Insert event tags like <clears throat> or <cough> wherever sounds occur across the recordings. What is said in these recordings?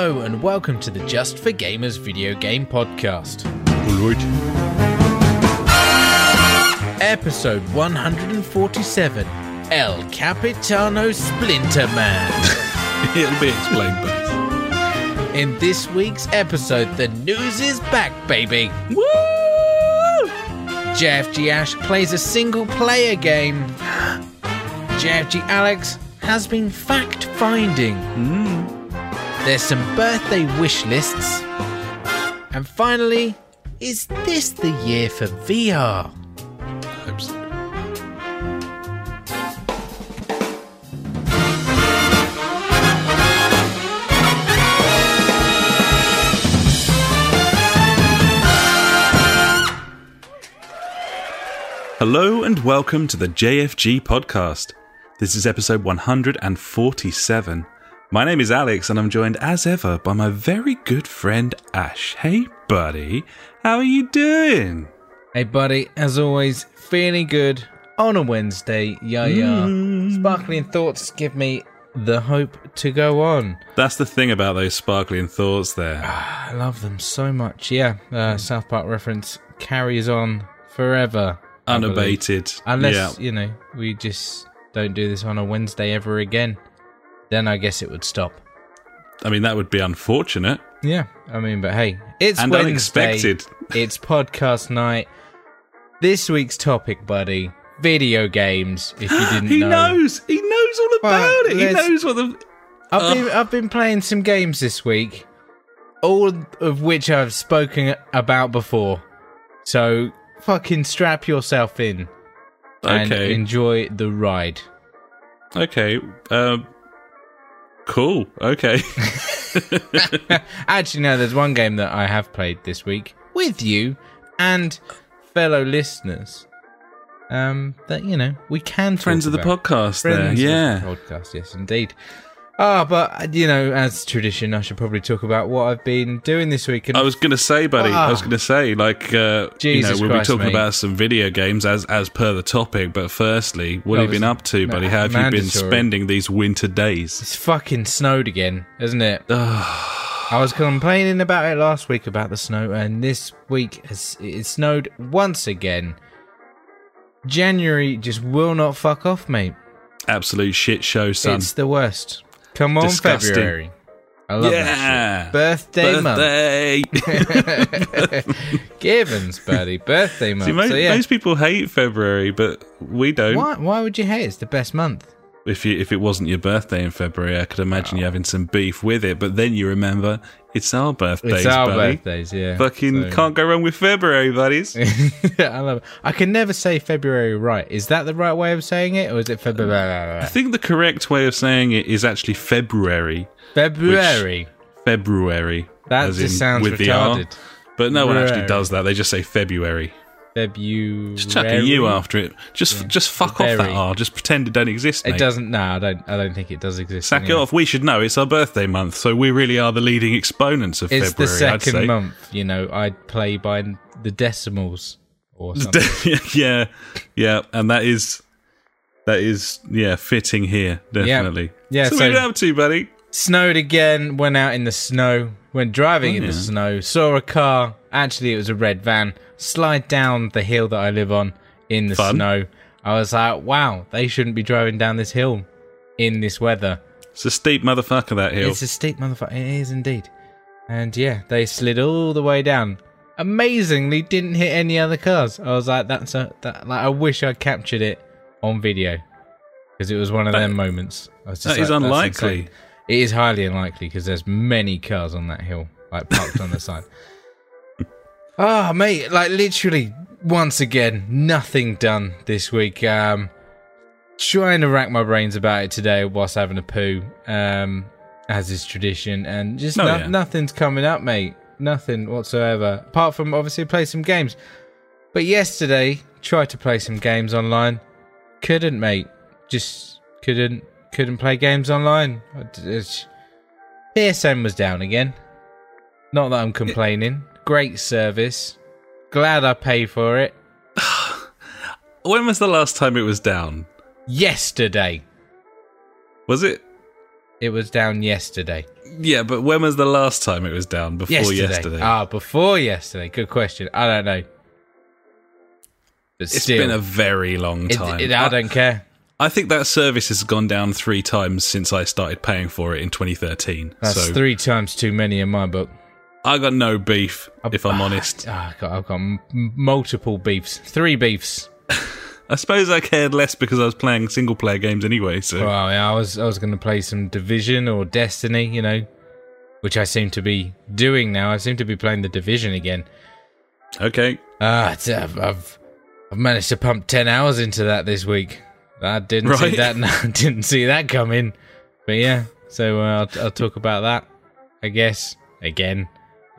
Hello, and welcome to the Just for Gamers video game podcast. Alright. Episode 147 El Capitano Splinter Man. <laughs> It'll be explained, but In this week's episode, the news is back, baby. woo! JFG Ash plays a single player game. JFG Alex has been fact finding. Hmm. There's some birthday wish lists. And finally, is this the year for VR? Hope so. Hello and welcome to the JFG podcast. This is episode 147. My name is Alex and I'm joined as ever by my very good friend Ash. Hey buddy, how are you doing? Hey, buddy, as always, feeling good on a Wednesday. Yeah, yeah. Sparkling thoughts give me the hope to go on. That's the thing about those sparkling thoughts there. I love them so much. Yeah, uh, South Park reference carries on forever. Unabated. Unless, yeah. you know, we just don't do this on a Wednesday ever again. Then I guess it would stop. I mean, that would be unfortunate. Yeah, I mean, but hey, it's And Wednesday. unexpected. <laughs> It's podcast night. This week's topic, buddy, video games. If you <gasps> didn't he know, knows. He knows all about it. He knows what the. I've been I've been playing some games this week, all of which I've spoken about before. So fucking strap yourself in and Okay. enjoy the ride. Okay. Um. Cool. Okay. <laughs> Actually, no, there's one game that I have played this week with you and fellow listeners. Um, that you know we can talk Friends of the about. podcast. There. Friends of Yeah. the podcast, yes, indeed. Ah, but you know, as tradition, I should probably talk about what I've been doing this week. And I was going to say, buddy. I was Ah. going to say, like, uh, Jesus you know, we'll Christ, be talking mate. about some video games as as per the topic. But firstly, what have you been up to, buddy? How have you been spending these winter days? It's fucking snowed again, isn't it? <sighs> I was complaining about it last week about the snow, and this week has, it snowed once again. January just will not fuck off, mate. Absolute shit show, son. It's the worst. Come on, Disgusting. February. I love yeah. that shit. Birthday Birthday. month. <laughs> Gibbons, buddy. Birthday month. See, most, so, yeah. most people hate February, but we don't. Why, why would you hate? It's the best month. If you if it wasn't your birthday in February, I could imagine Oh. you having some beef with it. But then you remember it's our birthdays, It's our buddy. birthdays, yeah. Fucking So- can't go wrong with February, buddies. <laughs> I love it. I can never say February right. Is that the right way of saying it, or is it February? Um, I think the correct way of saying it is actually February. February. February. That just in sounds with the R. But no one actually does that. They just say February. February. Just chuck a U after it. Just just fuck off that. R. Just pretend it don't exist. It doesn't. No, I don't. I don't think it does exist. Sack it off. We should know. It's our birthday month, so we really are the leading exponents of It's February. the I'd second say. month. You know, I'd play by the decimals or something. <laughs> yeah, yeah, and that is that is yeah fitting here definitely. Yeah, So, so- what are you up to, buddy? Snowed again. Went out in the snow. Went driving in the oh, snow. Saw a car. Actually, it was a red van. Slide down the hill that I live on in the Fun. snow. I was like, wow, they shouldn't be driving down this hill in this weather. It's a steep motherfucker that hill. It's a steep motherfucker. It is indeed. And yeah, they slid all the way down. Amazingly, didn't hit any other cars. I was like, that's a that. Like, I wish I captured it on video because it was one of That- them moments. I was just that is like, that's unlikely. It is highly unlikely because there's many cars on that hill, like parked on the side. Oh, <laughs> mate, like literally, once again, nothing done this week. Um, trying to rack my brains about it today whilst having a poo, um, as is tradition, and just Oh, no- yeah. nothing's coming up, mate. Nothing whatsoever. Apart from obviously play some games. But yesterday, tried to play some games online. Couldn't, mate. Just couldn't. Couldn't play games online. PSN was down again. Not that I'm complaining. Great service. Glad I paid for it. <sighs> when was the last time it was down? Yesterday. Was it? It was down yesterday. Yeah, but when was the last time it was down? Before Yesterday. yesterday. Ah, before yesterday. Good question. I don't know. But it's still, been a very long it- time. it- I don't care. I think that service has gone down three times since I started paying for it in 2013. That's so three times too many in my book. I got no beef, if I'm Ah, honest. ah, I've got, I've got multiple beefs. Three beefs. <laughs> I suppose I cared less because I was playing single player games anyway. So Well, yeah, I was I was going to play some Division or Destiny, you know, which I seem to be doing now. I seem to be playing the Division again. okay, Ah, I've, I've I've managed to pump ten hours into that this week. I didn't see Right. that. <laughs> didn't see that coming. But yeah, so uh, I'll, I'll talk about that. I guess again. <laughs>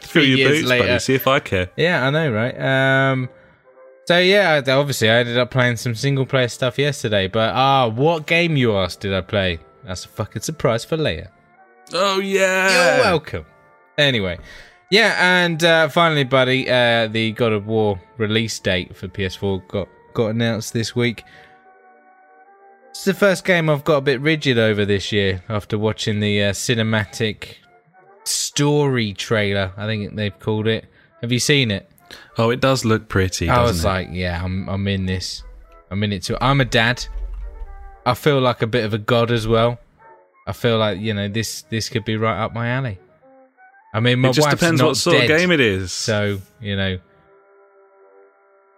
Three your boots, later. buddy. See if I care. Yeah, I know, right? Um, so yeah, obviously I ended up playing some single player stuff yesterday. But ah, what game you asked did I play? That's a fucking surprise for Leia. Oh yeah, You're welcome. Anyway, yeah, and uh, finally, buddy, uh, the God of War release date for PS4 got got announced this week. It's the first game I've got a bit rigid over this year after watching the uh, cinematic story trailer. I think they've called it. Have you seen it? Oh, it does look pretty. I was it? like, yeah, I'm I'm in this. I'm in it too. I'm a dad. I feel like a bit of a god as well. I feel like you know this this could be right up my alley. I mean, my it just wife's depends not what sort dead, of game it is. so you know,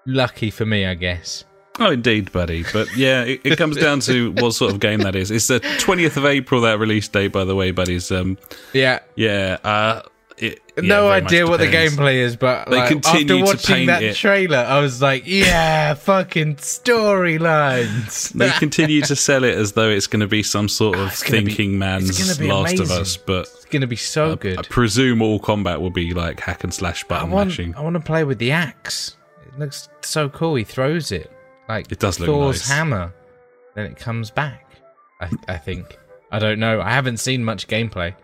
lucky for me, I guess. Oh, indeed, buddy. But yeah, it, it comes down to <laughs> what sort of game that is. It's the 20th of April, that release date, by the way, buddies. Um, Yeah, yeah, uh, it, yeah, no idea what the gameplay is, but They like, continue after to watching that it. trailer, I was like, yeah, fucking storylines. <laughs> They continue to sell it as though it's going to be some sort of it's gonna be- thinking man's Last of. Us, but it's gonna be so good. I presume all combat will be like hack and slash I button want, mashing. I want to play with the axe. Looks so cool. He throws it like It does look Thor's nice. hammer, then it comes back. I, I think. I don't know. I haven't seen much gameplay.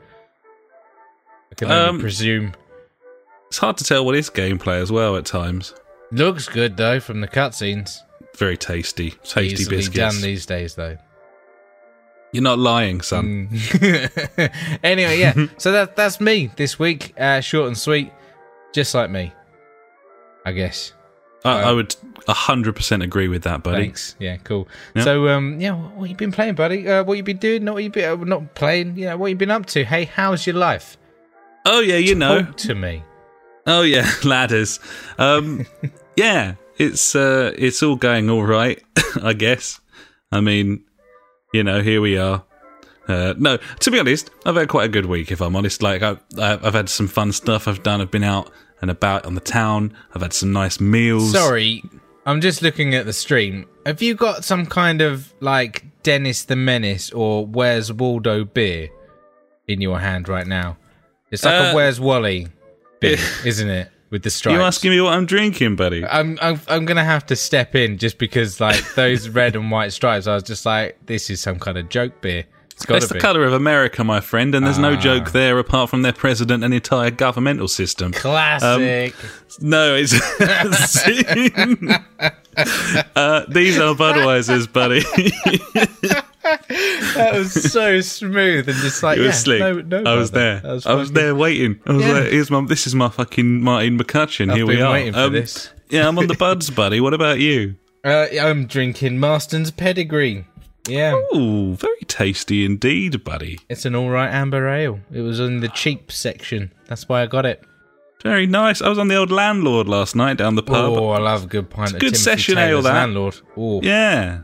I can only Um, presume. It's hard to tell what is gameplay as well at times. Looks good though from the cutscenes. Very tasty, tasty Easily biscuits. done these days though. You're not lying, son. Mm. <laughs> anyway, yeah. so that that's me this week. Uh, short and sweet, just like me. I guess. I, I would hundred percent agree with that, buddy. Thanks. Yeah, cool. So, um, yeah, what, you been playing, buddy? Uh, what you been doing? Not what you been uh, not playing. You know, what you been up to? Hey, how's your life? Oh yeah, you know. To me. Oh yeah, <laughs> ladders. Um, <laughs> yeah, it's uh, it's all going all right, <laughs> I guess. I mean, you know, here we are. Uh, no, to be honest, I've had quite a good week. If I'm honest, like I've I've had some fun stuff I've done. I've been out and about on the town. I've had some nice meals. Sorry, I'm just looking at the stream. Have you got some kind of like Dennis the Menace or Where's Waldo beer in your hand right now? It's like a Uh, Where's Wally beer, <laughs> isn't it? With the stripes. You asking me what I'm drinking, buddy? I'm, I'm I'm gonna have to step in just because like those <laughs> red and white stripes. I was just like, this is some kind of joke beer. It's It's the be colour of America, my friend, and there's no Ah. joke there apart from their president and entire governmental system. classic. No, it's <laughs> uh, these are Budweisers, buddy. <laughs> that was so smooth and just like It was yeah, slick. No, no, I was there. That was I was there waiting. I was Yeah. like, "Here's my. This is my fucking Martine McCutcheon. I've Here we are." waiting for Um, this. Yeah, I'm on the buds, buddy. What about you? <laughs> Uh, I'm drinking Marston's Pedigree. Yeah, Ooh, very tasty indeed, buddy. it's an all right amber ale. It was in the cheap section. That's why I got it. Very nice. I was on the old landlord last night down the pub. Oh, I love a good pint of good Timothy session ale, that. Landlord. Oh, Yeah,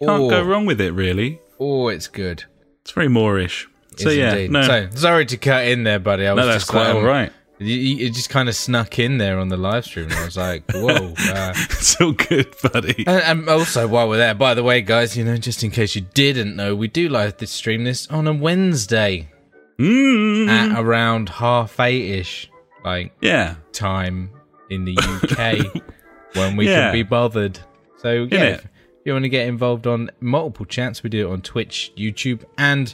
can't Oh. go wrong with it, really. oh, it's good. It's very moreish. So yeah, no, So sorry to cut in there, buddy. I was no, that's just quite um, all right. It just kind of snuck in there on the live stream. and I was like, <laughs> whoa. Uh, It's all good, buddy. and, and also, while we're there, by the way, guys, you know, just in case you didn't know, we do live this stream this on a Wednesday Mm. at around half eight ish, like Yeah, time in the UK <laughs> when we Yeah. can be bothered. So yeah, if you want to get involved on multiple chats, we do it on Twitch, YouTube, and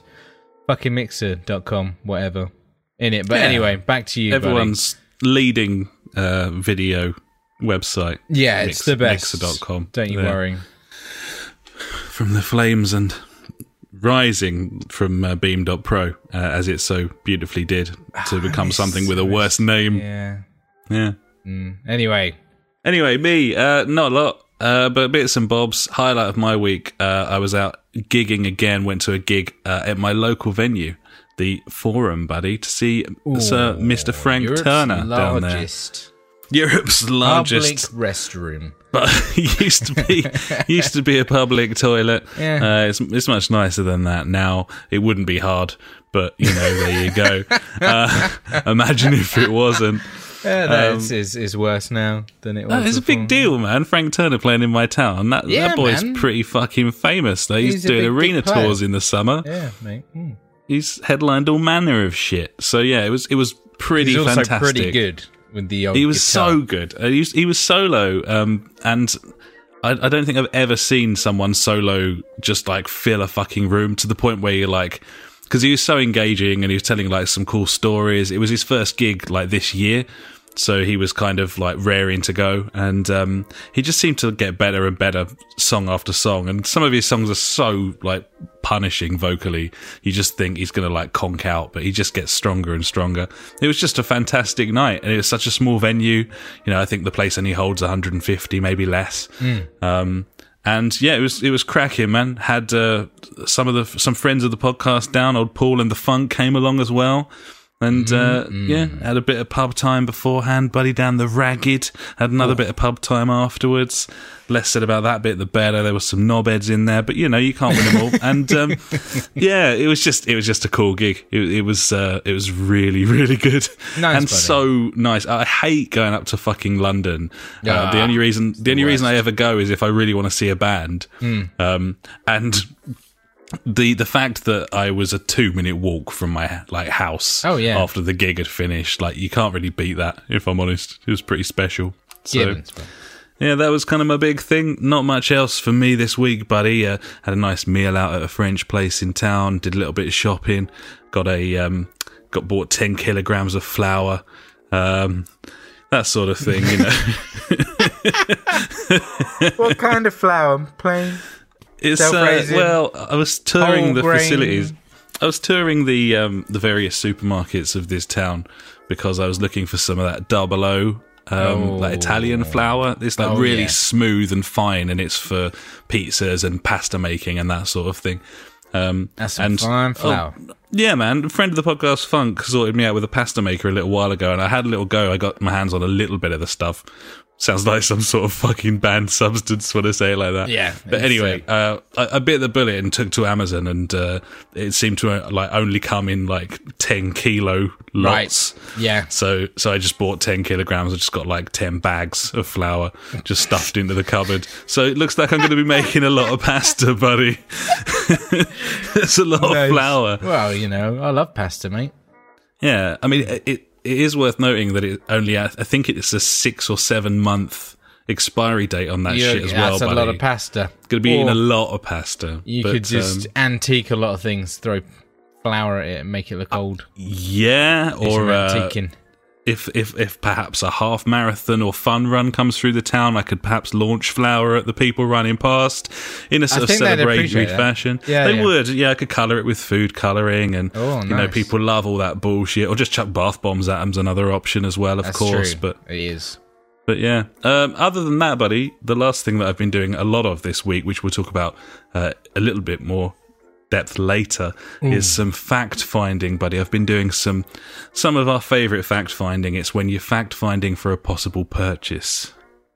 fucking mixer.com, whatever. In it. But Yeah. anyway, back to you. buddy. everyone's leading uh, video website. Yeah, it's Mix- the best. Mixer.com. Don't you Yeah. worry. From the flames and rising from uh, Beam.pro, uh, as it so beautifully did, to become something with a worse name. Yeah. Yeah. Mm. Anyway, Anyway, me, uh, not a lot, uh, but bits and bobs. Highlight of my week, uh, I was out gigging again, went to a gig uh, at my local venue, the Forum, buddy, to see Sir Mr. Frank Europe's Turner down there. Europe's largest public restroom. but <laughs> it used to be used to be a public toilet. <laughs> Yeah. Uh, it's it's much nicer than that now. It wouldn't be hard, but you know, there you go. <laughs> Uh, imagine if it wasn't. Yeah, no, Um, it's, it's worse now than it was. No, it's a big deal, man. Frank Turner playing in my town. That Yeah, that boy's man. pretty fucking famous. Though he's, He's doing arena tours in the summer. Yeah, mate. Mm. He's headlined all manner of shit. So yeah, it was it was pretty He's also fantastic. pretty good with the old He was guitar. so good. Uh, He was, he was solo, um, and I, I don't think I've ever seen someone solo just like fill a fucking room to the point where you're like, because he was so engaging and he was telling like some cool stories. It was his first gig like this year. So he was kind of like raring to go, and um, he just seemed to get better and better song after song. And some of his songs are so like punishing vocally, you just think he's gonna like conk out, but he just gets stronger and stronger. It was just a fantastic night, and it was such a small venue. You know, I think the place only holds 150, maybe less. Um, and yeah, it was it was cracking, man. Had uh, some of the some friends of the podcast down. Old Paul and the Funk came along as well. And uh, yeah, had a bit of pub time beforehand. Buddy down the ragged had another bit of pub time afterwards. Less said about that bit, the better. There was some knobheads in there, but you know you can't win them all. <laughs> and um, yeah, it was just it was just a cool gig. It, it was uh, it was really really good <laughs> Nice, and buddy. so nice. I hate going up to fucking London. Uh, Ah, the only reason the only worst. reason I ever go is if I really want to see a band. Hmm. Um, and the the fact that I was a two minute walk from my like house. Oh, yeah. After the gig had finished, like you can't really beat that. If I'm honest, it was pretty special. So Gibbons, bro. yeah, that was kind of my big thing. Not much else for me this week, buddy. Uh, had a nice meal out at a French place in town. Did a little bit of shopping. Got a um, got bought ten kilograms of flour. Um, that sort of thing, you know. <laughs> what kind of flour? Plain. It's uh, well, I was touring whole the grain. facilities. I was touring the um, the various supermarkets of this town because I was looking for some of that double O, um, Oh. that Italian flour. It's like Oh, really yeah. smooth and fine, and it's for pizzas and pasta making and that sort of thing. Um, That's some and- fine oh, flour. yeah, man. A friend of the podcast, Funk, sorted me out with a pasta maker a little while ago, and I had a little go. I got my hands on a little bit of the stuff. Sounds like some sort of fucking banned substance when I say it like that. Yeah, But anyway, uh, I, I bit the bullet and took to Amazon, and uh, it seemed to uh, like only come in like ten kilo lots. Right. Yeah. So, so I just bought ten kilograms. I just got like ten bags of flour, just stuffed into the cupboard. So it looks like I'm going to be making a lot of pasta, buddy. <laughs> It's a lot of flour. Well, you know, I love pasta, mate. Yeah, I mean, it it is worth noting that it only I think it's a six or seven month expiry date on that You- shit as well. that's a buddy. lot of pasta. Going to be eating a lot of pasta. You but, could just um, antique a lot of things, throw flour at it, and make it look old. yeah, or uh, antiquing. If if if perhaps a half marathon or fun run comes through the town, I could perhaps launch flour at the people running past in a sort of celebratory fashion. Yeah, they yeah. would. Yeah, I could colour it with food colouring, and Oh, you know people love all that bullshit. Or just chuck bath bombs at them's another option as well, of That's course. true. But it is. But yeah, um, other than that, buddy, the last thing that I've been doing a lot of this week, which we'll talk about uh, a little bit more depth later, is some fact finding, buddy. I've been doing some some of our favourite fact finding. It's when you're fact finding for a possible purchase.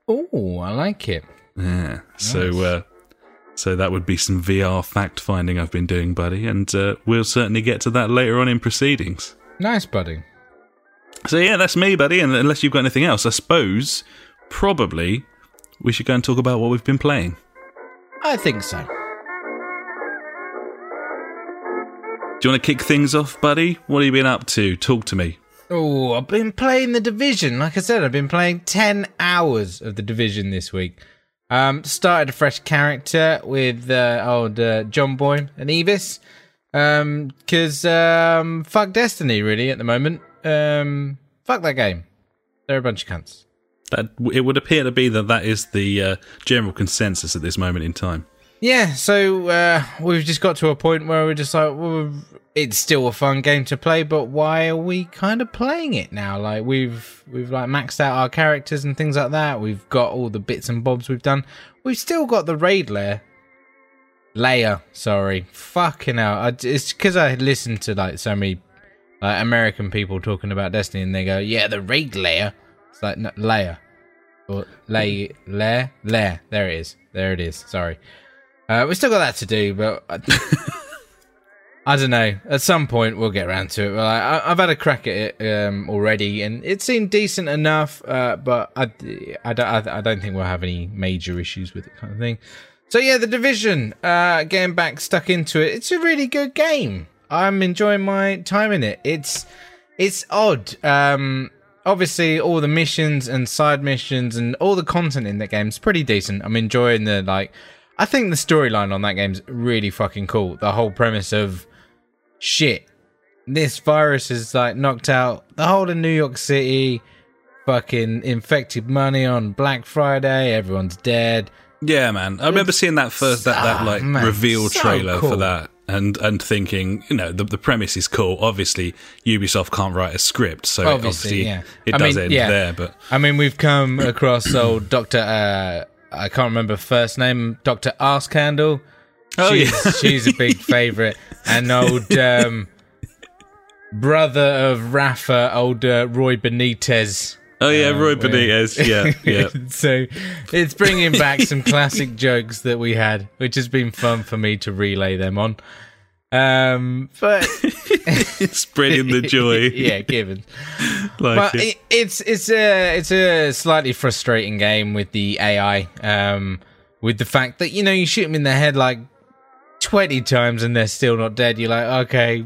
Oh, I like it. Yeah. So uh, so that would be some VR fact finding I've been doing, buddy, and uh, we'll certainly get to that later on in proceedings. Nice, buddy. So yeah, that's me, buddy. And unless you've got anything else, I suppose probably we should go and talk about what we've been playing. I think so. Do you want to kick things off, buddy? What have you been up to? Talk to me. Oh, I've been playing the division. Like I said, I've been playing ten hours of the division this week. Um, started a fresh character with uh, old uh, John Boy and Evis. Um, cause um, fuck Destiny really at the moment. Um, fuck that game. They're a bunch of cunts. That it would appear to be that that is the uh, general consensus at this moment in time. Yeah, so uh, we've just got to a point where we're just like, well, it's still a fun game to play, but why are we kind of playing it now? Like we've we've like maxed out our characters and things like that. We've got all the bits and bobs we've done. We've still got the raid layer. Layer, sorry, fucking hell. I, it's because I listened to like so many like American people talking about Destiny, and they go, "Yeah, the raid layer." It's like no, layer or lay layer layer. There it is. There it is. Sorry. Uh, we still got that to do, but I, I don't know. At some point, we'll get around to it. Well, I, I've had a crack at it um, already, and it seemed decent enough. Uh, but I, I, don't, I, don't think we'll have any major issues with it, kind of thing. So yeah, the division. Uh, getting back stuck into it. It's a really good game. I'm enjoying my time in it. It's it's odd. Um, obviously, all the missions and side missions and all the content in that game is pretty decent. I'm enjoying the like I think the storyline on that game's really fucking cool. The whole premise of shit, this virus has like knocked out the whole of New York City, fucking infected money on Black Friday, everyone's dead. Yeah, man. I remember seeing that first that, that like man, reveal so trailer cool. for that and and thinking, you know, the the premise is cool. Obviously, Ubisoft can't write a script, so Obviously, obviously, yeah. it I does mean, end yeah. there, but I mean, we've come across old Doctor. Uh, I can't remember first name. Doctor Arse Candle. Oh, she's, yeah. <laughs> she's a big favorite. And old um, brother of Rafa, old uh, Roy Benitez. Oh yeah, Um, Roy where- Benitez. Yeah, yeah. <laughs> so it's bringing back some classic <laughs> jokes that we had, which has been fun for me to relay them on. Um, but <laughs> Spreading the joy. <laughs> yeah, given. <laughs> like But it. it, it's it's a it's a slightly frustrating game with the AI, um, with the fact that you know you shoot them in the head like twenty times and they're still not dead. You're like, okay,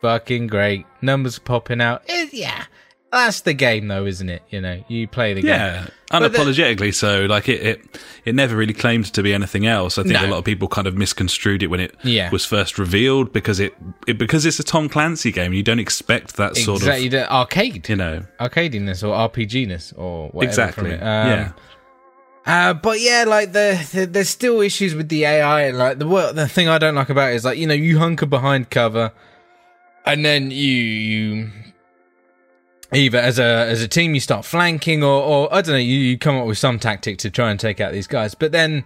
fucking great, numbers popping out. Eh, yeah, that's the game though, isn't it? You know, you play the game. Yeah, But the- unapologetically so. Like it, it, it never really claimed to be anything else. I think No. a lot of people kind of misconstrued it when it Yeah. was first revealed because it, it because it's a Tom Clancy game. You don't expect that sort exactly of, the arcade, you know, arcadiness or RPGness or whatever exactly. Um, yeah, Uh, but yeah, like the, the there's still issues with the AI. Like the the thing I don't like about it is like you know you hunker behind cover, and then you you either as a as a team you start flanking or or I don't know you, you come up with some tactic to try and take out these guys. But then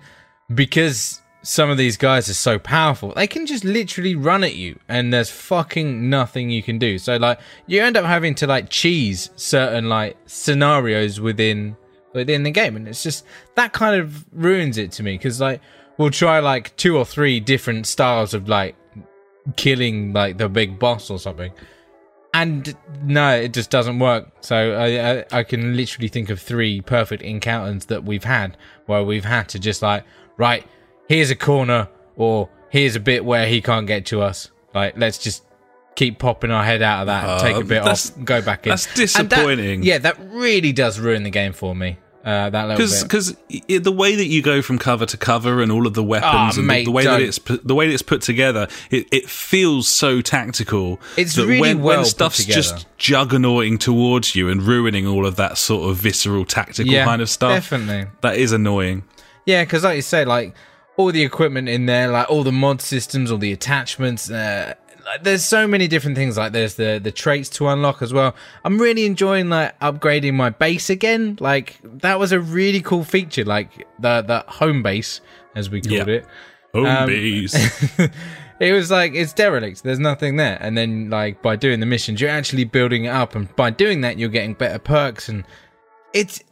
because some of these guys are so powerful, they can just literally run at you, and there's fucking nothing you can do. So like you end up having to like cheese certain like scenarios within within the game, and it's just that kind of ruins it to me because like we'll try like two or three different styles of like killing like the big boss or something. And no, it just doesn't work. So I, I I can literally think of three perfect encounters that we've had where we've had to just like right here's a corner or here's a bit where he can't get to us. Like let's just keep popping our head out of that, Uh, take a bit off, go back in. that's And that- disappointing. yeah, that really does ruin the game for me. Uh, that little bit. because the way that you go from cover to cover and all of the weapons Ah, and the- mate, the, way that don't. it's put, the way that it's put together, it, it feels so tactical. It's that really when, well when stuff's just juggernauting towards you and ruining all of that sort of visceral tactical yeah, kind of stuff. Definitely. That is annoying. Yeah, because like you say, like all the equipment in there, like all the mod systems, all the attachments. Uh, there's so many different things. Like there's the the traits to unlock as well. I'm really enjoying like upgrading my base again. Like that was a really cool feature. Like the the home base, as we called Yeah. it. Home Um, base. <laughs> it was like it's derelict. There's nothing there, and then like by doing the missions, you're actually building it up, and by doing that, you're getting better perks, and it's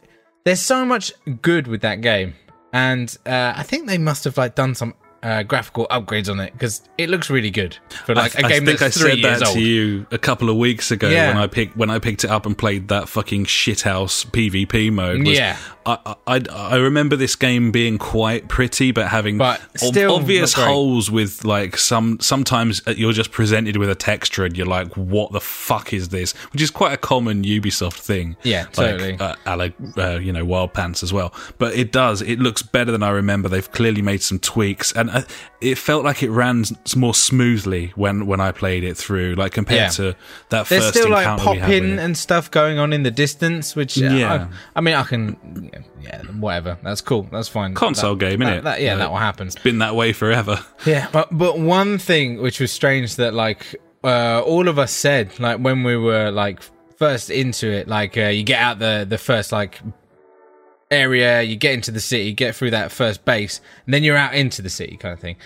there's so much good with that game, and uh, I think they must have like done some uh, graphical upgrades on it because it looks really good for like I, a I game think I that's three said years that old. to you a couple of weeks ago Yeah. when I picked when I picked it up and played that fucking shithouse PvP mode. was- Yeah. I, I I remember this game being quite pretty, but having But ob- obvious holes with like some. Sometimes uh, you're just presented with a texture and you're like, "What the fuck is this?" Which is quite a common Ubisoft thing. Yeah, like, totally. Uh, la, uh, you know, Wild Pants as well. But it does. It looks better than I remember. They've clearly made some tweaks, and I, it felt like it ran more smoothly when when I played it through, like compared Yeah. to that There's first still like encounter we had with popping and stuff going on in the distance, which uh, Yeah. I, I mean, I can, yeah, yeah, whatever. That's cool. That's fine. Console That- game, that- innit? that- yeah, Like- that will happen. Been that way forever. <laughs> Yeah, but but one thing which was strange that like uh, all of us said like when we were like first into it, like uh, you get out the the first like area, you get into the city, get through that first base, and then you're out into the city kind of thing.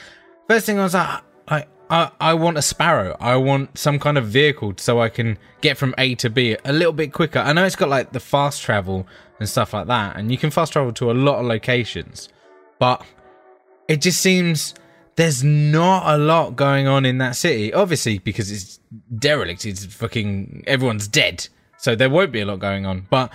First thing I was like, I I, I want a sparrow. I want some kind of vehicle so I can get from A to B a little bit quicker. I know it's got like the fast travel and stuff like that, and you can fast travel to a lot of locations, but it just seems there's not a lot going on in that city. Obviously, because it's derelict, it's fucking everyone's dead, so there won't be a lot going on. But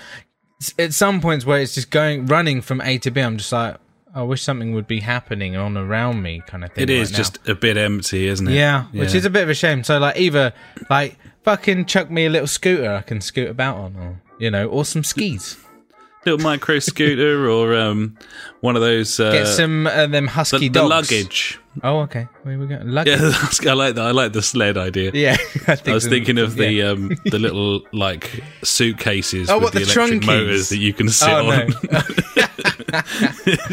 at some points where it's just going running from A to B, I'm just like, I wish something would be happening on around me, kind of thing. It is right just a bit empty, isn't it? yeah, which is a bit of a shame. So like, either like fucking chuck me a little scooter I can scoot about on, or you know, or some skis. little micro scooter or um, one of those uh, Get some uh, them the, husky the dogs. luggage. Oh, okay. Where we go? Luggage. Yeah, <laughs> I like that. I like the sled idea. Yeah, <laughs> I, I was thinking of the yeah. um, the little like suitcases <laughs> Oh, with what, the, the electric trunkies? motors that you can sit Oh, on, no.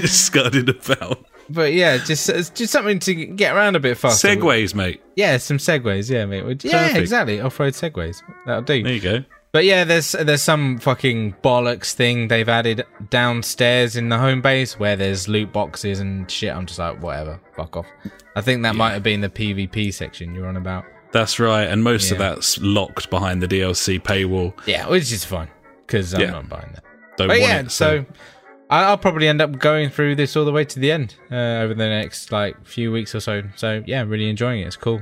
scudding about. but yeah, just it's just something to get around a bit faster. Segways, mate. Yeah, some segways. Yeah, mate. Yeah, Perfect. exactly. Off-road segways. That'll do. There you go. But yeah, there's there's some fucking bollocks thing they've added downstairs in the home base where there's loot boxes and shit. I'm just like, whatever, fuck off. I think that might have been the PvP section you're on about. That's right, and most of that's locked behind the DLC paywall. Yeah, which is fine because I'm Yeah. not buying that. Don't But yeah, it. so I- I'll probably end up going through this all the way to the end uh, over the next like few weeks or so. So yeah, really enjoying it. It's cool.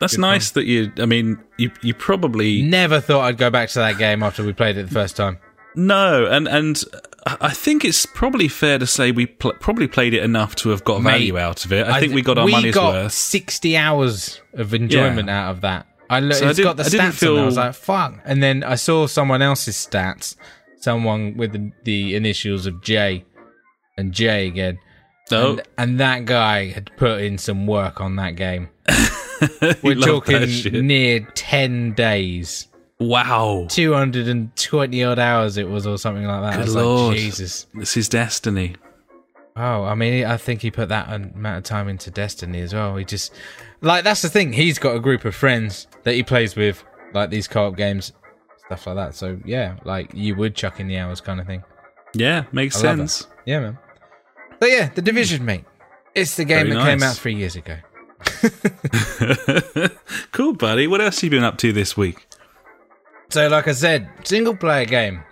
That's nice that you. I mean, you you probably Never thought I'd go back to that game after we played it the first time. no, and and I think it's probably fair to say we pl- probably played it enough to have got Mate, value out of it. I, think we got our we money's got worth. 60 hours of enjoyment out of that. I lo- So I it's didn't- got the I stats on there. I was like, fuck. And then I saw someone else's stats, someone with the, the initials of J and J again. Oh, And, and that guy had put in some work on that game. <laughs> <laughs> We're talking near 10 days. wow. 220 odd hours it was, or something like that. I Good was lord. like, Jesus. This is destiny. Oh, I mean, I think he put that amount of time into Destiny as well. He just, like, that's the thing. He's got a group of friends that he plays with, like these co-op games, stuff like that. So yeah, like you would chuck in the hours, kind of thing. Yeah, makes I sense. Yeah, man. But yeah, the Division, mate. It's the game Very that came out three years ago. <laughs> cool, buddy. What else have you been up to this week? So, like I said, single player game,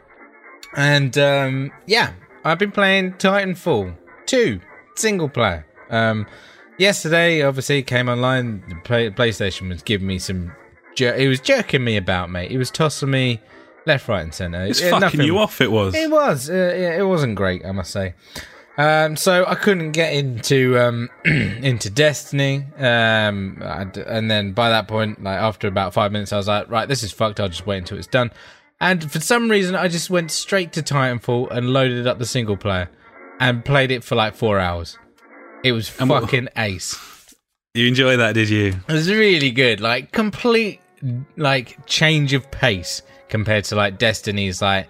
and um, yeah, I've been playing Titanfall two single player. Um, yesterday, obviously, came online. The play- PlayStation was giving me some. Jer- he was jerking me about, mate. He was tossing me left, right, and centre. It's Uh, fucking nothing- you off. It was. It was. Uh, yeah, it wasn't great, I must say. Um, so I couldn't get into um, <clears throat> into Destiny, um, and then by that point, like after about five minutes, I was like, right, this is fucked. I'll just wait until it's done. And for some reason, I just went straight to Titanfall and loaded up the single player and played it for like four hours. It was And what- fucking ace. <laughs> You enjoy that, did you? It was really good. Like complete like change of pace compared to like Destiny's like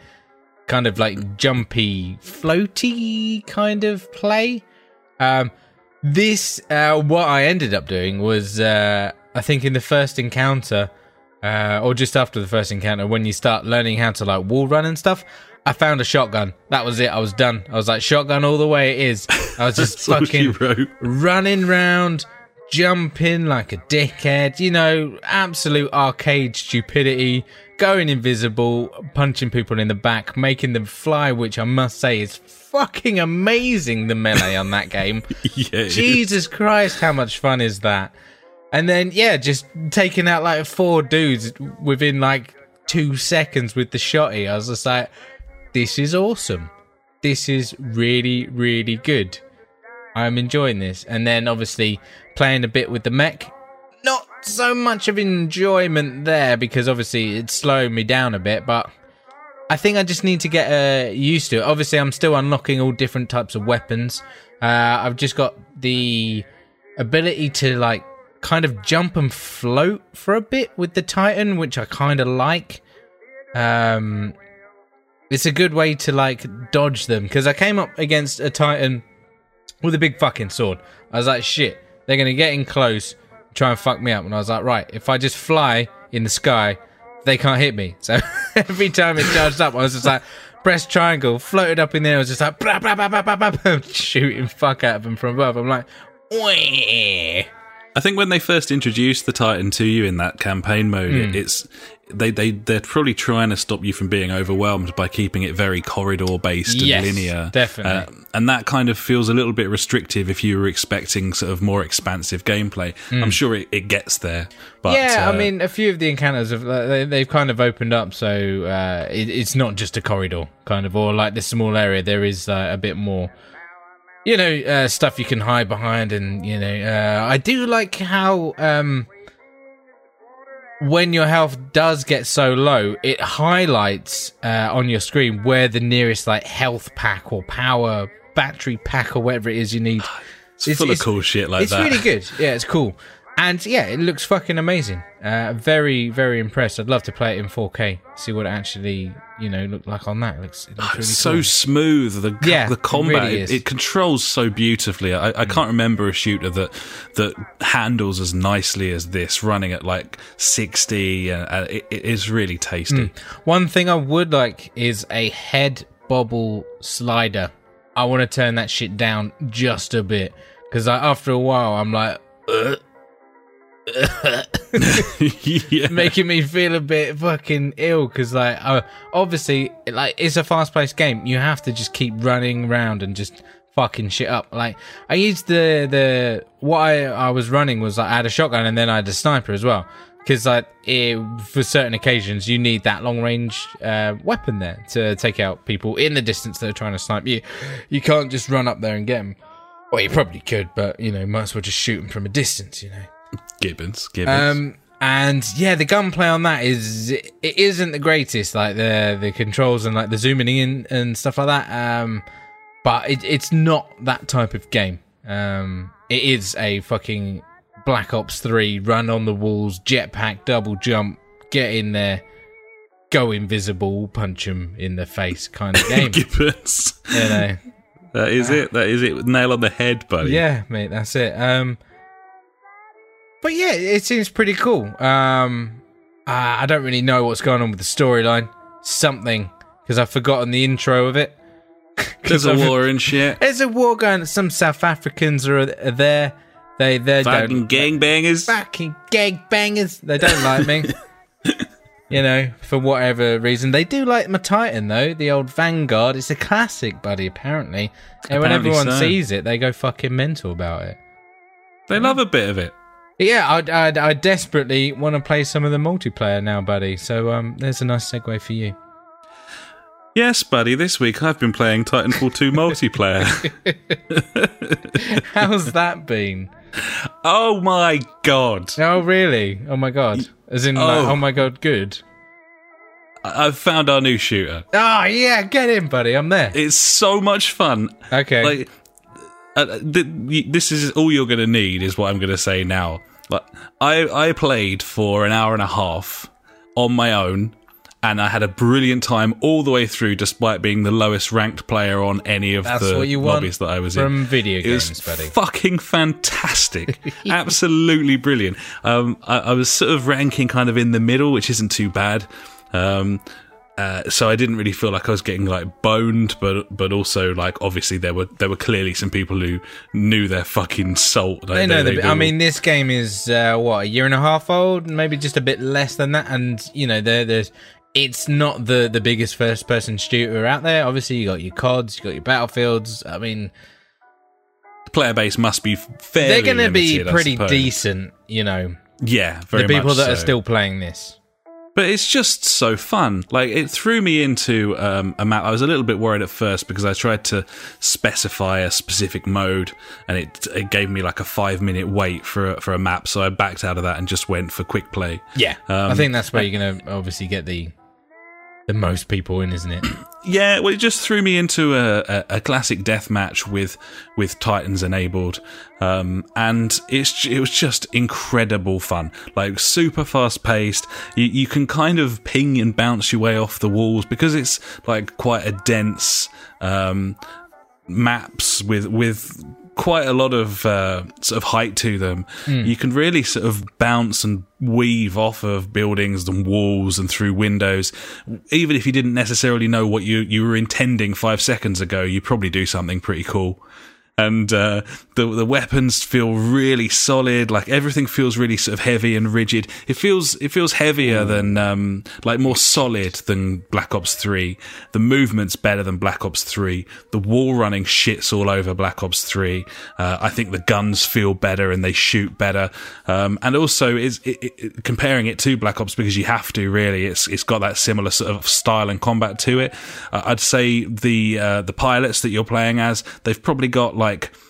kind of like jumpy, floaty kind of play. Um this uh what I ended up doing was uh I think in the first encounter uh or just after the first encounter when you start learning how to like wall run and stuff I found a shotgun. That was it. I was done. I was like shotgun all the way it is. I was <laughs> just fucking running round, jumping like a dickhead, you know, absolute arcade stupidity, going invisible, punching people in the back, making them fly, which I must say is fucking amazing, the melee on that game. <laughs> Yeah. Jesus Christ, how much fun is that? And then, yeah, just taking out like four dudes within like two seconds with the shotty. I was just like, this is awesome. This is really, really good. I'm enjoying this. And then obviously playing a bit with the mech. So much of enjoyment there because obviously it's slowing me down a bit, but I think I just need to get uh, used to it. Obviously, I'm still unlocking all different types of weapons. Uh, I've just got the ability to like kind of jump and float for a bit with the Titan, which I kind of like. Um, it's a good way to like dodge them because I came up against a Titan with a big fucking sword. I was like, shit, they're gonna get in close, try and fuck me up, and I was like, right, if I just fly in the sky, they can't hit me. So <laughs> every time it charged up, I was just like. Press triangle, floated up in there. I was just like, blah, blah, blah, blah, blah, blah, <laughs> shooting fuck out of them from above. I'm like. I think when they first introduced the Titan to you in that campaign mode, Hmm. it's they they they're probably trying to stop you from being overwhelmed by keeping it very corridor based and Yes, linear. definitely. Uh, and that kind of feels a little bit restrictive if you were expecting sort of more expansive gameplay. I'm sure it, it gets there, but yeah, uh, I mean, a few of the encounters have like, they, they've kind of opened up, so uh, it, it's not just a corridor, kind of, or like this small area. There is uh, a bit more, you know, uh, stuff you can hide behind, and you know, uh, I do like how um, when your health does get so low, it highlights uh, on your screen where the nearest like health pack or power battery pack or whatever it is you need. it's, it's- full it's- of cool shit like it's that. It's really good. Yeah, it's cool. And yeah, it looks fucking amazing. Uh, very, very impressed. I'd love to play it in 4K, see what it actually, you know, looked like on that. It looks, it looks really It's so cool. smooth. The Yeah, the combat really it, is. Mm. it controls so beautifully. I, I can't remember a shooter that that handles as nicely as this, running at like sixty. And uh, it, it is really tasty. One thing I would like is a head bobble slider. I want to turn that shit down just a bit because after a while, I'm like, "Ugh." Yeah. <laughs> making me feel a bit fucking ill because like uh, obviously like it's a fast-paced game. You have to just keep running around and just fucking shit up. Like i used the the what i, I was running was like, i had a shotgun and then i had a sniper as well. Because like it, for certain occasions you need that long range uh, weapon there to take out people in the distance that are trying to snipe you. You can't just run up there and get them well you probably could but you know might as well just shoot them from a distance you know Gibbons. Gibbons. um, and yeah, the gunplay on that is it isn't the greatest, like the the controls and like the zooming in and stuff like that. Um, but it, it's not that type of game. Um, it is a fucking Black Ops Three run on the walls, jetpack, double jump, get in there, go invisible, punch him in the face kind of <laughs> game. Gibbons. you know. That is it. That is it. Nail on the head, buddy. Yeah, mate, that's it. Um, but yeah, it seems pretty cool. Um, uh, I don't really know what's going on with the storyline. Something because I've forgotten the intro of it. <laughs> There's a war and shit. There's a war going. Some South Africans are, are there. They they Fucking gangbangers. fucking gang bangers. They don't like me. <laughs> you know, for whatever reason. They do like my Titan though, the old Vanguard. It's a classic, buddy. Apparently, and when everyone so. sees it, they go fucking mental about it. They love a bit of it. Yeah, I, I, I desperately want to play some of the multiplayer now, buddy. So um, there's a nice segue for you. Yes, buddy. This week I've been playing Titanfall 2 <laughs> multiplayer. <laughs> How's that been? oh my god. Oh, really? Oh my god! As in, like, Oh. oh my god, good. I- I've found our new shooter. Oh yeah, get in, buddy. I'm there. It's so much fun. Okay. Like, uh, th- this is all you're going to need, is what I'm going to say now. Like, I I played for an hour and a half on my own, and I had a brilliant time all the way through, despite being the lowest ranked player on any of That's the what you want lobbies that I was in. from video It was games, buddy. fucking fantastic, <laughs> absolutely brilliant. Um, I, I was sort of ranking kind of in the middle, which isn't too bad. Um, uh, so I didn't really feel like I was getting like boned, but but also like obviously there were there were clearly some people who knew their fucking salt. Like, I know. they- the, they I mean, this game is uh, what a year and a half old, maybe just a bit less than that. And you know, there, there's it's not the the biggest first person shooter out there. Obviously, you got your CODs, you got your Battlefields. I mean, the player base must be fairly. they're going to be pretty decent. You know, Yeah, very the people that are still playing this. But it's just so fun. Like it threw me into um, a map. I was a little bit worried at first because I tried to specify a specific mode, and it it gave me like a five minute wait for a, for a map. So I backed out of that and just went for quick play. Yeah, Um, I think that's where you're going to obviously get the than most people in, isn't it? Yeah, well, it just threw me into a, a, a classic death match with with Titans enabled, um, and it's it was just incredible fun. Like super fast paced. You, you can kind of ping and bounce your way off the walls because it's like quite a dense um, maps with with quite a lot of uh, sort of height to them. Hmm. You can really sort of bounce and weave off of buildings and walls and through windows. Even if you didn't necessarily know what you you were intending five seconds ago, you probably do something pretty cool. And uh, the the weapons feel really solid. Like everything feels really sort of heavy and rigid. It feels it feels heavier than um, like more solid than Black Ops Three. The movement's better than Black Ops Three. The wall running shits all over Black Ops Three. Uh, I think the guns feel better and they shoot better. Um, and also is it, it, comparing it to Black Ops because you have to really. It's it's got that similar sort of style and combat to it. Uh, I'd say the uh, the pilots that you're playing as they've probably got like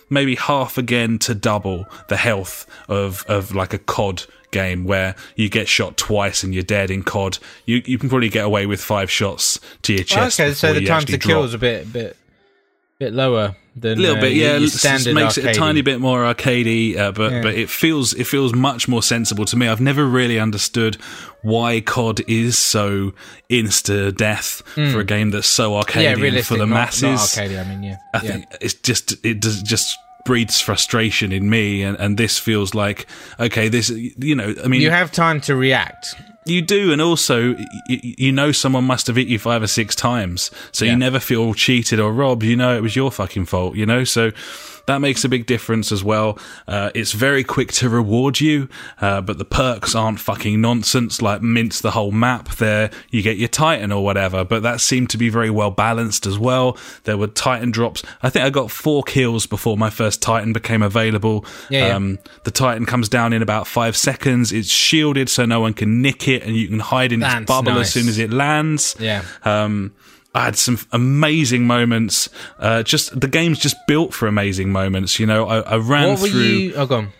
maybe half again to double the health of of like a COD game where you get shot twice and you're dead in COD. You you can probably get away with five shots to your oh, chest. okay, so the time to kill is a bit bit bit lower than A little uh, bit, your- yeah. your It standard makes it a tiny bit more arcadey, uh, but Yeah. but it feels it feels much more sensible to me. I've never really understood why COD is so insta death for a game that's so arcadey Hmm. yeah, for the not, masses. Not arcadey, I mean, yeah. I yeah. think it's just it does just breeds frustration in me, and, and this feels like okay, this you know, I mean, you have time to react. you do, and also y- you know someone must have hit you five or six times, so Yeah. you never feel cheated or robbed. You know it was your fucking fault. You know, so that makes a big difference as well. Uh, it's very quick to reward you, uh, but the perks aren't fucking nonsense. Like mince the whole map there, you get your Titan or whatever. But that seemed to be very well balanced as well. There were Titan drops. I think I got four kills before my first Titan became available. Yeah, yeah. Um, the Titan comes down in about five seconds. It's shielded so no one can nick it, and you can hide in its bubble nice. as soon as it lands. Yeah. Um, I had some amazing moments. Uh, just the game's just built for amazing moments. You know, I, I ran What were through. you? Oh, go on.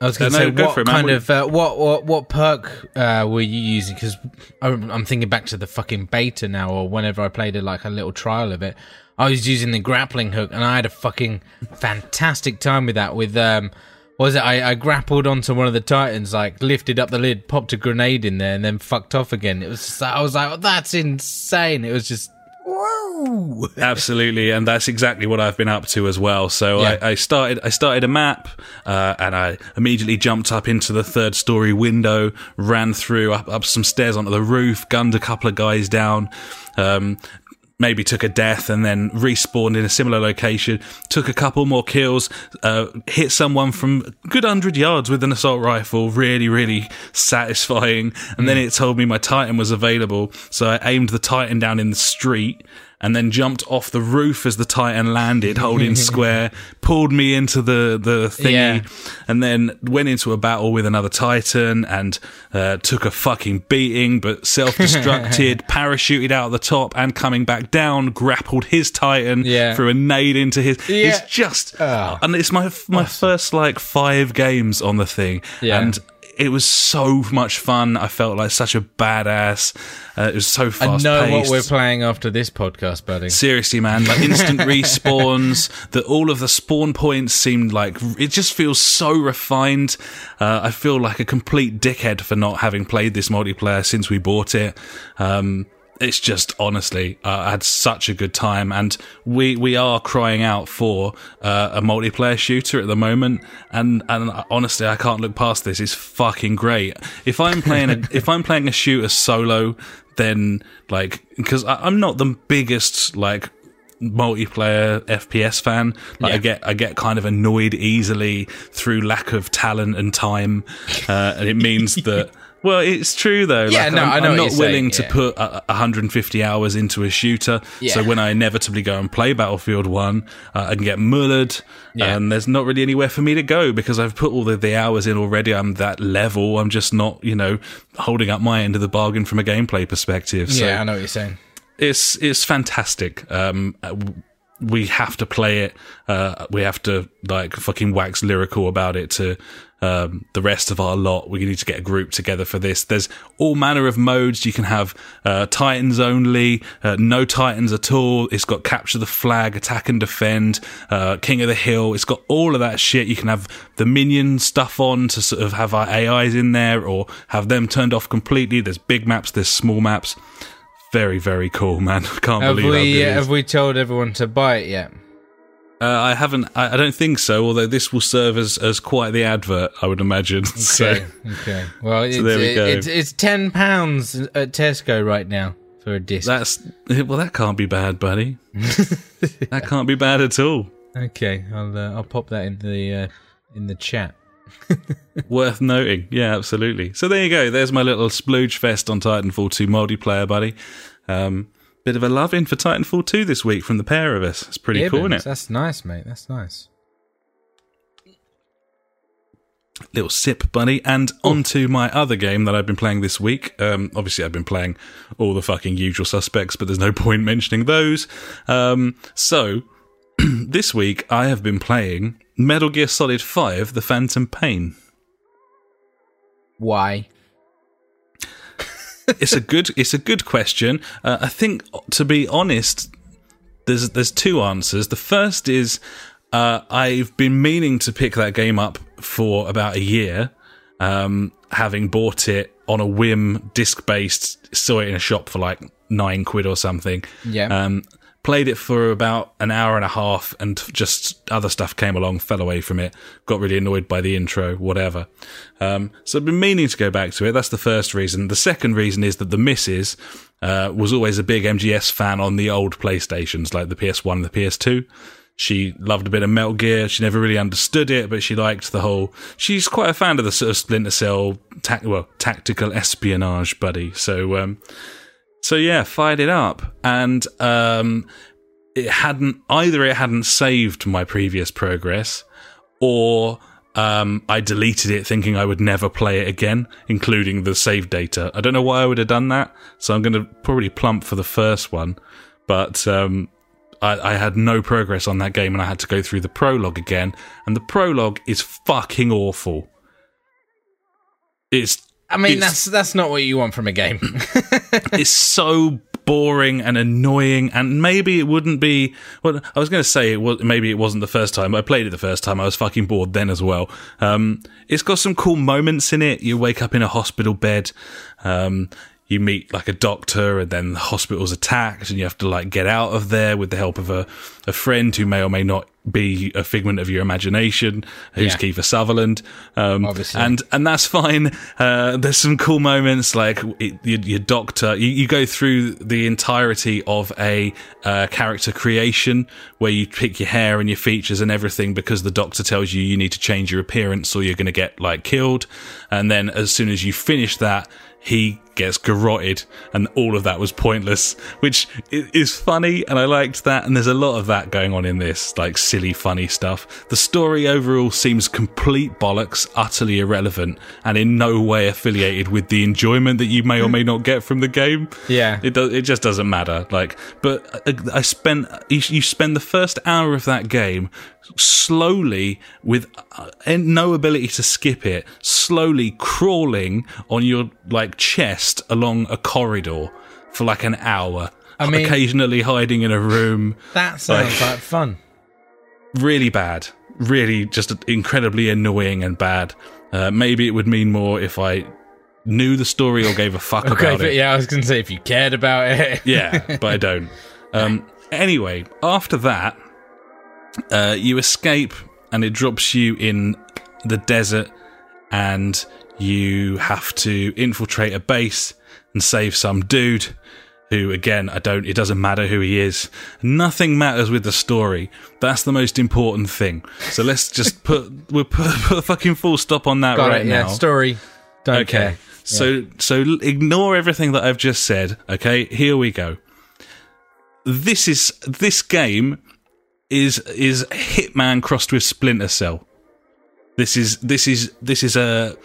I was going Uh, to no, say go what for it, kind of uh, what what what perk uh, were you using? Because I'm, I'm thinking back to the fucking beta now, or whenever I played it, like a little trial of it. I was using the grappling hook, and I had a fucking fantastic time with that. With um, was it? I, I grappled onto one of the titans, like lifted up the lid, popped a grenade in there, and then fucked off again. It was just, I was like, oh, that's insane. It was just whoa. <laughs> Absolutely, and that's exactly what I've been up to as well. So Yeah. I, I started, I started a map, uh, and I immediately jumped up into the third story window, ran through up, up some stairs onto the roof, gunned a couple of guys down. Um, Maybe took a death and then respawned in a similar location. Took a couple more kills. Uh, hit someone from a good hundred yards with an assault rifle. Really, really satisfying. And then it told me my Titan was available, so I aimed the Titan down in the street and then jumped off the roof as the Titan landed, holding <laughs> square, pulled me into the the thingy, Yeah. and then went into a battle with another Titan and uh, took a fucking beating, but self destructed, <laughs> parachuted out of the top and coming back down, grappled his Titan, Yeah. threw a nade into his. Yeah. It's just, Oh. and it's my my first like five games on the thing, Yeah. and. It was so much fun. I felt like such a badass. Uh, it was so fast. I know what we're playing after this podcast, buddy. Seriously, man, like <laughs> instant respawns. That all of the spawn points seemed like it just feels so refined. Uh, I feel like a complete dickhead for not having played this multiplayer since we bought it. Um, it's just honestly, uh, I had such a good time, and we we are crying out for uh, a multiplayer shooter at the moment. And and honestly, I can't look past this. It's fucking great. If I'm playing a <laughs> if I'm playing a shooter solo, then like because I'm not the biggest like multiplayer FPS fan. Like I get I get kind of annoyed easily through lack of talent and time, uh, and it means <laughs> that. Well, it's true though. Yeah, like, no, I'm, I know I'm not willing saying, to yeah. put uh, 150 hours into a shooter. Yeah. So when I inevitably go and play Battlefield One, uh, I can get mullered, Yeah. and there's not really anywhere for me to go because I've put all the, the hours in already. I'm that level. I'm just not, you know, holding up my end of the bargain from a gameplay perspective. So yeah, I know what you're saying. it's it's fantastic. Um, we have to play it. Uh, we have to like fucking wax lyrical about it to um, the rest of our lot. We need to get a group together for this. There's all manner of modes. You can have uh, Titans only, uh, no Titans at all. It's got capture the flag, attack and defend, uh, King of the Hill. It's got all of that shit. You can have the minion stuff on to sort of have our AIs in there or have them turned off completely. There's big maps, there's small maps. Very, very cool, man. <laughs> I can't Have believe we it is. have we told everyone to buy it yet? Uh, I haven't. I, I don't think so. Although this will serve as, as quite the advert, I would imagine. <laughs> So Okay. okay. Well, it's, there we go. it's it's ten pounds at Tesco right now for a disc. that's well. That can't be bad, buddy. <laughs> that can't be bad at all. okay, I'll uh, I'll pop that in the uh, in the chat. <laughs> Worth noting. Yeah, absolutely. So there you go. There's my little splooge fest on Titanfall 2 multiplayer, buddy. Um, bit of a love in for Titanfall 2 this week from the pair of us. It's pretty cool, isn't it? That's nice, mate. That's nice. little sip, buddy. And on to my other game that I've been playing this week. Um, obviously, I've been playing all the fucking usual suspects, but there's no <laughs> point mentioning those. Um, so, <clears throat> this week I have been playing Metal Gear Solid 5 The Phantom Pain. Why? it's a good it's a good question. Uh, I think to be honest, there's there's two answers. The first is uh, I've been meaning to pick that game up for about a year, um, having bought it on a whim, disc based. Saw it in a shop for like nine quid or something. Yeah. Um, played it for about an hour and a half, and just other stuff came along, fell away from it, got really annoyed by the intro, whatever. Um, so I've been meaning to go back to it. That's the first reason. The second reason is that the missus uh, was always a big MGS fan on the old PlayStations, like the PS1 and the PS2. She loved a bit of Metal Gear. She never really understood it, but she liked the whole. She's quite a fan of the sort of Splinter Cell, well, tactical espionage buddy. So, um, so yeah, fired it up, and um, it hadn't either. It hadn't saved my previous progress, or um, I deleted it thinking I would never play it again, including the save data. I don't know why I would have done that, so I'm going to probably plump for the first one, but um, I, I had no progress on that game, and I had to go through the prologue again, and the prologue is fucking awful. It's I mean, It's- that's that's not what you want from a game. <laughs> it's so boring and annoying and maybe it wouldn't be well i was going to say it was maybe it wasn't the first time i played it the first time i was fucking bored then as well um it's got some cool moments in it you wake up in a hospital bed um you meet like a doctor and then the hospital's attacked and you have to like get out of there with the help of a, a friend who may or may not be a figment of your imagination who's Yeah. Kiefer Sutherland um, Obviously. and and that's fine. Uh, there's some cool moments like it, your, your doctor. You, you go through the entirety of a uh, character creation where you pick your hair and your features and everything because the doctor tells you you need to change your appearance or you're going to get like killed. And then as soon as you finish that, he gets garroted and all of that was pointless which is funny and i liked that. And there's a lot of that going on in this like silly funny stuff. The story overall seems complete bollocks utterly irrelevant and in no way affiliated with the enjoyment that you may or may not get from the game. Yeah. it does it just doesn't matter like but i, I spent you, you spend the first hour of that game slowly with uh, no ability to skip it slowly crawling on your like chest along a corridor for like an hour I mean- occasionally hiding in a room that sounds Like- like fun. really bad really just incredibly annoying and bad uh, maybe it would mean more if i knew the story or gave a fuck <laughs> Okay, about but it yeah, I was going to say if you cared about it. <laughs> yeah, but I don't. Um, anyway, after that, uh, you escape and it drops you in the desert, and you have to infiltrate a base and save some dude. Who again, I don't. It doesn't matter who he is. Nothing matters with the story. That's the most important thing. So let's just <laughs> put we'll put, <laughs> put a fucking full stop on that Got right it. Yeah, now. story. Don't Okay. care. So so ignore everything that I've just said. Okay, here we go. This is this game is is Hitman crossed with Splinter Cell. This is this is this is a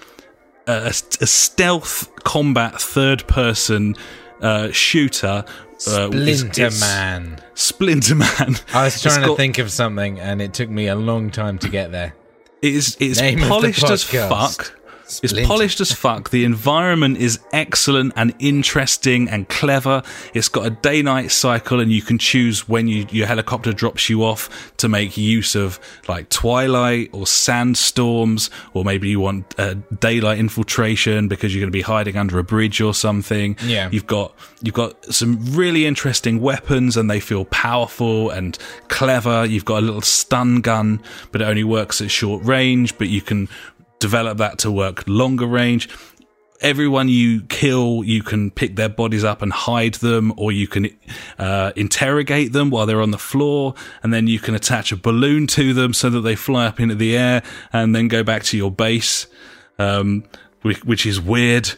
a, a stealth combat third person uh, shooter Uh, it's- Splinter it's- Man. Splinter Man. I was <laughs> It's trying to got- think of something, and it took me a long time to get there. It's it's Name polished as fuck. It's polished as fuck. The environment is excellent and interesting and clever. It's got a day night cycle, and you can choose when you, your helicopter drops you off to make use of like twilight or sandstorms, or maybe you want uh, daylight infiltration because you're going to be hiding under a bridge or something. Yeah. You've got you've got some really interesting weapons and they feel powerful and clever. You've got a little stun gun, but it only works at short range, but you can develop that to work longer range. Everyone you kill, you can pick their bodies up and hide them, or you can uh, interrogate them while they're on the floor, and then you can attach a balloon to them so that they fly up into the air and then go back to your base, um, which, which is weird.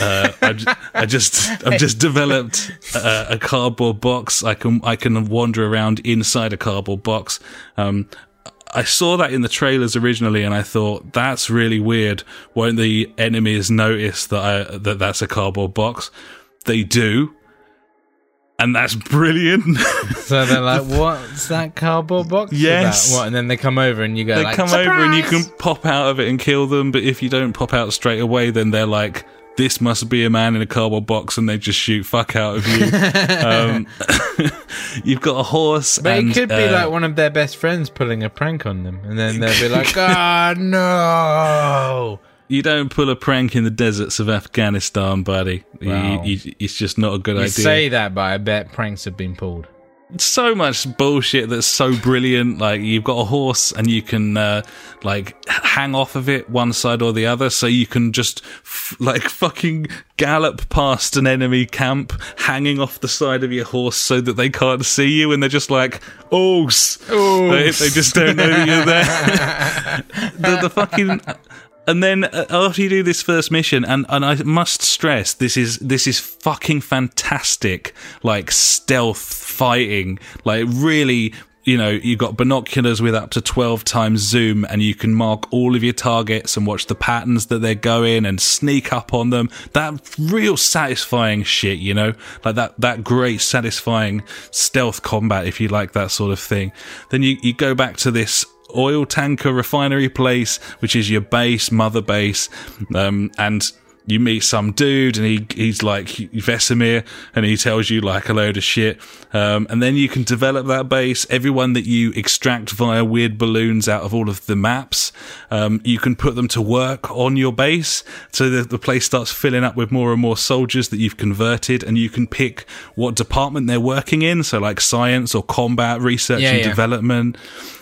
Uh, <laughs> I, I, just I've just developed a, a cardboard box. I can I can wander around inside a cardboard box. Um, I saw that in the trailers originally, and I thought that's really weird. Won't the enemies notice that I, that that's a cardboard box? They do, and that's brilliant. <laughs> So they're like, <laughs> "What's that cardboard box?" Yes. about?" What? And then they come over, and you go, they like, come over and you can pop out of it and kill them. But if you don't pop out straight away, then they're like, "This must be a man in a cardboard box," and they just shoot fuck out of you. <laughs> um, <laughs> you've got a horse, But and it could be uh, like one of their best friends pulling a prank on them, and then they'll be <laughs> like, "Ah, no!" you don't pull a prank in the deserts of Afghanistan, buddy. You- you- it's just not a good You idea. You say that, but I bet pranks have been pulled. So much bullshit that's so brilliant. Like you've got a horse and you can uh, like hang off of it one side or the other, so you can just f- like <laughs> fucking gallop past an enemy camp, hanging off the side of your horse so that they can't see you, and they're just like, "Oh, they, they just don't know that you're there." <laughs> the, the fucking. And then uh, after you do this first mission, and, and I must stress, this is this is fucking fantastic, like stealth fighting, like really. You know, you've got binoculars with up to 12 times zoom, and you can mark all of your targets and watch the patterns that they're going and sneak up on them. That real satisfying shit, you know? Like that, that great satisfying stealth combat, if you like that sort of thing. Then you, you go back to this oil tanker refinery place, which is your base, mother base, um, and you meet some dude and he he's like Vesemir and he tells you like a load of shit. Um, and then you can develop that base. Everyone that you extract via weird balloons out of all of the maps, um, you can put them to work on your base. So the, the place starts filling up with more and more soldiers that you've converted and you can pick what department they're working in. So like science or combat, research Yeah, and yeah. development.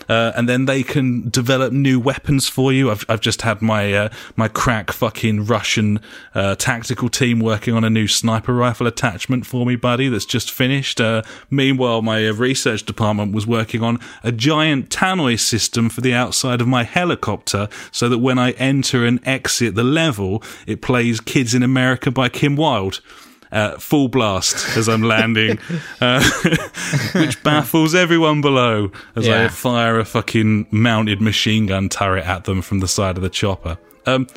Uh, and then they can develop new weapons for you. I've, I've just had my uh, my crack fucking Russian uh, tactical team working on a new sniper rifle attachment for me, buddy. That's just finished. Uh, meanwhile, my uh, research department was working on a giant tannoy system for the outside of my helicopter, so that when I enter and exit the level, it plays "Kids in America" by Kim Wilde. Uh, full blast as I'm landing, uh, <laughs> which baffles everyone below as I Yeah. fire a fucking mounted machine gun turret at them from the side of the chopper. Um,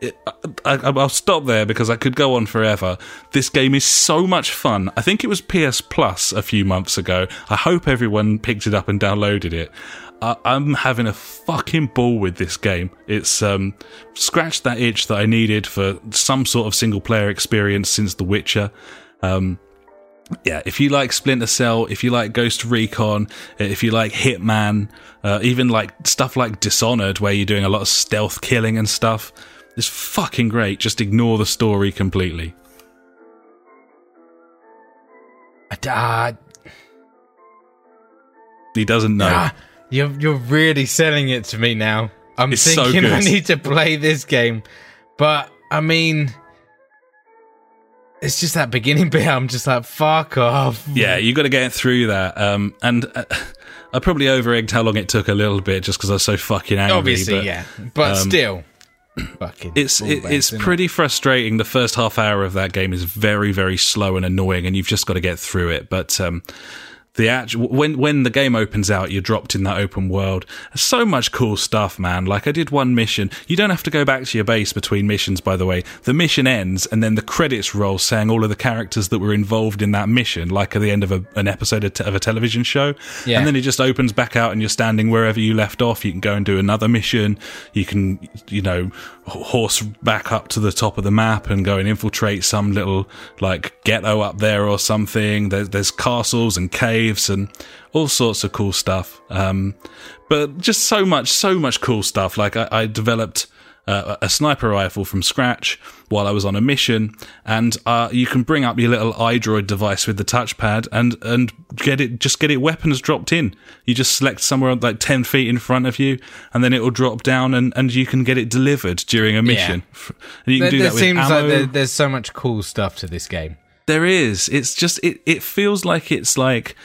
it, I, I, I'll stop there because I could go on forever. This game is so much fun. I think it was PS Plus a few months ago. I hope everyone picked it up and downloaded it. I, I'm having a fucking ball with this game. It's um, scratched that itch that I needed for some sort of single player experience since The Witcher. Um, yeah, if you like Splinter Cell, if you like Ghost Recon, if you like Hitman, uh, even like stuff like Dishonored, where you're doing a lot of stealth killing and stuff, it's fucking great. Just ignore the story completely. Ah, He doesn't know. ah, you're you're really selling it to me now. I'm It's so thinking I need to play this game, but I mean, it's just that beginning <laughs> bit. I'm just like, fuck off. Yeah, you got to get through that. Um, and uh, I probably over egged how long it took a little bit just because I was so fucking angry. obviously, but yeah, but um, still, <clears throat> fucking. It's it, it's pretty frustrating. The first half hour of that game is very very slow and annoying, and you've just got to get through it. But um, the actual when when the game opens out, you're dropped in that open world. So much cool stuff, man. Like I did one mission. You don't have to go back to your base between missions, by the way. The mission ends, and then the credits roll, saying all of the characters that were involved in that mission, like at the end of a, an episode of, t- of a television show. Yeah. And then it just opens back out, and you're standing wherever you left off. You can go and do another mission. You can, you know, horse back up to the top of the map and go and infiltrate some little like ghetto up there or something. There's, there's castles and caves and all sorts of cool stuff. Um, but just so much, so much cool stuff. Like I, I developed uh, a sniper rifle from scratch while I was on a mission, and uh, you can bring up your little iDroid device with the touchpad and and get it just get it weapons dropped in. You just select somewhere like ten feet in front of you, and then it will drop down, and, and you can get it delivered during a mission. And you can There, do that seems ammo. like there, there's so much cool stuff to this game. There is. It's just it. It feels like it's like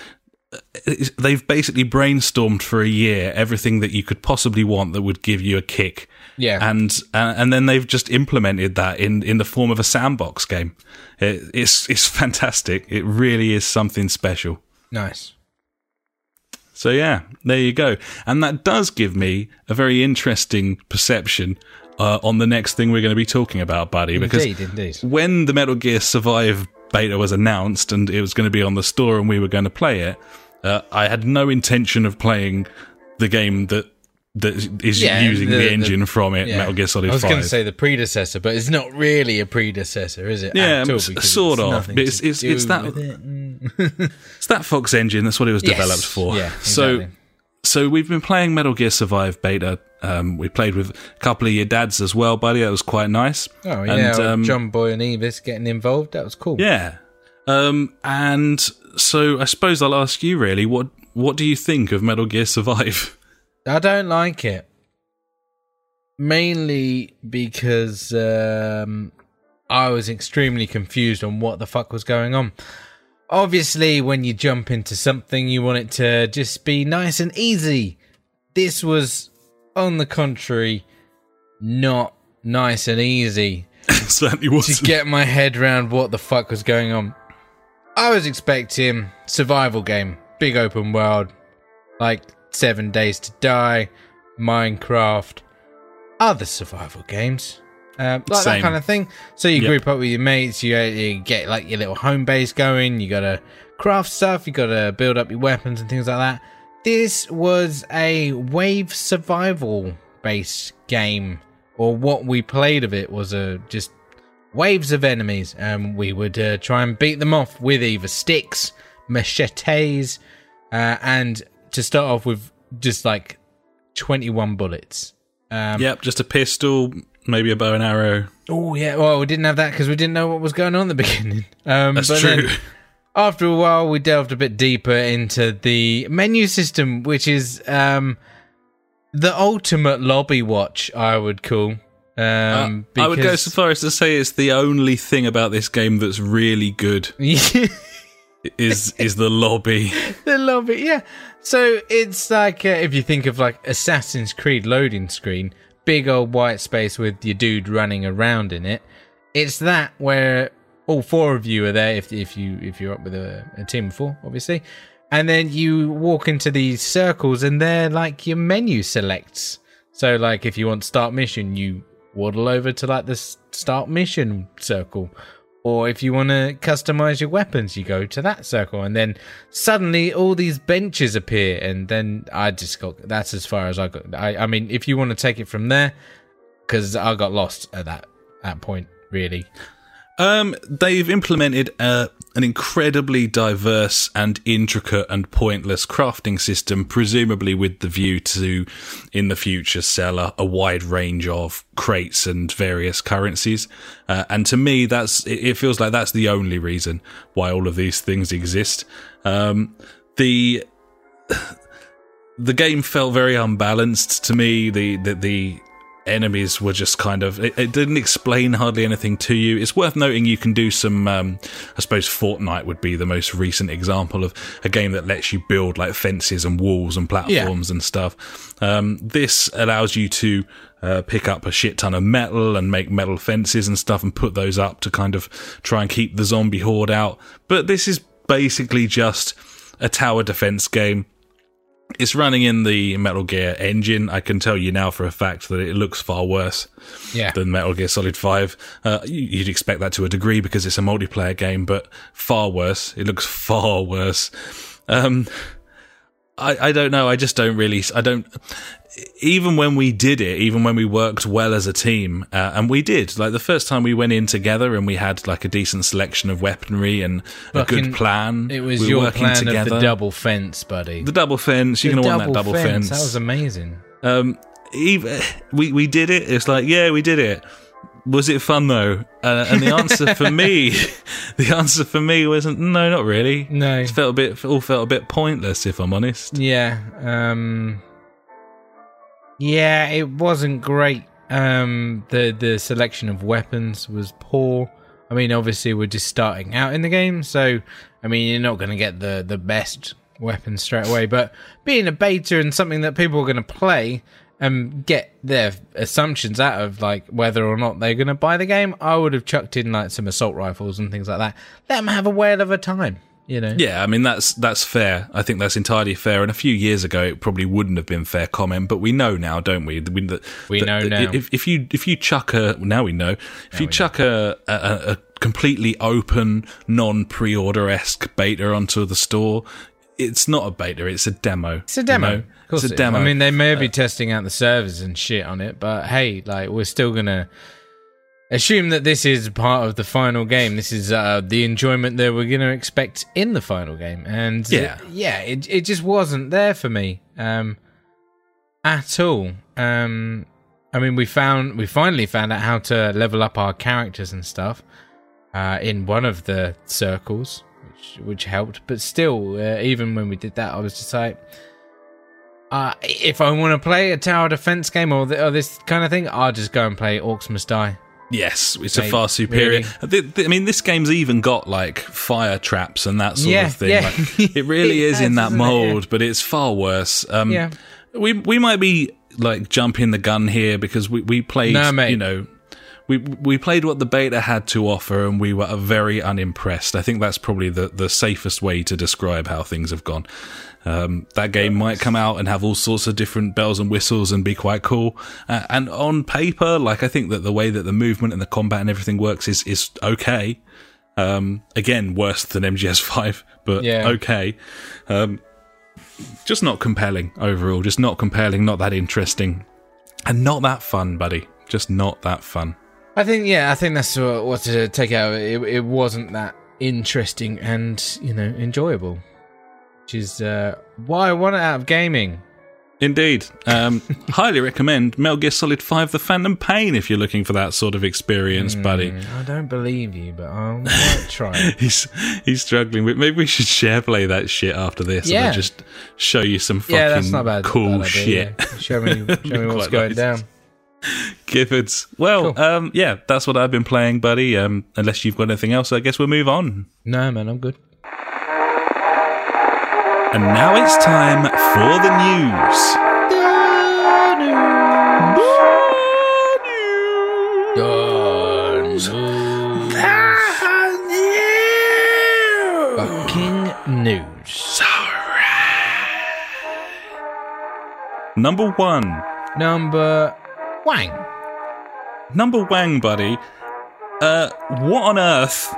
they've basically brainstormed for a year everything that you could possibly want that would give you a kick. Yeah. and uh, and then they've just implemented that in in the form of a sandbox game. It, it's it's <laughs> fantastic. It really is something special. Nice. So yeah, there you go. And that does give me a very interesting perception uh, on the next thing we're going to be talking about, buddy. Because Indeed, indeed. when the Metal Gear Survive beta was announced and it was going to be on the store and we were going to play it, uh, I had no intention of playing the game that that is Yeah, using the, the- the- engine from it, Yeah. Metal Gear Solid I was 5. going to say the predecessor, but it's not really a predecessor, is it? Yeah, all, sort it's of. But it's- it's- it's that- it. <laughs> It's that Fox engine. That's what it was Yes. developed for. Yeah, <laughs> So exactly. so so we've been playing Metal Gear Survive beta. Um, we played with a couple of your dads as well, buddy. That was quite nice. Oh yeah, And, um, John Boy and Evis getting involved. That was cool. Yeah. Um, and so I suppose I'll ask you really, what what do you think of Metal Gear Survive? <laughs> I don't like it. Mainly because um, I was extremely confused on what the fuck was going on. Obviously, when you jump into something, you want it to just be nice and easy. This was, on the contrary, not nice and easy. <laughs> Certainly to wasn't. get my head around what the fuck was going on. I was expecting survival game, big open world, like Seven Days to Die, Minecraft, other survival games, um, like Same. that kind of thing. So you Yep. group up with your mates, you, you get like your little home base going. You gotta craft stuff, you gotta build up your weapons and things like that. This was a wave survival based game, or what we played of it was a just waves of enemies, and we would uh, try and beat them off with either sticks, machetes, uh, and to start off with just like 21 bullets. Um, Yep, just a pistol, maybe a bow and arrow. Oh, yeah. Well, we didn't have that because we didn't know what was going on at the <laughs> beginning. Um, That's but true. after a while, we delved a bit deeper into the menu system, which is um, the ultimate lobby watch, I would call. Um, Uh, I would go because- so far as to say it's the only thing about this game that's really good <laughs> is is the lobby. <laughs> the lobby, yeah. So it's like uh, if you think of like Assassin's Creed loading screen, big old white space with your dude running around in it. It's that where all four of you are there if if you if you're up with a, a team of four, obviously, and then you walk into these circles and they're like your menu selects. So like if you want start mission, you waddle over to like the start mission circle. Or if you want to customize your weapons, you go to that circle, and then suddenly all these benches appear, and then I just got. That's as far as I got. I, I mean, if you want to take it from there, because I got lost at that that point, really. Um, they've implemented uh, an incredibly diverse and intricate and pointless crafting system, presumably with the view to, in the future, sell a, a wide range of crates and various currencies. Uh, and to me, that's it, it feels like that's the only reason why all of these things exist. Um, the <sighs> the game felt very unbalanced to me. The the, the enemies were just kind of it, it didn't explain hardly anything to you. It's worth noting you can do some. Um, I suppose Fortnite would be the most recent example of a game that lets you build like fences and walls and platforms and stuff. Um, this allows you to. Uh, pick up a shit ton of metal and make metal fences and stuff and put those up to kind of try and keep the zombie horde out. But this is basically just a tower defense game. It's running in the Metal Gear engine. I can tell you now for a fact that it looks far worse Yeah. than Metal Gear Solid 5. Uh, you- you'd expect that to a degree because it's a multiplayer game, but far worse. It looks <laughs> far worse. Um, I, I don't know. I just don't really. I don't. Even when we did it, even when we worked well as a team, uh, and we did, like the first time we went in together and we had like a decent selection of weaponry and a good plan. It was we your working plan together. of the double fence, buddy. The double fence. You're going to want that double fence. That was amazing. Um, even, we we did it. It's like, yeah, we did it. Was it fun though? Uh, and the answer for <laughs> me, <laughs> the answer for me wasn't no, not really. No. It felt a bit, all felt a bit pointless, if I'm honest. Yeah. Um Yeah, it wasn't great. Um the the selection of weapons was poor. I mean, obviously we're just starting out in the game, so I mean, you're not going to get the the best weapons straight away, but being a beta and something that people are going to play and get their assumptions out of like whether or not they're going to buy the game, I would have chucked in like some assault rifles and things like that. Let them have a whale of a time, you know. Yeah, I mean that's that's fair. I think that's entirely fair. And a few years ago, it probably wouldn't have been fair comment, but we know now, don't we? We, that, We that- know that now. If, if you if you chuck a now we know if you chuck a, a a completely open, non pre-order esque beta onto the store, it's not a beta. It's a demo. It's a demo. you know? Of course it's a it is. demo. I mean, they may be uh, testing out the servers and shit on it, but hey, like we're still gonna assume that this is part of the final game. This is uh, the enjoyment that we're gonna expect in the final game, and Yeah. yeah, it it just wasn't there for me um, at all. Um, I mean, we found we finally found out how to level up our characters and stuff uh, in one of the circles, which which helped. But still, uh, even when we did that, I was just like, uh, if I want to play a tower defense game or, th- or this kind of thing, I'll just go and play Orcs Must Die. Yes, it's a far superior. really? Th- I mean, this game's even got like fire traps and that sort Yeah, of thing. yeah. Like, <laughs> it really It is in that isn't it? Mold, but it's far worse. Um, Yeah. we we might be like jumping the gun here because we we played, No, mate. you know. We, we played what the beta had to offer and we were very unimpressed. I think that's probably the, the safest way to describe how things have gone. Um, that game might come out and have all sorts of different bells and whistles and be quite cool. Uh, and on paper, like I think that the way that the movement and the combat and everything works is is okay. Um, again, worse than MGS5, <laughs> but Yeah. okay. Um, just not compelling overall. Just not compelling. Not that interesting, and not that fun, buddy. Just not that fun. I think, yeah, I think that's what, what to take out. It, it wasn't that interesting and, you know, enjoyable, which is uh, why I want it out of gaming. Indeed. Um, <laughs> highly recommend Metal Gear Solid 5 The Phantom Pain if you're looking for that sort of experience, buddy. Mm, I don't believe you, but I'll <laughs> try. He's he's struggling with. Maybe we should share play that shit after this, and Yeah. then just show you some fucking yeah, that's not bad. cool bad idea, shit. yeah. Show me, show me <laughs> what's going nice. down. Giffords. Well, Cool. um, yeah, that's what I've been playing, buddy. Um, unless you've got anything else, I guess we'll move on. No, man, I'm good. And now it's time for the news. The news. The news. The news. Fucking news. Number one. Number Wang. Number Wang, buddy. Uh, what on earth?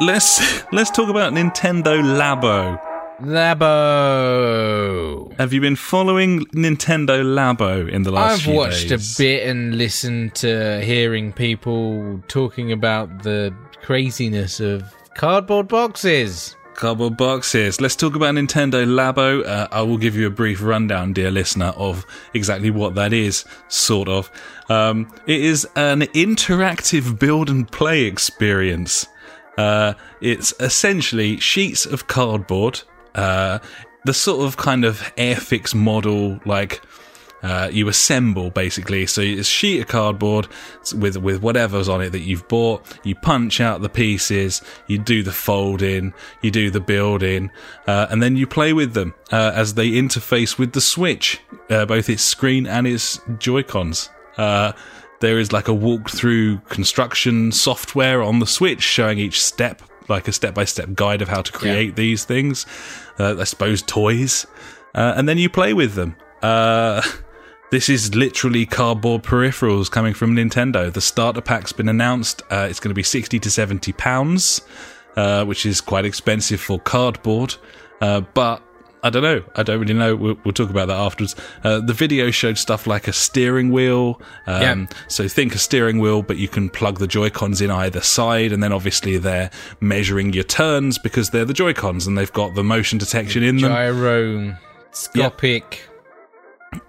Let's <laughs> let's talk about Nintendo Labo. Labo. Have you been following Nintendo Labo in the last I've watched days? a bit and listened to hearing people talking about the craziness of cardboard boxes. Cardboard boxes. Let's talk about Nintendo Labo. Uh, I will give you a brief rundown, dear listener, of exactly what that is, sort of. Um, it is an interactive build and play experience. Uh, it's essentially sheets of cardboard, uh, the sort of kind of Airfix model, like uh, you assemble basically. So it's sheet of cardboard with with whatever's on it that you've bought. You punch out the pieces, you do the folding, you do the building, uh, and then you play with them uh, as they interface with the Switch, uh, both its screen and its Joy Cons. Uh, there is like a walkthrough construction software on the Switch showing each step like a step by step guide of how to create these things. Uh, I suppose toys, uh, and then you play with them. Uh, <laughs> this is literally cardboard peripherals coming from Nintendo. The starter pack's been announced. Uh, it's going to be sixty to seventy pounds, uh, which is quite expensive for cardboard. Uh, but I don't know. I don't really know. We'll, we'll talk about that afterwards. Uh, the video showed stuff like a steering wheel. Um, Yeah. So think a steering wheel, but you can plug the Joy Cons in either side, and then obviously they're measuring your turns because they're the Joy Cons and they've got the motion detection in them, Gyroscopic.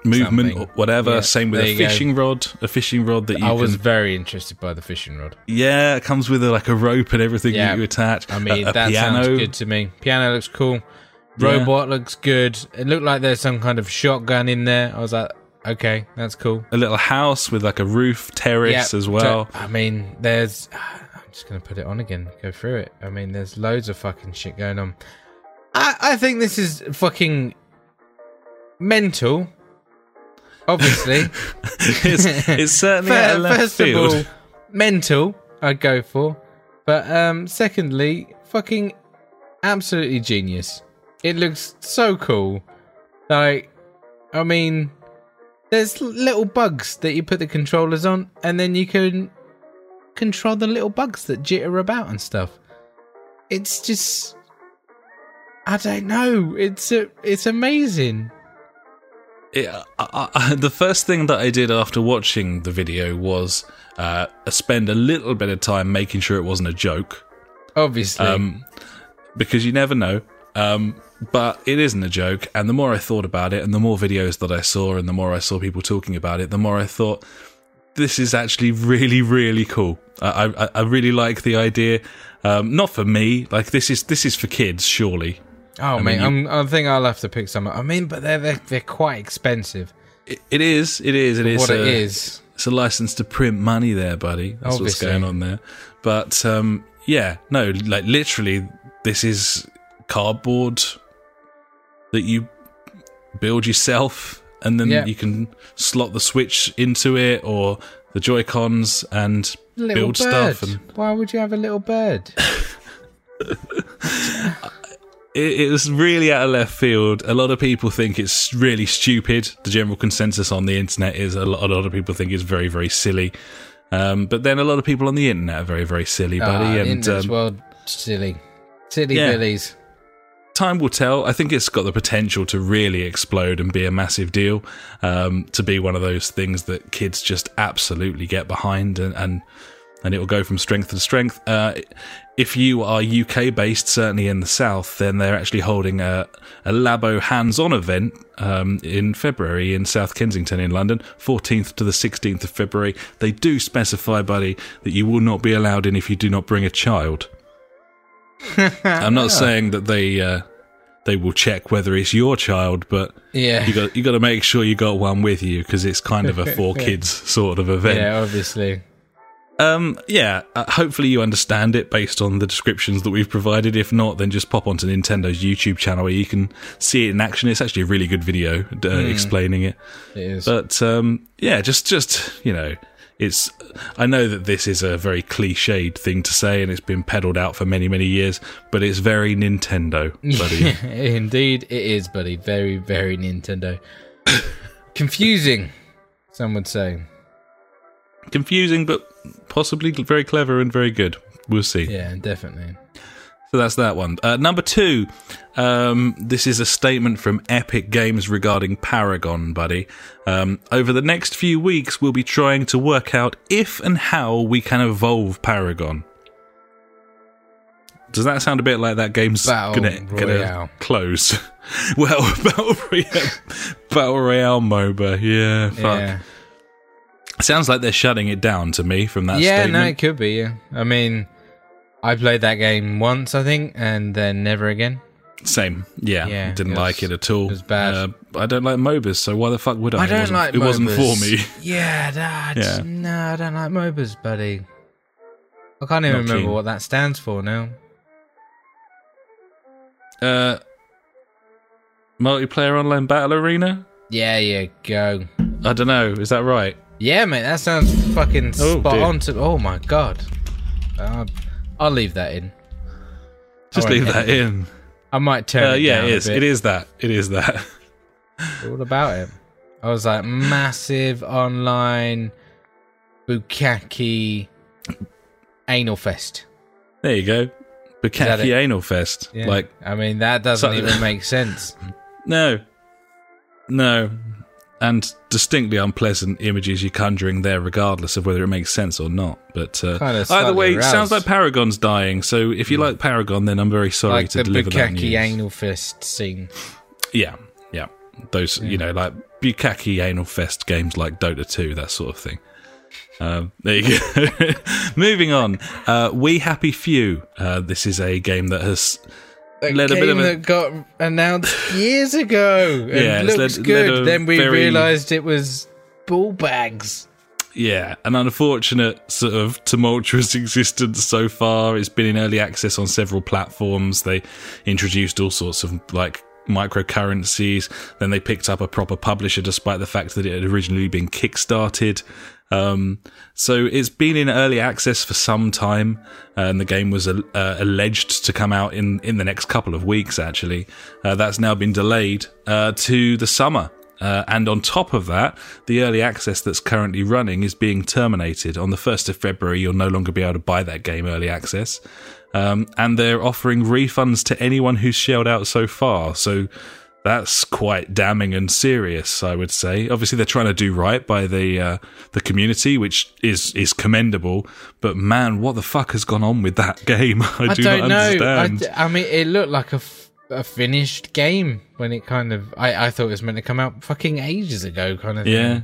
movement, something. or whatever. Yeah, Same with a you go. fishing rod, a fishing rod that you I can. was very interested by the fishing rod. yeah, it comes with a, like a rope and everything Yeah. that you attach. I mean, a, a that piano. sounds good to me. Piano looks cool. Robot looks good. It looked like there's some kind of shotgun in there. I was like, okay, that's cool. A little house with like a roof terrace Yeah, as well. I mean, there's. <sighs> I'm just gonna put it on again. Go through it. I mean, there's loads of fucking shit going on. I I think this is fucking mental. Obviously, <laughs> it's, it's certainly out of Fir- left first field. of all, mental. I'd go for, but um, secondly, fucking absolutely genius. It looks so cool. Like, I mean, there's little bugs that you put the controllers on, and then you can control the little bugs that jitter about and stuff. It's just, I don't know. It's a, it's amazing. I, the first thing that I did after watching the video was uh, spend a little bit of time making sure it wasn't a joke, Obviously, um, because you never know. Um, but it isn't a joke, and the more I thought about it, and the more videos that I saw, and the more I saw people talking about it, the more I thought this is actually <laughs> really, really cool. I, I, I really like the idea. Um, not for me, like this is this is for kids, surely. oh mean, mate, you- I'm, I think I'll have to pick some. I mean, but they're they're, they're quite expensive. It, it is, it is, it is. what it a- is. It's a license to print money there, buddy. That's Obviously. what's going on there. But um, yeah, no, like literally, this is cardboard that you build yourself, and then Yeah. you can slot the Switch into it or the Joy Cons and Little build bird. stuff. And Why would you have a little bird? <laughs> it, it was really out of left field. A lot of people think it's really stupid. The general consensus on the internet is a lot, a lot of people think it's very, very silly. Um, but then a lot of people on the internet are very, very silly, buddy. Ah, and internet's um, world silly, silly Yeah. billies. Time will tell. I think it's got the potential to really explode and be a massive deal. Um, to be one of those things that kids just absolutely get behind, and and, and it will go from strength to strength. Uh, if you are UK based, certainly in the south, then they're actually holding a, a Labo hands-on event um, in February in South Kensington in London, 14th to the 16th of February. They do specify, buddy, that you will not be allowed in if you do not bring a child. <laughs> I'm not saying that they uh, they will check whether it's your child, but Yeah, you got you got to make sure you got one with you because it's kind of a <laughs> for kids sort of event. yeah, obviously. Um, yeah. Uh, hopefully you understand it based on the descriptions that we've provided. If not, then just pop onto Nintendo's YouTube channel where you can see it in action. It's actually a really good video uh, explaining it. It is. But um, yeah, just just you know, it's. I know that this is a very cliched thing to say, and it's been peddled out for many many years, but it's very Nintendo, buddy. <laughs> Indeed, it is, buddy. Very, very Nintendo. <coughs> Confusing, some would say. Confusing, but possibly very clever and very good. We'll see. Yeah, definitely. So that's that one. Uh, number two, um, this is a statement from Epic Games regarding Paragon, buddy. Um, over the next few weeks, we'll be trying to work out if and how we can evolve Paragon. Does that sound a bit like that game's Battle gonna, gonna close? <laughs> well, <laughs> Battle Royale, Battle Royale MOBA, yeah, fuck. Yeah, Sounds like they're shutting it down to me from that yeah. statement. No, it could be. Yeah, I mean, I played that game once, I think, and then never again. Same, yeah. Yeah, didn't it like it at all. it was bad. Uh, I don't like MOBAs, so why the fuck would I? I don't wasn't- like. It wasn't for me. <laughs> Yeah, nah, Yeah. no, I don't like MOBAs, buddy. I can't even Not remember keen. what that stands for now. Uh, multiplayer online battle arena. Yeah, yeah, go. I don't know. Is that right? Yeah, mate, that sounds fucking Oh, spot dear. on to. Oh my god, uh, I'll leave that in. Just leave that edit in. I might turn Uh, it yeah, down it a is. It is that. It is that. all about it. I was like massive online bukkake anal fest. There you go. it? Anal Fest. Yeah. Like, I mean, that doesn't So- even make sense. <laughs> no. No. And distinctly unpleasant images you're conjuring there, regardless of whether it makes sense or not. But uh, either way, it sounds like Paragon's dying. So if you like Paragon, then I'm very sorry like to the deliver that news. anal fist scene. Yeah, yeah. Those, you know, like Bukkake Anal Fest games like Dota 2, that sort of thing. Um, there you go. <laughs> Moving on. Uh, we Happy Few. Uh, this is a game that has A led a game bit of a. that got announced years ago and Yeah, looks led- good. led then we very- realised it was ball bags. Yeah, an unfortunate sort of tumultuous <laughs> existence so far. It's been in early access on several platforms. They introduced all sorts of like microcurrencies. Then they picked up a proper publisher despite the fact that it had originally been kickstarted. Um, so it's been in early access for some time, and the game was uh, alleged to come out in, in the next couple of weeks, actually. Uh, that's now been delayed uh, to the summer. Uh, and on top of that, the early access that's currently running is being terminated. On the 1st of February, you'll no longer be able to buy that game early access. Um, and they're offering refunds to anyone who's shelled out so far. So that's quite damning and serious, I would say. Obviously, they're trying to do right by the uh, the community, which is is commendable. But man, what the fuck has gone on with that <laughs> game? I, I do don't not know. I, understand. I mean, it looked like a, f- a finished game when it kind of. I, I thought it was meant to come out fucking ages ago, kind of. thing. Yeah.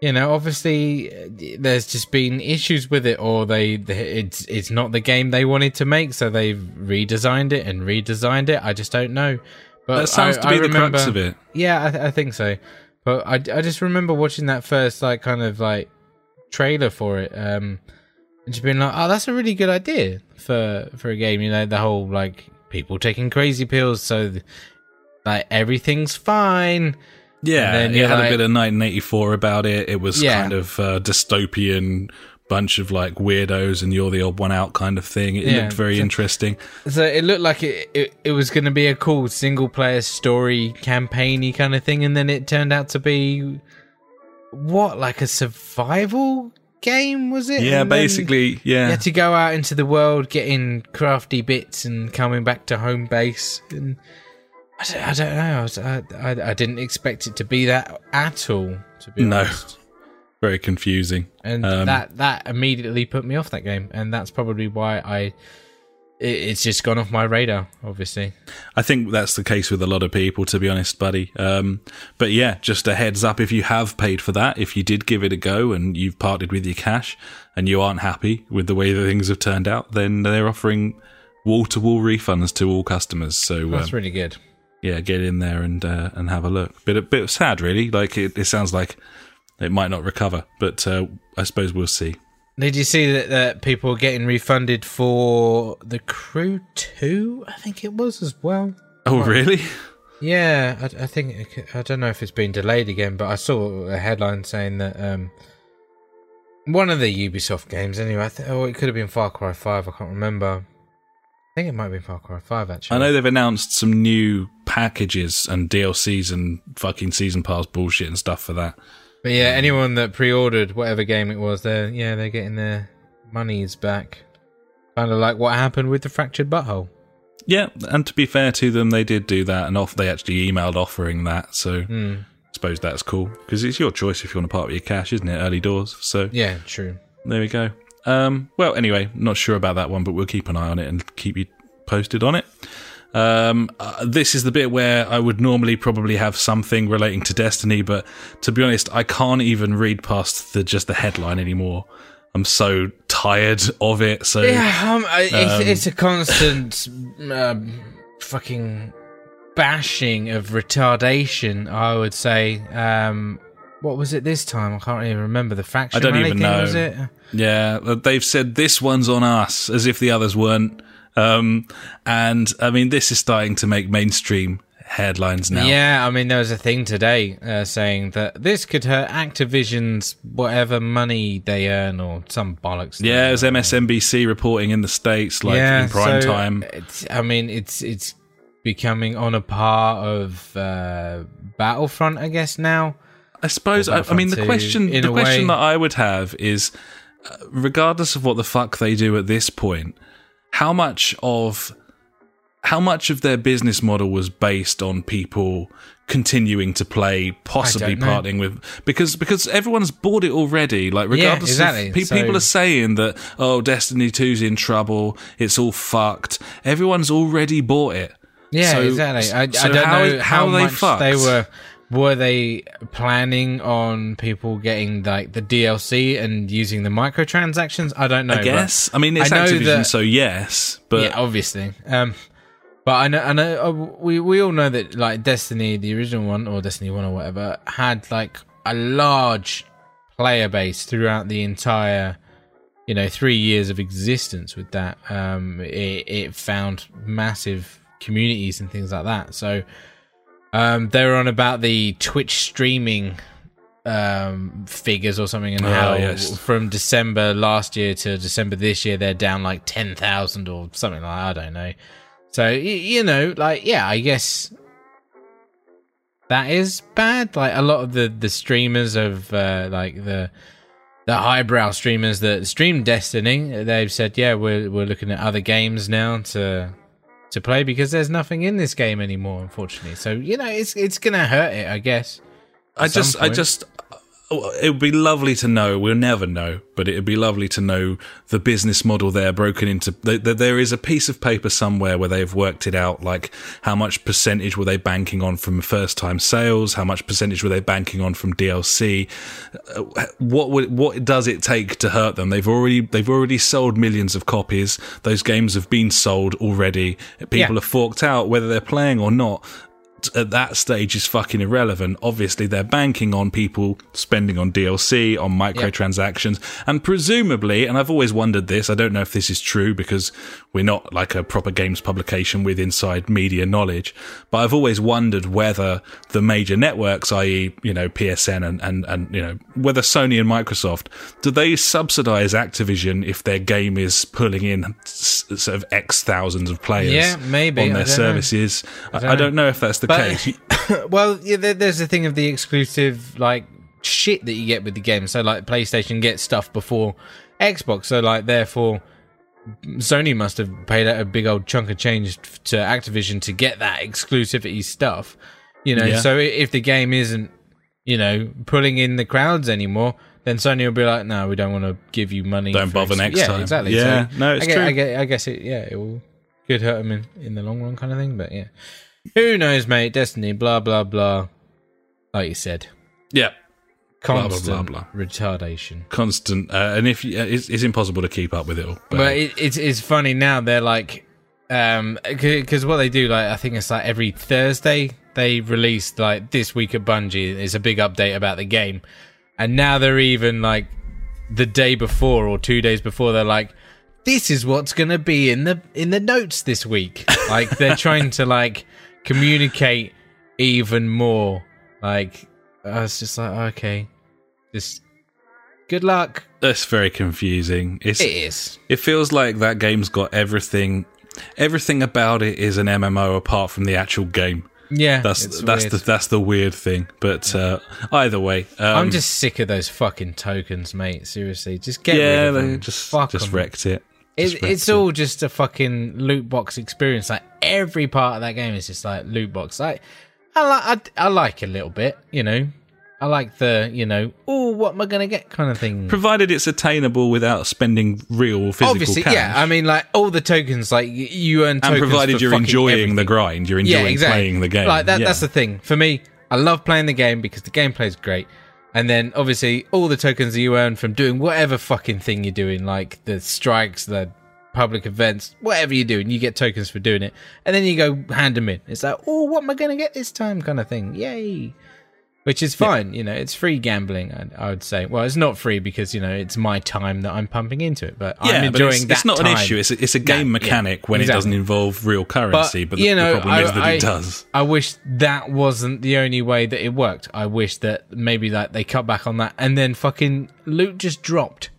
You know, obviously, there's just been issues with it, or they it's it's not the game they wanted to make, so they've redesigned it and redesigned it. I just don't know. But that sounds I, to be I the remember, crux of it. Yeah, I, th- I think so. But I, I just remember watching that first like kind of like trailer for it, um, and just being like, oh, that's a really good idea for for a game. You know, the whole like people taking crazy pills, so th- like everything's fine. Yeah, And then it had like- a bit of 1984 about it. It was Yeah. kind of uh, dystopian, bunch of like weirdos, and you're the odd one out kind of thing. It Yeah, looked very so- interesting. So it looked like it it, it was going to be a cool single player story campaigny kind of thing, and then it turned out to be what like a survival game was it? Yeah, And basically, You yeah. had to go out into the world, getting crafty bits, and coming back to home base. And I don't, I don't know. I, was, I, I, I didn't expect it to be that at all. To be No. honest, Very confusing. and Um, that that immediately put me off that game, and that's probably why I. It, it's just gone off my radar. Obviously, I think that's the case with a lot of people, to be honest, buddy. Um, but yeah, just a heads up if you have paid for that, if you did give it a go and you've parted with your cash and you aren't happy with the way that things have turned out, then they're offering wall to wall refunds to all customers. So um, that's really good. yeah, get in there and uh, and have a look. Bit a bit sad, really. Like it, it sounds like it might not recover, but uh, I suppose we'll see. Did you see that, that people are getting refunded for the Crew Two? I think it was as well. Oh, really? Yeah, I, I think it I don't know if it's been delayed again, but I saw a headline saying that um, one of the Ubisoft games, anyway. I th- oh, it could have been Far Cry Five. I can't remember. I think it might be Far Cry Five actually. I know they've announced some new packages and DLCs and fucking season pass bullshit and stuff for that. But yeah, anyone that pre-ordered whatever game it was, they're yeah they're getting their monies back. Kind of like what happened with the Fractured Butthole. Yeah, and to be fair to them, they did do that, and off they actually emailed offering that. So Hmm. I suppose that's cool because it's your choice if you want to part with your cash, isn't it? Early doors. So Yeah, true. there we go. Um, well, anyway, not sure about that one, but we'll keep an eye on it and keep you posted on it. Um, uh, this is the bit where I would normally probably have something relating to Destiny, but to be honest, I can't even read past the just the headline anymore. I'm so tired of it. So Yeah, um, I- it's, Um, it's a constant um, fucking bashing of retardation. I would say. Um, what was it this time? I can't even remember the faction. I don't even thing, know. Was it? Yeah, they've said this one's on us as if the others weren't. Um, and I mean, this is starting to make mainstream headlines now. Yeah, I mean, there was a thing today uh, saying that this could hurt Activision's whatever money they earn or some bollocks. Yeah, it was MSNBC reporting in the states, like in prime so time. It's, I mean, it's it's becoming on a par of uh, Battlefront, I guess now. I suppose. I, I mean, the 2, question the question way. that I would have is, uh, regardless of what the fuck they do at this point, how much of how much of their business model was based on people continuing to play, possibly parting with because because everyone's bought it already. Like regardless exactly. of pe- So- people are saying that oh Destiny 2's in trouble, it's all fucked. Everyone's already bought it. Yeah, So- exactly. I, so I don't how- know how how, they much fucked? they were. Were they planning on people getting like the DLC and using the microtransactions? I don't know. I guess. I mean, it's I know Activision, that- so yes, but yeah, obviously. Um, but I know, I know, uh, we we all know that like Destiny, the original one or Destiny One or whatever, had like a large player base throughout the entire, you know, three years of existence. With that, um, it it found massive communities and things like that. So, um, they were on about the Twitch streaming um figures or something and Oh, how yes. from December last year to December this year they're down like 10,000 or something like I don't know. So you know like yeah, I guess that is bad. Like a lot of the the streamers of uh like the the highbrow streamers that stream Destiny, they've said yeah, we're we're looking at other games now to to play because there's nothing in this game anymore unfortunately. So you know it's it's going to hurt it, I guess. I just, I just, it would be lovely to know. We'll never know, but it would be lovely to know the business model there broken into. That there is a piece of paper somewhere where they've worked it out, like how much percentage were they banking on from first time sales, how much percentage were they banking on from DLC. Uh, What would, what does it take to hurt them? They've already, they've already sold millions of copies. Those games have been sold already. People Yeah. have forked out whether they're playing or not at that stage is fucking irrelevant. Obviously, they're banking on people spending on DLC, on microtransactions, and presumably, and I've always wondered this, I don't know if this is true because we're not like a proper games publication with inside media knowledge, but I've always wondered whether the major networks, i.e., you know, PSN and, and, and, you know, whether Sony and Microsoft, do they subsidize Activision if their game is pulling in s- sort of X thousands of players Yeah, maybe. on their services? I, don't I know. don't know if that's the But- case. <laughs> well, yeah, there, there's the thing of the exclusive like shit that you get with the game. So like PlayStation gets stuff before Xbox. So like therefore Sony must have paid out a big old chunk of change to Activision to get that exclusivity stuff. You know, Yeah. so if the game isn't, you know, pulling in the crowds anymore, then Sony will be like, "No, we don't want to give you money." Don't bother ex-" next yeah, time. Exactly. Yeah. So No, it's I guess, true. I guess, I guess it. Yeah, it will could hurt them in, in the long run, kind of thing. But yeah, who knows, mate? Destiny, blah blah blah. Like you said, yeah. blah, blah, constant blah. retardation. Constant, uh, and if you, uh, it's, it's impossible to keep up with it all. But, But it, it's it's funny now. They're like, um, because what they do, like I think it's like every Thursday they release like this week at Bungie is a big update about the game, and now they're even like the day before or two days before they're like, this is what's gonna be in the in the notes this week. like they're trying to like communicate even more. Like I was just like, okay, just good luck. that's very confusing. It's, It is. it feels like that game's got everything. Everything about it is an MMO apart from the actual game. Yeah, That's that's weird. the that's the weird thing. But uh, either way, um, I'm just sick of those fucking tokens, mate. Seriously, just get yeah, rid of them. just Fuck just 'em. wrecked it. It, it's all just a fucking loot box experience. Like every part of that game is just like loot box. Like I like I, I like a little bit, you know. I like the you know, oh, what am I gonna get kind of thing. provided it's attainable without spending real physical Obviously, cash. yeah. I mean, like all the tokens, like you earn tokens. and provided you're enjoying the grind, you're enjoying playing the game. Like that, yeah. that's the thing for me. I love playing the game because the gameplay is great, and then obviously all the tokens that you earn from doing whatever fucking thing you're doing, like the strikes, the public events, whatever you're doing, you get tokens for doing it, and then you go hand them in. It's like, oh, what am I gonna get this time, kind of thing. Yay! Which is fine. You know, it's free gambling. I, I would say. Well, it's not free because you know it's my time that I'm pumping into it. But I'm Yeah, but enjoying it's, that. it's not an issue. It's a, it's a game yeah, mechanic when it doesn't involve real currency. But, the, you know, the problem I, is that I- it does. I wish that wasn't the only way that it worked. I wish that maybe that they cut back on that and then fucking loot just dropped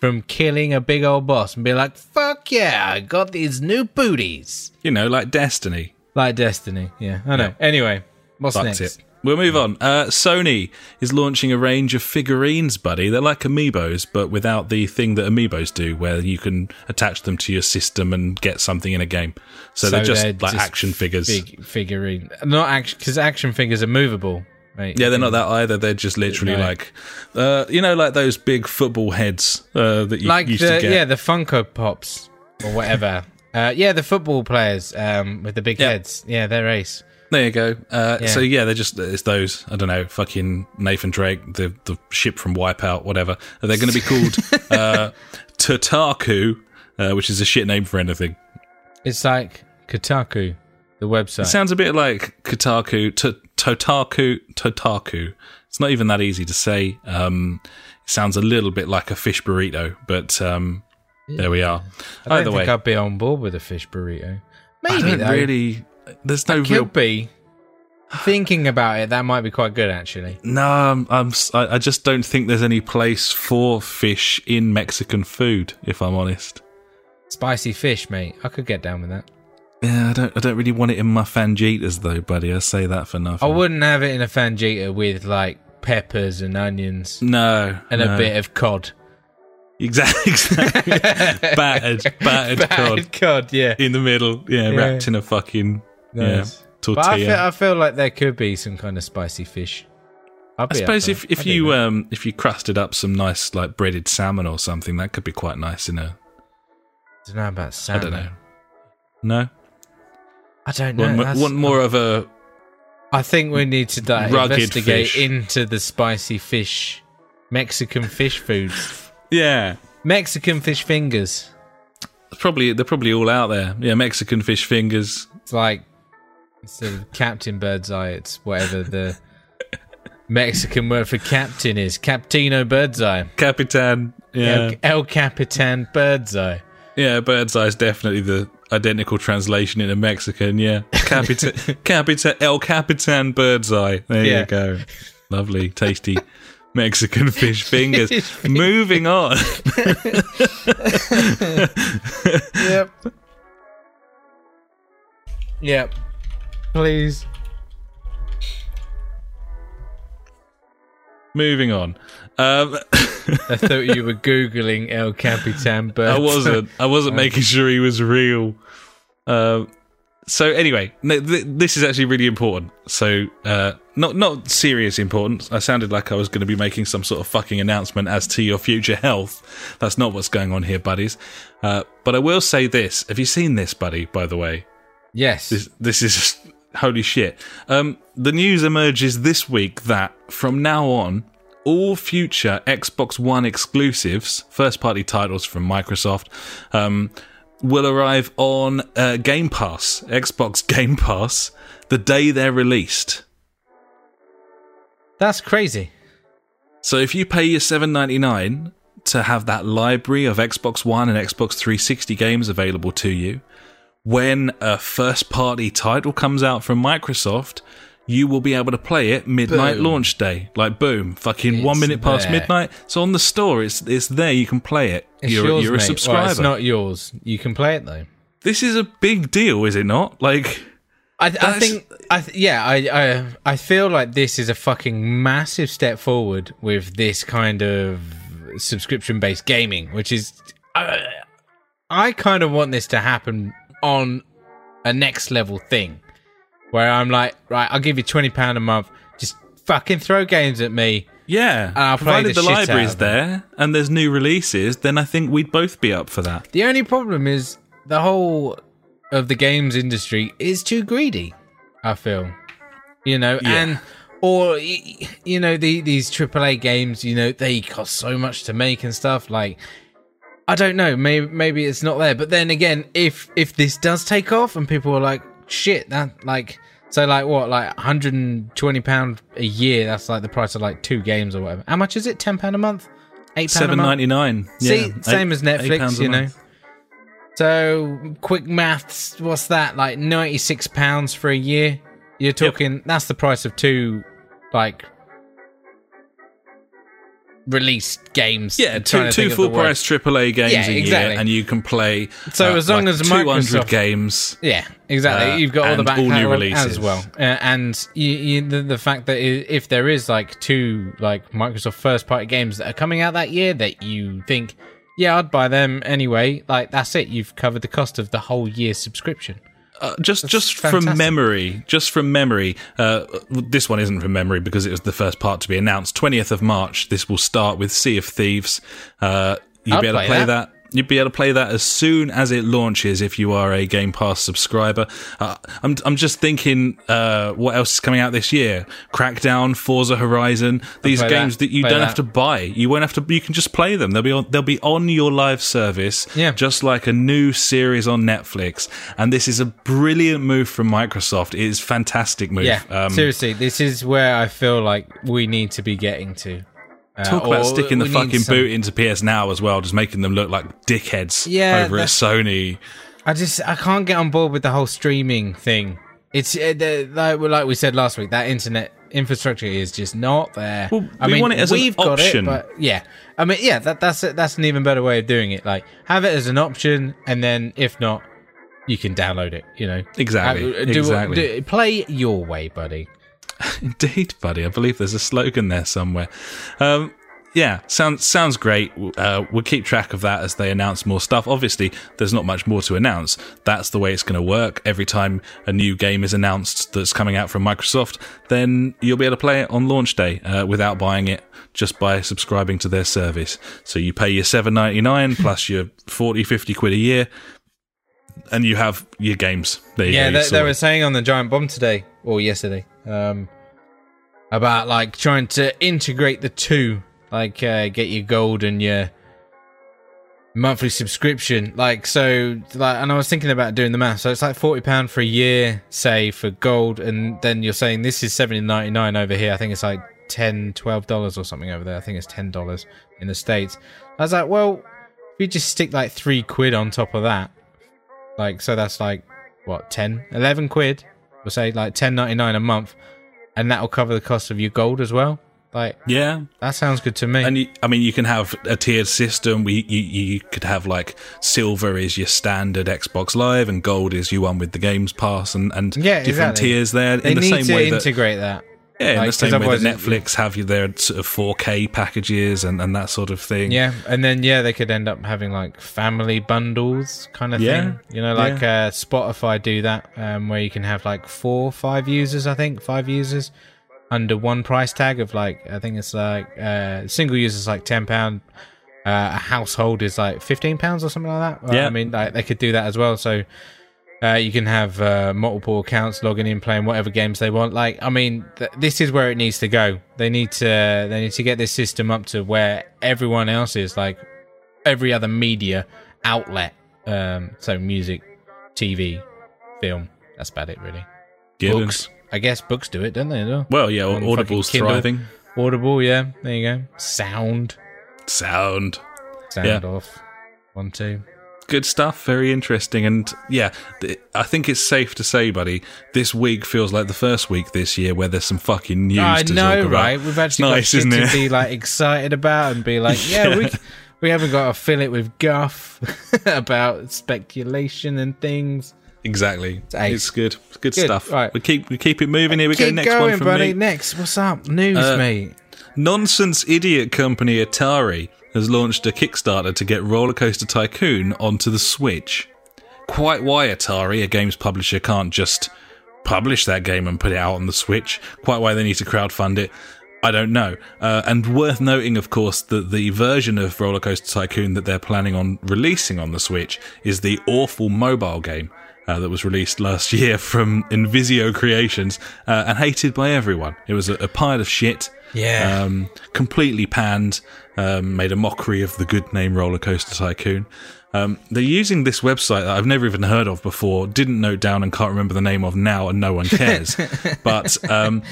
from killing a big old boss and be like, "Fuck yeah, I got these new booties." You know, like Destiny. Like Destiny. Yeah, I know. Anyway, what's Fucked next? it. We'll move on. Uh, Sony is launching a range of figurines, buddy. They're like amiibos, but without the thing that amiibos do, where you can attach them to your system and get something in a game. So, they're just like action figures. Fig- figurine, not action because action figures are movable. Right? Yeah, they're not that either. They're just literally No. like, uh, you know, like those big football heads uh, that you like used the to get. yeah the Funko Pops or whatever. <laughs> uh, yeah, the football players um, with the big Yeah. heads. Yeah, they're ace. There you go. Uh, Yeah. So yeah, they're just it's those. I don't know, fucking Nathan Drake, the the ship from Wipeout, whatever. Are They're going to be called <laughs> uh, Totaku, uh, which is a shit name for anything. It's like Kotaku, the website. It sounds a bit like Kotaku, t- Totaku, Totaku. It's not even that easy to say. Um, it sounds a little bit like a fish burrito, but um, there we are. I don't Either think way, I'd be on board with a fish burrito. I Maybe don't though. really. There's no Could real be. Thinking about it, that might be quite good actually. No, I'm, I'm, I just don't think there's any place for fish in Mexican food. If I'm honest, Spicy fish, mate. I could get down with that. yeah, I don't, I don't really want it in my fanjitas though, buddy. I say that for nothing. I wouldn't have it in a fangita with like peppers and onions No, and no. a bit of cod. <laughs> exactly, <laughs> exactly. battered, battered cod cod, yeah. in the middle, yeah, Yeah. wrapped in a fucking Nice. yeah But I feel, tortilla. I feel like there could be some kind of spicy fish. I suppose if, if you that. um if you crusted up some nice like breaded salmon or something, that could be quite nice in a. I don't know about salmon. I don't know. No, I don't know. want, more of a I think we need to di- Rugged investigate fish. into the spicy fish, Mexican fish foods, <laughs> yeah. Mexican fish fingers. Probably they're probably all out there. Yeah, Mexican fish fingers. It's like instead of Captain Birdseye, it's whatever the <laughs> Mexican word for captain is. Captino Birdseye. Capitan. Yeah, El, El Capitan Birdseye. yeah. Birdseye is definitely the identical translation into Mexican. Yeah, Capitan, <laughs> Capitan, El Capitan Birdseye. There Yeah. you go. Lovely, tasty Mexican fish <laughs> fingers. Fish fingers. Moving on. Yep. Yep. Please. Moving on. Um, <laughs> I thought you were googling El Capitan Birdseye. <laughs> I wasn't. I wasn't <laughs> making sure he was real. Um, so anyway, no, th- this is actually really important. So uh, not not serious importance. I sounded like I was going to be making some sort of fucking announcement as to your future health. That's not what's going on here, buddies. Uh, but I will say this: Have you seen this, buddy? By the way, Yes. this this is holy shit. Um, the news emerges this week that from now on, all future Xbox One exclusives, first party titles from Microsoft, um, will arrive on uh, Game Pass, Xbox <laughs> Game Pass, the day they're released. That's crazy. So if you pay your seven ninety nine to have that library of Xbox One and Xbox 360 games available to you, when a first party title comes out from Microsoft, you will be able to play it midnight Boom. launch day. Like boom, fucking one minute past there. midnight. So on the store, it's it's there. You can play it. It's you're yours, you're a subscriber. Well, it's not yours. You can play it though. this is a big deal, is it not? Like I, I think, I th- yeah, I, I, I feel like this is a fucking massive step forward with this kind of subscription-based gaming, which is, I, I kind of want this to happen on a next level thing, where I'm like, right, I'll give you twenty pound a month, just fucking throw games at me. yeah, I'll play provided the the library's there and there's new releases, then I think we'd both be up for that. The only problem is the whole of the games industry is too greedy. I feel, you know, Yeah. and or you know the, these AAA games, you know, they cost so much to make and stuff. Like, I don't know, maybe maybe it's not there. But then again, if if this does take off and people are like, shit, that like So like what, like 120 pound a year? That's like the price of like two games or whatever. How much is it? Ten pound a month? Eight pound Seven month? ninety nine. See, same as Netflix, you know. So quick maths, what's that? Like ninety six pounds for a year. You're talking. That's the price of two, like released games. Yeah, two two think of the full price AAA games Yeah, a exactly. year, and you can play. So uh, as long like as 200 Microsoft- games. Yeah, exactly. Uh, You've got all the back all new releases. as well, uh, and you, you, the, the fact that if there is like two like Microsoft first party games that are coming out that year that you think, yeah, I'd buy them anyway. Like that's it. You've covered the cost of the whole year's subscription. Uh, just just fantastic. from memory, just from memory. Uh, this one isn't from memory because it was the first part to be announced. Twentieth of March. This will start with Sea of Thieves. Uh, you'll I'll be able to play play that. that. You'll be able to play that as soon as it launches if you are a Game Pass subscriber. Uh, I'm I'm just thinking, uh, what else is coming out this year? Crackdown, Forza Horizon. These games that. that, you don't that. have to buy. You won't have to. You can just play them. They'll be on. They'll be on your live service. Yeah. Just like a new series on Netflix. And this is a brilliant move from Microsoft. It is a fantastic move. Yeah, Um, seriously, this is where I feel like we need to be getting to. Uh, Talk about sticking the fucking some- boot into PS Now as well, just making them look like dickheads Yeah, over at that's- Sony. I just I can't get on board with the whole streaming thing. It's uh, the, like like we said last week. That internet infrastructure is just not there. Well, I we mean, want it as an we've got option. it, but yeah. I mean, yeah. That, that's that's an even better way of doing it. Like have it as an option, and then if not, you can download it. You know, Exactly, Uh, do- exactly. do- play your way, buddy. <laughs> Indeed, buddy. I believe there's a slogan there somewhere. Um, yeah, sounds sounds great. Uh, we'll keep track of that as they announce more stuff. Obviously, there's not much more to announce. That's the way it's going to work. Every time a new game is announced that's coming out from Microsoft, then you'll be able to play it on launch day uh, without buying it, just by subscribing to their service. So you pay your seven ninety nine plus your 40, 50 quid a year, and you have your games. There you Yeah, go. they, they were saying on the Giant Bomb today or yesterday um, about like trying to integrate the two, like uh, get your gold and your monthly subscription. Like so, like, and I was thinking about doing the math. So it's like forty pound for a year, say for gold, and then you're saying this is seventy ninety nine over here. I think it's like 10 dollars or something over there. I think it's ten dollars in the states. I was like, well, if you just stick like three quid on top of that, like so that's like what 10 11 quid we'll say like 10.99 a month and that'll cover the cost of your gold as well like yeah, that sounds good to me And you, I mean, you can have a tiered system. We you, you could have like silver is your standard Xbox Live, and gold is you one with the Games Pass, and and Yeah, different exactly. tiers there. they in the need same to way that integrate that yeah, in like, the 'cause same way that Netflix have you their sort of 4K packages and and that sort of thing. yeah and then yeah they could end up having like family bundles kind of Yeah. thing you know like uh spotify do that um where you can have like four five users i think five users under one price tag of like i think it's like uh single users like 10 pound uh, a household is like 15 pounds or something like that Well, Yeah. i mean like they could do that as well so uh, you can have uh, multiple accounts logging in, playing whatever games they want. Like, I mean, th- this is where it needs to go. They need to they need to get this system up to where everyone else is, like every other media outlet. Um, so music, TV, film. That's about it, really. Books. I guess books do it, don't they? well? Well, yeah, On Audible's thriving. Audible, yeah. There you go. Sound, Sound. sound Yeah. off. One, two. Good stuff. Very interesting, and yeah, th- I think it's safe to say, buddy, this week feels like the first week this year where there's some fucking news. I to know, talk about. right? We've actually nice, got shit to be like excited about and be like, <laughs> yeah, we we haven't got to fill it with guff <laughs> about speculation and things. Exactly. ace. It's good. It's good, Good, stuff. right. We keep we keep it moving. Here we go. Next going, one from buddy. me. Next, what's up? News, Uh, mate. Nonsense idiot company Atari has launched a Kickstarter to get Roller Coaster Tycoon onto the Switch. Quite why Atari, a games publisher, can't just publish that game and put it out on the Switch. Quite why they need to crowdfund it. I don't know. Uh, and worth noting, of course, that the version of Roller Coaster Tycoon that they're planning on releasing on the Switch is the awful mobile game uh, that was released last <laughs> year from Nvizzio Creations uh, and hated by everyone. It was a, a pile of shit. Yeah. Um, completely panned, um, made a mockery of the good name Roller Coaster Tycoon. Um, they're using this website that I've never even heard of before, didn't note down, and can't remember the name of now, and no one cares. <laughs> but um,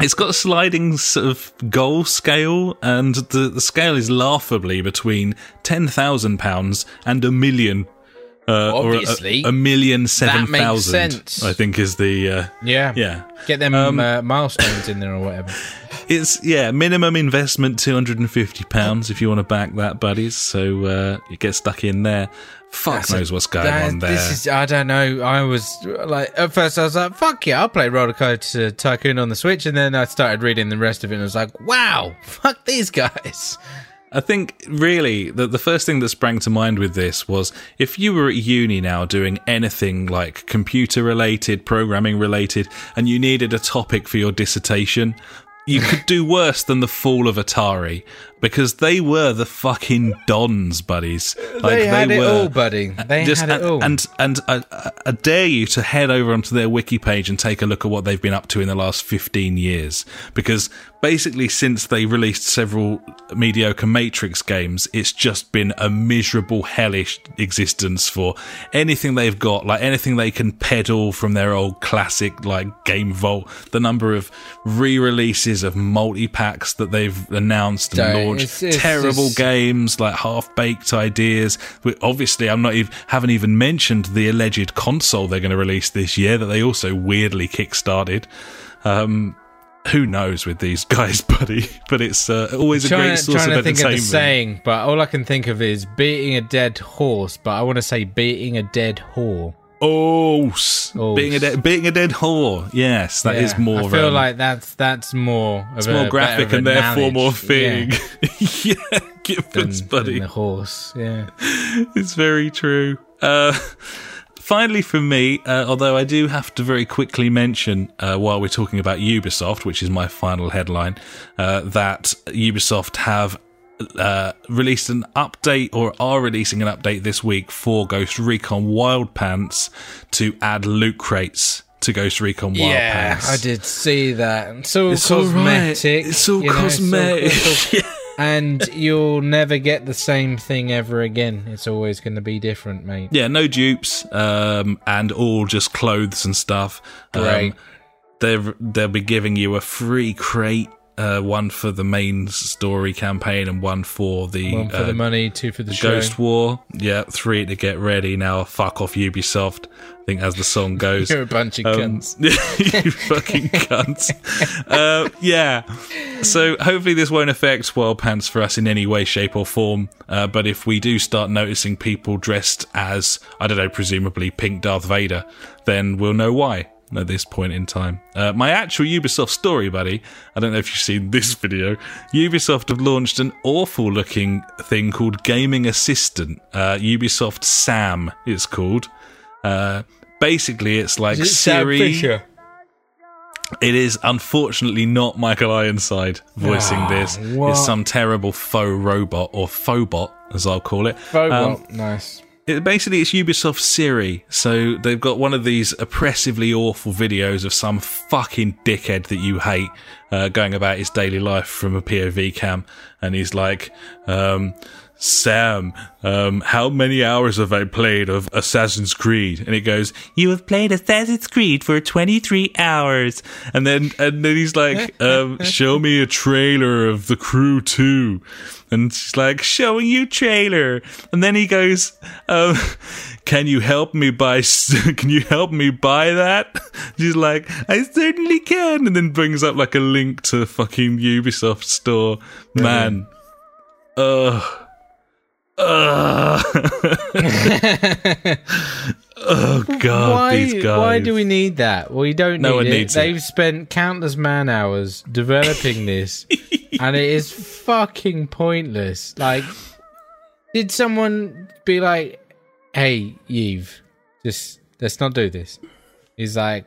it's got a sliding sort of goal scale, and the, the scale is laughably between ten thousand pounds and a million. Uh, or a- Obviously. a, million seven thousand. I think is the uh, Yeah. yeah. Get them Um, uh, milestones in there or whatever. <laughs> It's yeah, minimum investment two hundred and fifty pounds if you want to back that, buddies. So uh, you get stuck in there. Fuck That's a- knows what's going That- on there. This is I don't know. I was like at first I was like, "Fuck yeah, I'll play Roller Coaster Tycoon on the Switch," and then I started reading the rest of it, and I was like, "Wow, <laughs> fuck these guys." I think really the the first thing that sprang to mind with this was if you were at uni now doing anything like computer related, programming related, and you needed a topic for your dissertation, you could do worse than the fall of Atari because they were the fucking dons, buddies. Like they had it were all, buddy. They just had it and, all. and and I, I- I dare you to head over onto their wiki page and take a look at what they've been up to in the last 15 years because basically since they released several mediocre matrix games it's just been a miserable hellish existence for anything they've got like anything they can peddle from their old classic like game vault the number of re-releases of multi-packs that they've announced and Don't- it's- it's terrible just- games like half-baked ideas We- obviously i'm not even haven't even mentioned the alleged console they're going to release this year that they also weirdly kickstarted um who knows with these <laughs> guys buddy but it's uh, always a trying, great source trying of to think of the entertainment saying, but all I can think of is beating a dead horse. But I want to say beating a dead whore. Oh Oh, being a dead being a dead whore yes that is Yeah, more I feel um, like that's that's more. It's a, more graphic and therefore more knowledge, yeah, <laughs> yeah, than- buddy the horse. Yeah. it's very true. Uh, finally, for me, uh, although I do have to very quickly mention uh, while we're talking about Ubisoft, which is my final headline, uh, that Ubisoft have. Uh, released an update or are releasing an update this week for Ghost Recon Wild Pants to add loot crates to Ghost Recon Wild yeah, Pants. I did see that. It's all It's all right. cosmetic. It's all you know, it's all- cosmetic. <laughs> <laughs> and you'll never get the same thing ever again. It's always going to be different, mate. Yeah, no dupes, um, and all just clothes and stuff. Um, they'll be giving you a free crate, uh, one for the main story campaign and one for the, One for uh, the money, two for the. Ghost War. Yeah, three to get ready. Now, fuck off Ubisoft. I think as the song <laughs> goes. You're a bunch of Um, cunts. <laughs> you fucking <laughs> cunts. uh, yeah. So hopefully this won't affect Wild Pants for us in any way, shape, or form. Uh, but if we do start noticing people dressed as, I don't know, presumably pink Darth Vader, then we'll know why at this point in time. Uh, my actual Ubisoft story, buddy, I don't know if you've seen <laughs> this video. Ubisoft have launched an awful looking thing called Gaming Assistant. Uh, Ubisoft Sam, it's called. Uh, basically, it's like it Siri. It is unfortunately not Michael Ironside voicing Ah, this. what? It's some terrible faux robot or phobot, as I'll call it. Phobot. Um, nice. It, basically, it's Ubisoft Siri. So they've got one of these oppressively awful videos of some fucking dickhead that you hate uh, going about his daily life from a POV cam, and he's like, um, Sam, um, how many hours have I played of Assassin's Creed? And it goes, you have played Assassin's Creed for 23 hours. And then, and then he's like, <laughs> um, show me a trailer of The Crew 2. And she's like, showing you trailer. And then he goes, um, <laughs> can you help me buy, <laughs> can you help me buy that? <laughs> She's like, I certainly can. And then brings up like a link to fucking Ubisoft store. Man. Ugh. <laughs> Oh god, why, these guys. why do we need that? Well, you don't No need one it. needs it. They've spent countless man hours developing <laughs> this, and it is fucking pointless. Like, did someone be like, "Hey, Eve, just let's not do this"? He's like,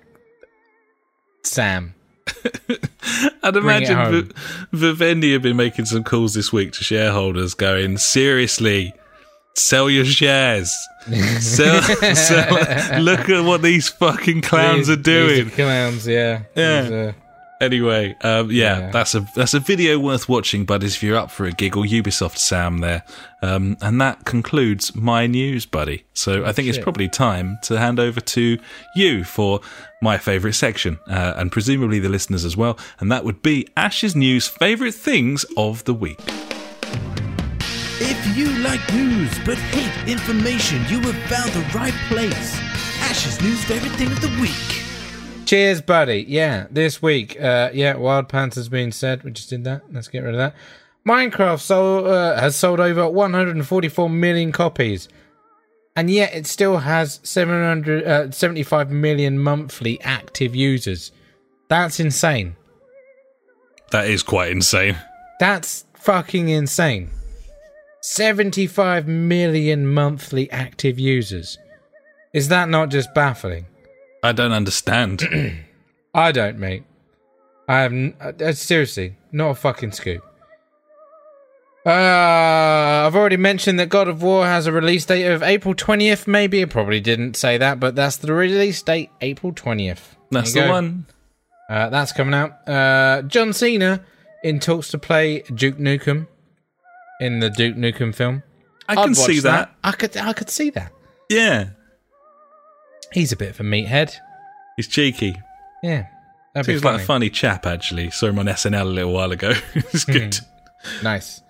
"Sam, <laughs> I'd imagine. V- Vivendi have been making some calls this week to shareholders, going seriously. Sell your shares. <laughs> sell, sell. Look at what these fucking clowns These- are doing. clowns, yeah, Yeah. These, Anyway, um, yeah, Yeah. that's a that's a video worth watching, buddies. If you're up for a giggle, Ubisoft Sam there, um, and that concludes my news, buddy. So I think it's probably time to hand over to you for my favourite section, uh, and presumably the listeners as well, and that would be Ash's news favourite things of the week. If you like news but hate information, you have found the right place. Ash's news favorite thing of the week. Cheers, buddy. Yeah, this week, uh, yeah, Wild Panther's been said. We just did that. Let's get rid of that. Minecraft sold, uh, has sold over 144 million copies, and yet it still has 700, uh, 75 million monthly active users. That's insane. That is quite insane. That's fucking insane. 75 million monthly active users. Is that not just baffling? I don't understand. <clears throat> I don't, mate. I have n- uh, seriously not a fucking scoop. Uh, I've already mentioned that God of War has a release date of April 20th. Maybe I probably didn't say that, but that's the release date, April 20th. That's the go. one. Uh, that's coming out. Uh, John Cena in talks to play Duke Nukem in the Duke Nukem film. I I'd can see that. I could, I could see that. Yeah, He's a bit of a meathead. he's cheeky. Yeah, that'd Seems like a funny chap, actually. Saw him on SNL a little while ago. <laughs> it's good. Nice.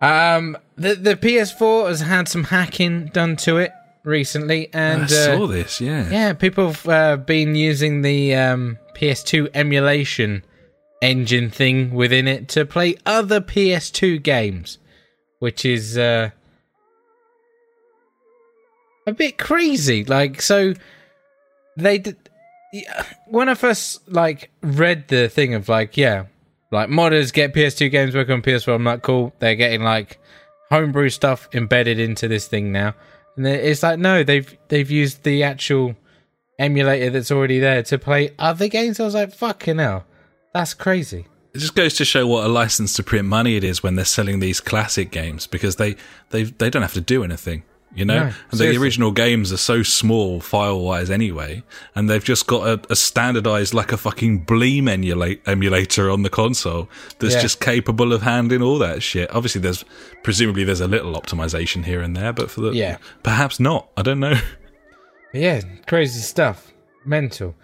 Um, the the PS4 has had some hacking done to it recently, and I uh, saw this, yeah. yeah, people have uh, been using the um, PS2 emulation engine thing within it to play other PS2 games, which is uh, a bit crazy. Like, so they did. When I first like read the thing of like, yeah, like modders get PS2 games working on PS4, I'm like, cool. They're getting like homebrew stuff embedded into this thing now, and it's like, no, they've they've used the actual emulator that's already there to play other games. I was like, fucking hell, that's crazy. It just goes to show what a license to print money it is when they're selling these classic games because they they, they don't have to do anything. You know, No, and the original games are so small file wise anyway, and they've just got a, a standardized like a fucking Bleem emulate, emulator on the console that's Yeah. just capable of handling all that shit. Obviously, there's presumably there's a little optimization here and there, but for the Yeah. perhaps not. I don't know. <laughs> Yeah, crazy stuff. Mental.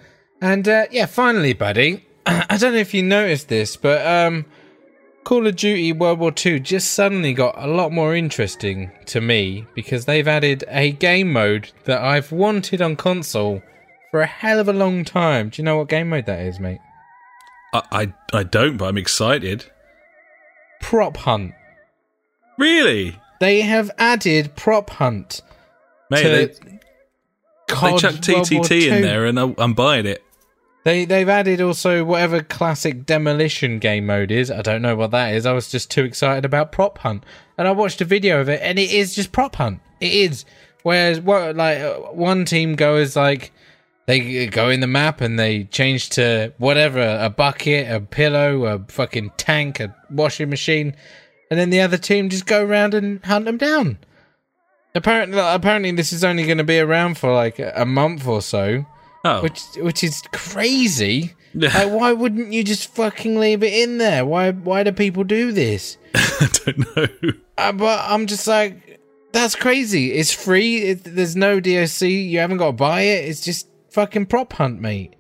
And uh, yeah, finally, buddy. <clears throat> I don't know if you noticed this, but um, Call of Duty World War II just suddenly got a lot more interesting to me because they've added a game mode that I've wanted on console for a hell of a long time. Do you know what game mode that is, mate? I I, I don't, but I'm excited. Prop Hunt. Really, They have added Prop Hunt mate. to they, they chucked TTT in there, and I, I'm buying it. They they've added also whatever classic demolition game mode is. I don't know what that is. I was just too excited about prop hunt, and I watched a video of it, and it is just prop hunt. It is. Whereas what like uh, one team goes like they go in the map and they change to whatever a bucket, a pillow, a fucking tank, a washing machine, and then the other team just go around and hunt them down. Apparently, apparently this is only going to be around for like a a month or so Oh, which which is crazy. like, why wouldn't you just fucking leave it in there? Why why do people do this? <laughs> I don't know. Uh, but I'm just like, that's crazy. It's free. It, there's no DLC. You haven't got to buy it. It's just fucking prop hunt, mate.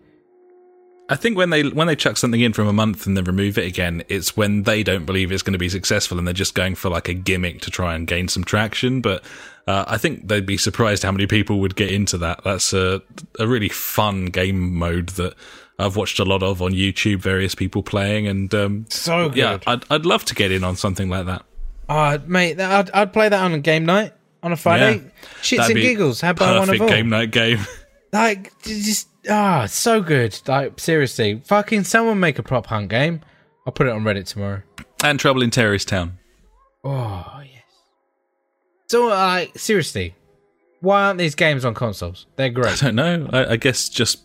I think when they when they chuck something in from a month and then remove it again, it's when they don't believe it's going to be successful and they're just going for like a gimmick to try and gain some traction. But uh, I think they'd be surprised how many people would get into that. That's a a really fun game mode that I've watched a lot of on YouTube. Various people playing and um, So good. yeah, I'd I'd love to get in on something like that. Oh, mate, I'd, I'd play that on a game night on a Friday. Yeah. Shits and giggles. How about one of all? game night game. <laughs> Like, just ah, so good. Like, seriously, fucking someone make a prop hunt game. I'll put it on Reddit tomorrow. and Trouble in Terrorist Town. Oh yes. So, like, seriously, why aren't these games on consoles? They're <laughs> great. I don't know. I, I guess just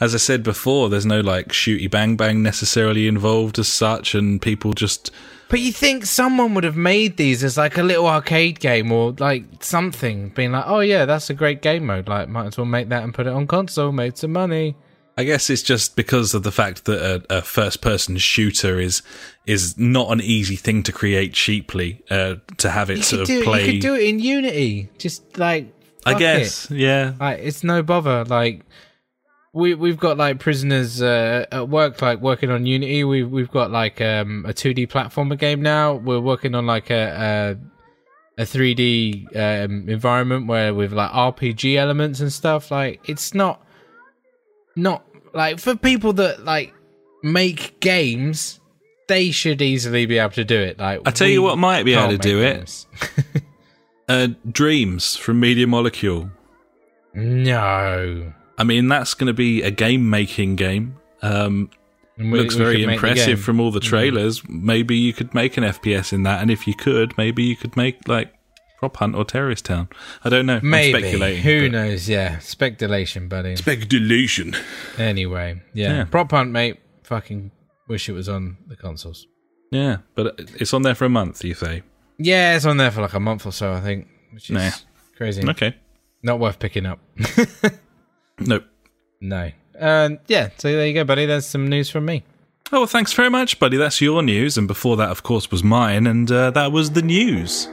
as I said before, there's no like shooty bang bang necessarily involved as such, and people just But you think someone would have made these as like a little arcade game or like something, being like, "Oh yeah, that's a great game mode. Like, might as well make that and put it on console. Made some money." I guess it's just because of the fact that a, a first-person shooter is is not an easy thing to create cheaply. Uh, to have it You sort of do, play. you could do it in Unity. Just like I guess, it. yeah. Like it's no bother. Like we we've got like prisoners uh, at work, like working on Unity. We we've got like um, a two D platformer game now. We're working on like a a, a three D um, environment where with like RPG elements and stuff. Like it's not not like for people that like make games. They should easily be able to do it. Like I tell you what might be able to do make it. <laughs> Uh, Dreams from Media Molecule. no, I mean, that's going to be a game-making game. Um, we- looks we very could make the impressive. From all the trailers. Maybe you could make an FPS in that, and if you could, maybe you could make like Prop Hunt or Terrorist Town. I don't know. I'm Maybe. speculating. Who but- knows? Yeah, speculation, buddy. Speculation. Anyway, yeah. Yeah. Prop hunt, mate. Fucking wish it was on the consoles. Yeah, but it's on there for a month. You say? Yeah, it's on there for like a month or so, I think, which is Nah. crazy. Okay. Not worth picking up. <laughs> Nope. no. Um, yeah. So there you go, buddy. There's some news from me. Oh, well, thanks very much, buddy. That's your news, and before that, of course, was mine, and uh, that was the news.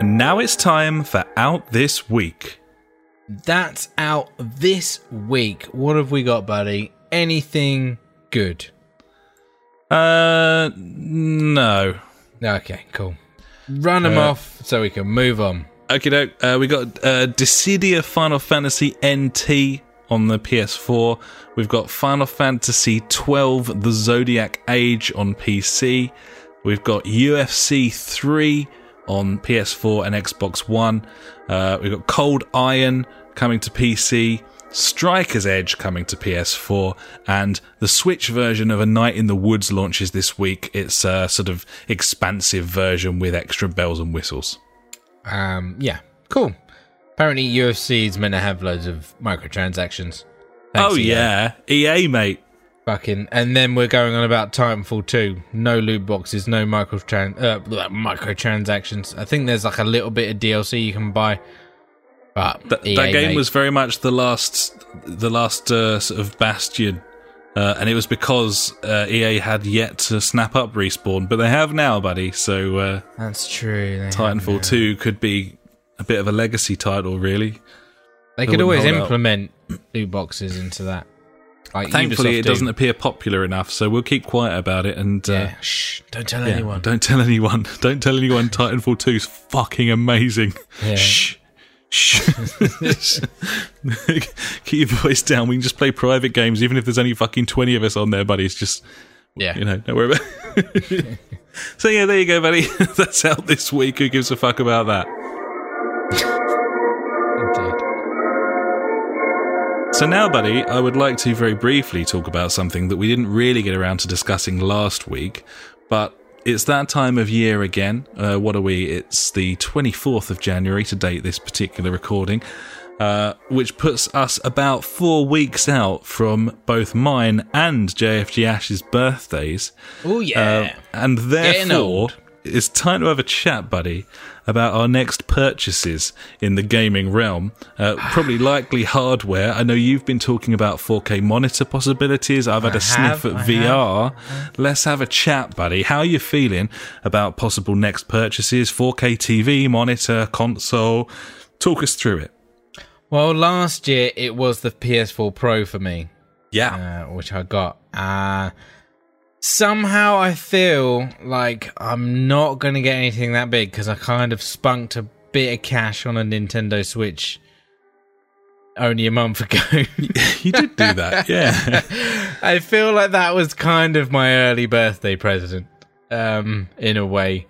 And now it's time for Out This Week. That's out this week. What have we got, buddy? Anything good? Uh, no. Okay, cool. Run them Uh, off so we can move on. Okay, doke. Uh, we got uh, Dissidia Final Fantasy NT on the PS4. We've got Final Fantasy 12 The Zodiac Age on PC. We've got UFC 3 on PS4 and Xbox One. Uh, we've got Cold Iron coming to PC. Striker's Edge coming to PS4, and the Switch version of A Night in the Woods launches this week. It's a sort of expansive version with extra bells and whistles. Um, yeah, cool. Apparently, UFC is meant to have loads of microtransactions. Thanks, oh EA. yeah, EA mate. fucking. And then we're going on about Titanfall 2. No loot boxes, no microtran- uh, microtransactions. I think there's like a little bit of DLC you can buy. But That, EA, that game mate, was very much the last, the last uh, sort of bastion, uh, and it was because uh, EA had yet to snap up respawn, but they have now, buddy. So uh, That's true. They have now. Titanfall Two could be a bit of a legacy title, really. They They could always out. implement loot boxes into that. Like Thankfully, Ubisoft it do. doesn't appear popular enough, so we'll keep quiet about it. And uh, Yeah. Shh. Don't tell yeah, anyone. don't tell anyone. <laughs> Don't tell anyone. Titanfall Two is fucking amazing. Yeah. Shh. Shh. <laughs> Keep your voice down. We can just play private games, even if there's only fucking 20 of us on there, buddy. It's just, Yeah. you know, don't worry about it. <laughs> so, yeah, there you go, buddy. <laughs> That's out this week. Who gives a fuck about that? Indeed. So, now, buddy, I would like to very briefly talk about something that we didn't really get around to discussing last week, but it's that time of year again. Uh, what are we? It's the 24th of January to date this particular recording, uh, which puts us about four weeks out from both mine and JFG Ash's birthdays. Oh yeah. Uh, and therefore, it's time to have a chat, buddy, about our next purchases in the gaming realm. Uh, probably <sighs> likely hardware. I know you've been talking about 4K monitor possibilities. I've had a have, sniff at I VR. Let's have a chat, buddy. How are you feeling about possible next purchases? 4K TV, monitor, console? Talk us through it. well, last year it was the PS4 Pro for me. Yeah. uh, which I got. Uh, somehow I feel like I'm not going to get anything that big because I kind of spunked a bit of cash on a Nintendo Switch only a month <laughs> ago. <laughs> you did do that. Yeah. <laughs> I feel like that was kind of my early birthday present, um, in a way.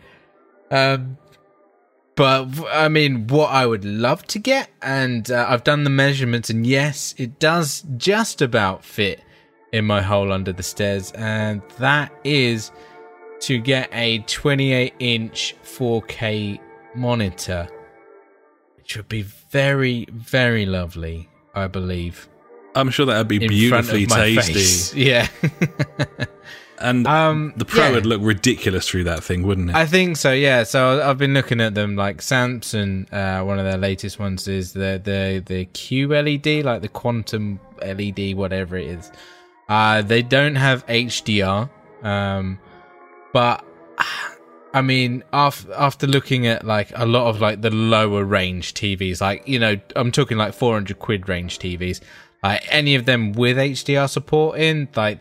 Um, but I mean, what I would love to get, and uh, I've done the measurements, and yes, it does just about fit in my hole under the stairs, and that is to get a 28 inch 4K monitor, which would be very, very lovely, I believe I'm sure that would be in beautifully tasty. face. <laughs> Yeah. And Um, the Pro yeah. would look ridiculous through that thing, wouldn't it? I think so. Yeah. So I've been looking at them. Like Samsung, uh, one of their latest ones is the the the QLED, like the quantum LED, whatever it is. Uh, they don't have HDR, um, but I mean, after after looking at like a lot of like the lower range TVs, like you know, I'm talking like 400 quid range TVs, like any of them with HDR support in, like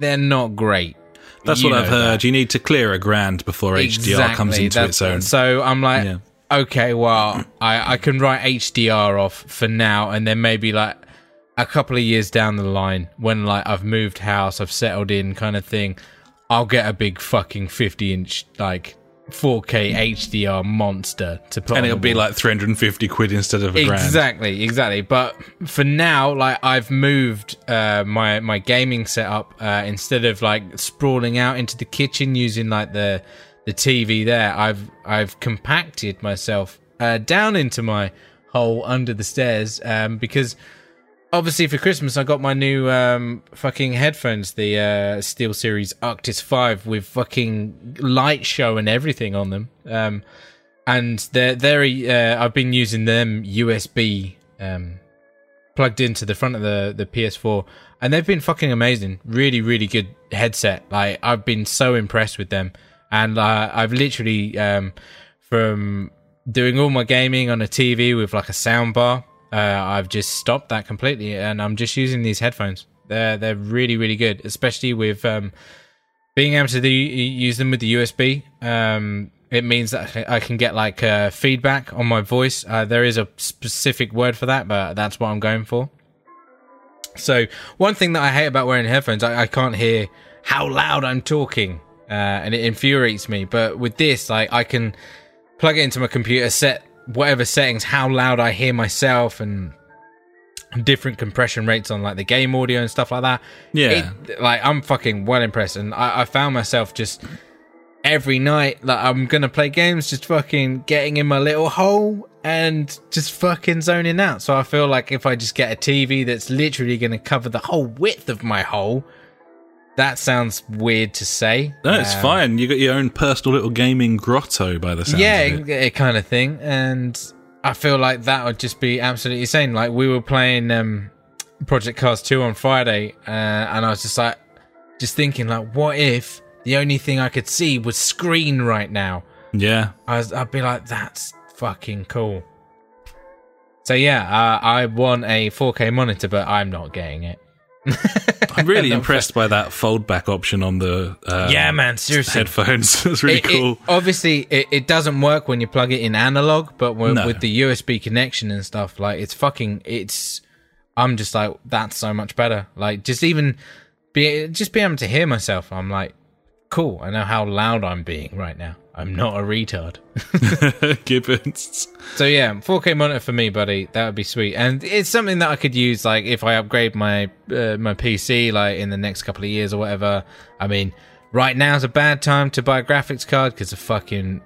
they're not great. That's You what I've heard. that. You need to clear a grand before HDR comes into that's- its own. So I'm like, Yeah. okay, well, I, I can write HDR off for now, and then maybe like a couple of years down the line, when like I've moved house, I've settled in, kind of thing, I'll get a big fucking 50 inch like 4K HDR monster to put, and it'll be like 350 quid instead of a grand. Exactly, exactly. But for now, like I've moved uh, my my gaming setup uh, instead of like sprawling out into the kitchen using like the the TV there. I've I've compacted myself uh, down into my hole under the stairs um, because obviously for Christmas I got my new um, fucking headphones, the uh, SteelSeries Arctis Five with fucking light show and everything on them. Um, and they're they're uh, I've been using them USB um, plugged into the front of the the PS4, and they've been fucking amazing. Really, really good headset. Like I've been so impressed with them, and uh, I've literally um, from doing all my gaming on a TV with like a sound bar. Uh, I've just stopped that completely, and I'm just using these headphones. They're they're really really good, especially with um, being able to use them with the USB. Um, it means that I can- I can get like uh, feedback on my voice. Uh, there is a specific word for that, but that's what I'm going for. So one thing that I hate about wearing headphones, I, I can't hear how loud I'm talking, uh, and it infuriates me. But with this, like I can plug it into my computer, set whatever settings, how loud I hear myself, and different compression rates on like the game audio and stuff like that. Yeah. It- like I'm fucking well impressed, and I, I found myself just every night like I'm gonna play games, just fucking getting in my little hole and just fucking zoning out. So I feel like if I just get a TV that's literally gonna cover the whole width of my hole, that sounds weird to say. No, it's Um, fine. You got your own personal little gaming grotto by the sound yeah, of it. Yeah, it, kind of thing. And I feel like that would just be absolutely insane. Like we were playing um, Project Cars 2 on Friday, uh, and I was just like, just thinking, like, what if the only thing I could see was screen right now? Yeah. I was, I'd be like, that's fucking cool. So yeah, uh, I want a 4K monitor, but I'm not getting it. I'm <laughs> really impressed by that fold back option on the um, yeah, man, seriously. headphones. <laughs> it's really It- it- cool. obviously, it, it doesn't work when you plug it in analog, but with, No. with the USB connection and stuff, like it's fucking. It's. I'm just like that's so much better. Like just even be just be able to hear myself. I'm like, cool. I know how loud I'm being right now. I'm not a retard. <laughs> Gibbons. So yeah, 4K monitor for me, buddy. That would be sweet, and it's something that I could use like if I upgrade my uh, my PC like in the next couple of years or whatever. I mean, right now's a bad time to buy a graphics card because of fucking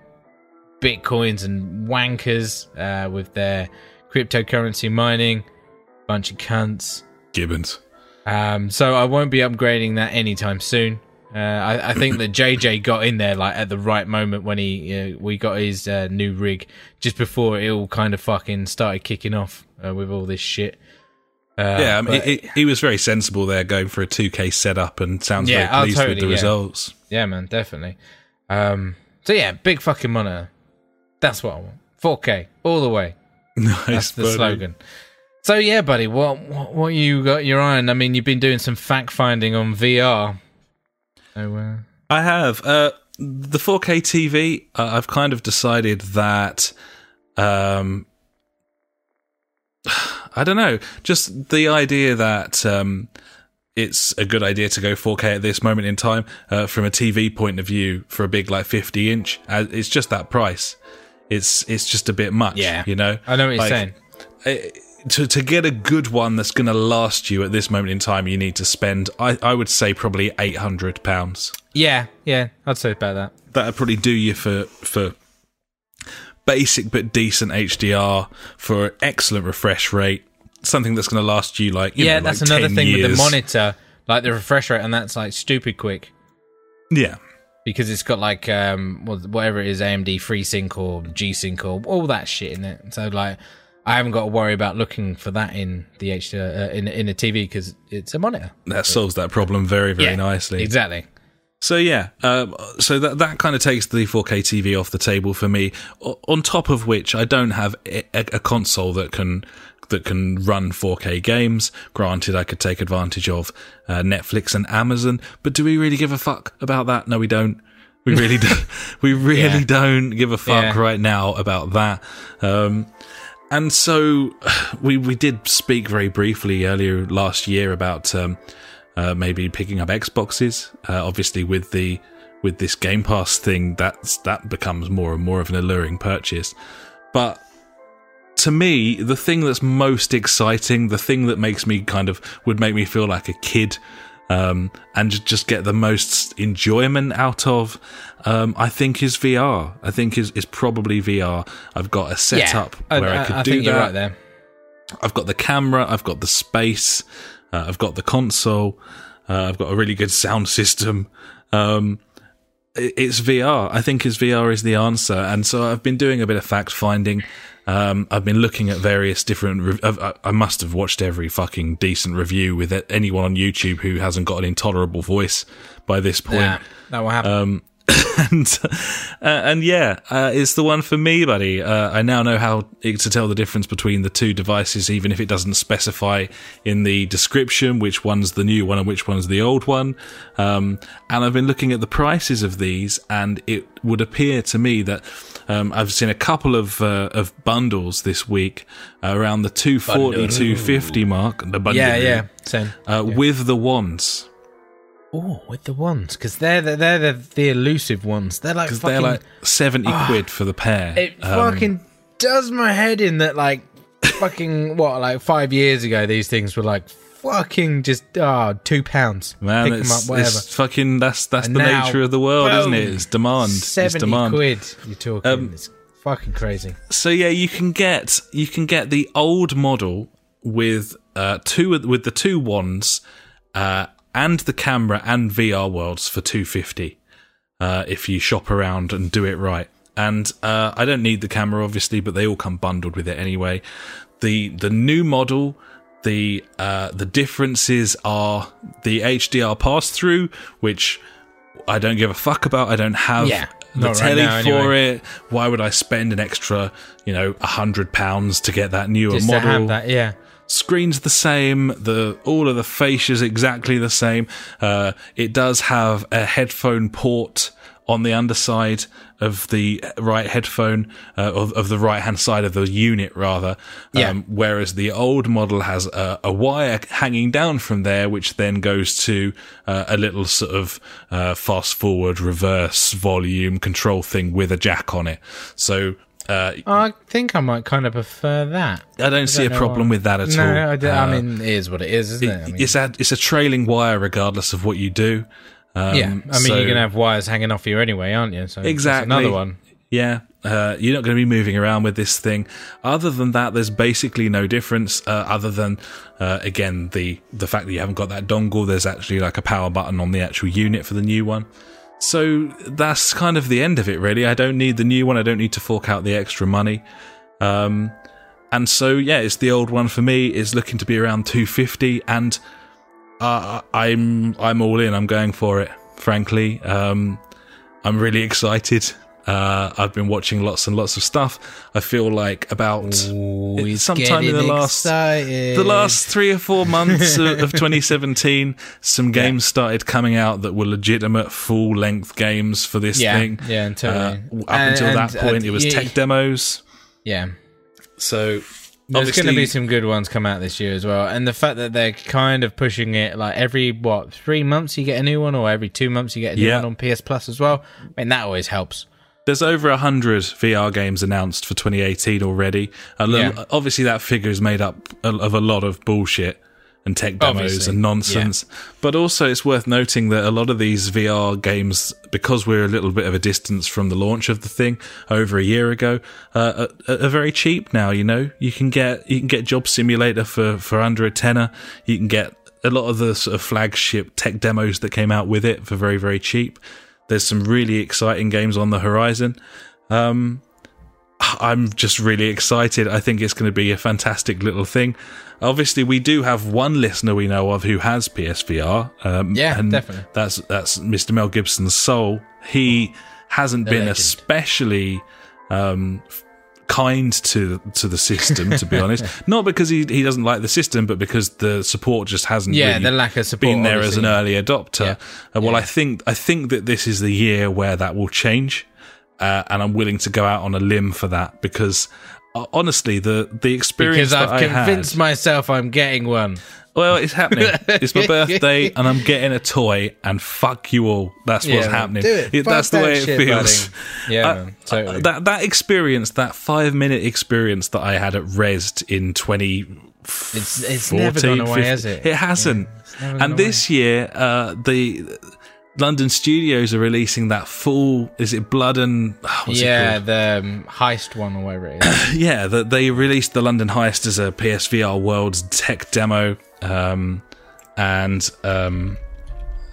bitcoins and wankers uh, with their cryptocurrency mining, bunch of cunts. Gibbons. Um, so I won't be upgrading that anytime soon. Uh, I, I think that JJ got in there like at the right moment when he uh, we got his uh, new rig just before it all kind of fucking started kicking off uh, with all this shit. Uh, yeah, I mean, he, he- was very sensible there, going for a 2K setup, and sounds Yeah, very oh, pleased with the yeah. results. yeah, man, definitely. Um, so yeah, big fucking monitor. That's what I want. 4K all the way. <laughs> Nice, That's the buddy. slogan. So yeah, buddy, what, what what you got your eye on? I mean, you've been doing some fact finding on VR. So uh, I have uh, the 4K TV. Uh, I've kind of decided that. Um, <sighs> I don't know. Just the idea that um, it's a good idea to go 4K at this moment in time, uh, from a TV point of view, for a big like 50 inch. Uh, it's just that price. It's it's just a bit much. Yeah. you know. I know what you're saying. uh, to to get a good one that's going to last you at this moment in time, you need to spend. I, I would say probably eight hundred pounds. Yeah, yeah, I'd say about that. That'd probably do you for for basic but decent HDR for excellent refresh rate. Something that's going to last you like you yeah, know, that's like another 10 thing with the monitor, like the refresh rate, and that's like stupid quick. Yeah. because it's got like um whatever it is AMD FreeSync or G-Sync or all that shit in it. So like I haven't got to worry about looking for that in the H uh, in in a TV because it's a monitor. That solves that problem very, very Yeah, nicely. Exactly. So yeah, um, so that that kind of takes the 4K TV off the table for me. O- on top of which, I don't have a, a console that can that can run 4K games. Granted, I could take advantage of uh, Netflix and Amazon, but do we really give a fuck about that? No, we don't. We really <laughs> don't. We really Yeah. don't give a fuck Yeah. right now about that. Um, and so <sighs> we we did speak very briefly earlier last year about um, uh, maybe picking up Xboxes. Uh, obviously, with the with this Game Pass thing, that's that becomes more and more of an alluring purchase. But to me, the thing that's most exciting, the thing that makes me kind of would make me feel like a kid. Um, and just get the most enjoyment out of, um, I think is VR. I think is, is probably VR. I've got a setup Yeah. where I, I, could I do that. right there. I've got the camera, I've got the space, uh, I've got the console, uh, I've got a really good sound system. Um, it's VR. I think is VR is the answer, and so I've been doing a bit of fact finding. Um, I've been looking at various different. Re- I've- I I must have watched every fucking decent review with anyone on YouTube who hasn't got an intolerable voice by this point Yeah, that will happen. um, <coughs> and uh, and yeah, uh, it's the one for me, buddy. Uh, I now know how to tell the difference between the two devices, even if it doesn't specify in the description which one's the new one and which one's the old one. Um, and I've been looking at the prices of these, and it would appear to me that um, I've seen a couple of uh, of bundles this week uh, around the 240, 250 mark. The bundle, yeah, yeah. Same. uh, with the wands. Oh, with the ones because they're the, they're the, the elusive ones. They're like fucking. they're like 70 quid for the pair. it Um, fucking does my head in that like fucking <laughs> what like five years ago these things were like fucking just ah two pounds. Man, Pick it's, up, whatever. it's fucking that's that's And the now, nature of the world, isn't it? It's demand. It's demand. quid. You're talking. Um, it's fucking crazy. So yeah, you can get you can get the old model with uh two with the two wands uh and the camera and VR worlds for 250 uh if you shop around and do it right. And uh I don't need the camera obviously, but they all come bundled with it anyway. The the new model the uh the differences are the HDR pass through which I don't give a fuck about. I don't have Yeah, the not right telly now for anyway. it. Why would I spend an extra, you know, a hundred pounds to get that newer Just model? to have that, yeah. Screen's the same. The all of the fascias exactly the same. Uh, it does have a headphone port on the underside of the right headphone uh, of, of the right hand side of the unit rather Yeah. um, whereas the old model has a, a wire hanging down from there which then goes to uh, a little sort of uh, fast forward reverse volume control thing with a jack on it so uh, I think I might kind of prefer that. I don't see a problem why. with that at no, all. I, d- I Uh, mean, it is what it is, isn't it? I mean, it's a it's a trailing wire regardless of what you do. Um, yeah. I mean, so- you're gonna have wires hanging off you anyway, aren't you? So exactly another one. Yeah, uh, you're not going to be moving around with this thing. Other than that, there's basically no difference. Uh, other than uh, again the the fact that you haven't got that dongle. There's actually like a power button on the actual unit for the new one. So that's kind of the end of it, really. I don't need the new one. I don't need to fork out the extra money. Um, and so yeah, it's the old one for me. It's looking to be around 250, and uh, I'm I'm all in. I'm going for it. Frankly, um, I'm really excited. Uh, I've been watching lots and lots of stuff. I feel like about Ooh, sometime in the last excited. the last three or four months of, of 2017, some games started coming out that were legitimate full length games for this yeah, thing. yeah, Uh, totally. up until And- that point, uh, it was yeah, tech demos. Yeah, So there's going to be some good ones come out this year as well, and the fact that they're kind of pushing it like every what three months you get a new one, or every two months you get a new Yeah. one on PS Plus as well. I mean that always helps. There's over a hundred VR games announced for 2018 already. A little, Yeah. Obviously, that figure is made up of a lot of bullshit and tech demos Obviously, and nonsense. But also, it's worth noting that a lot of these VR games, because we're a little bit of a distance from the launch of the thing over a year ago, uh, are, are very cheap now. You know, you can get you can get Job Simulator for for under a tenner. You can get a lot of the sort of flagship tech demos that came out with it for very very cheap. There's some really exciting games on the horizon. Um, I'm just really excited. I think it's going to be a fantastic little thing. Obviously, we do have one listener we know of who has PSVR. Um, Yeah, and definitely. That's that's Mr. Mel Gibson's soul. He hasn't The been legend. especially um, kind to to the system, to be <laughs> honest. Not because he he doesn't like the system, but because the support just hasn't Yeah, really the lack of support. been there as an early adopter. Yeah. Uh, well, Yeah. I think I think that this is the year where that will change, uh, and I'm willing to go out on a limb for that because uh, honestly, the the experience Because that I've convinced had, myself I'm getting one. Well, it's happening. <laughs> it's my birthday, and I'm getting a toy, and fuck you all. That's what's Yeah, happening. it. That's the way it feels. <laughs> Yeah, Uh, man, totally. that that experience, that five minute experience that I had at Rezzed in twenty. It's it's never gone away, has it? It hasn't. gone and this year, uh, the London studios are releasing that full. Is it Blood and what's yeah, the um, heist one or whatever it is. <coughs> yeah. That they released the London Heist as a PSVR World's tech demo, um, and um,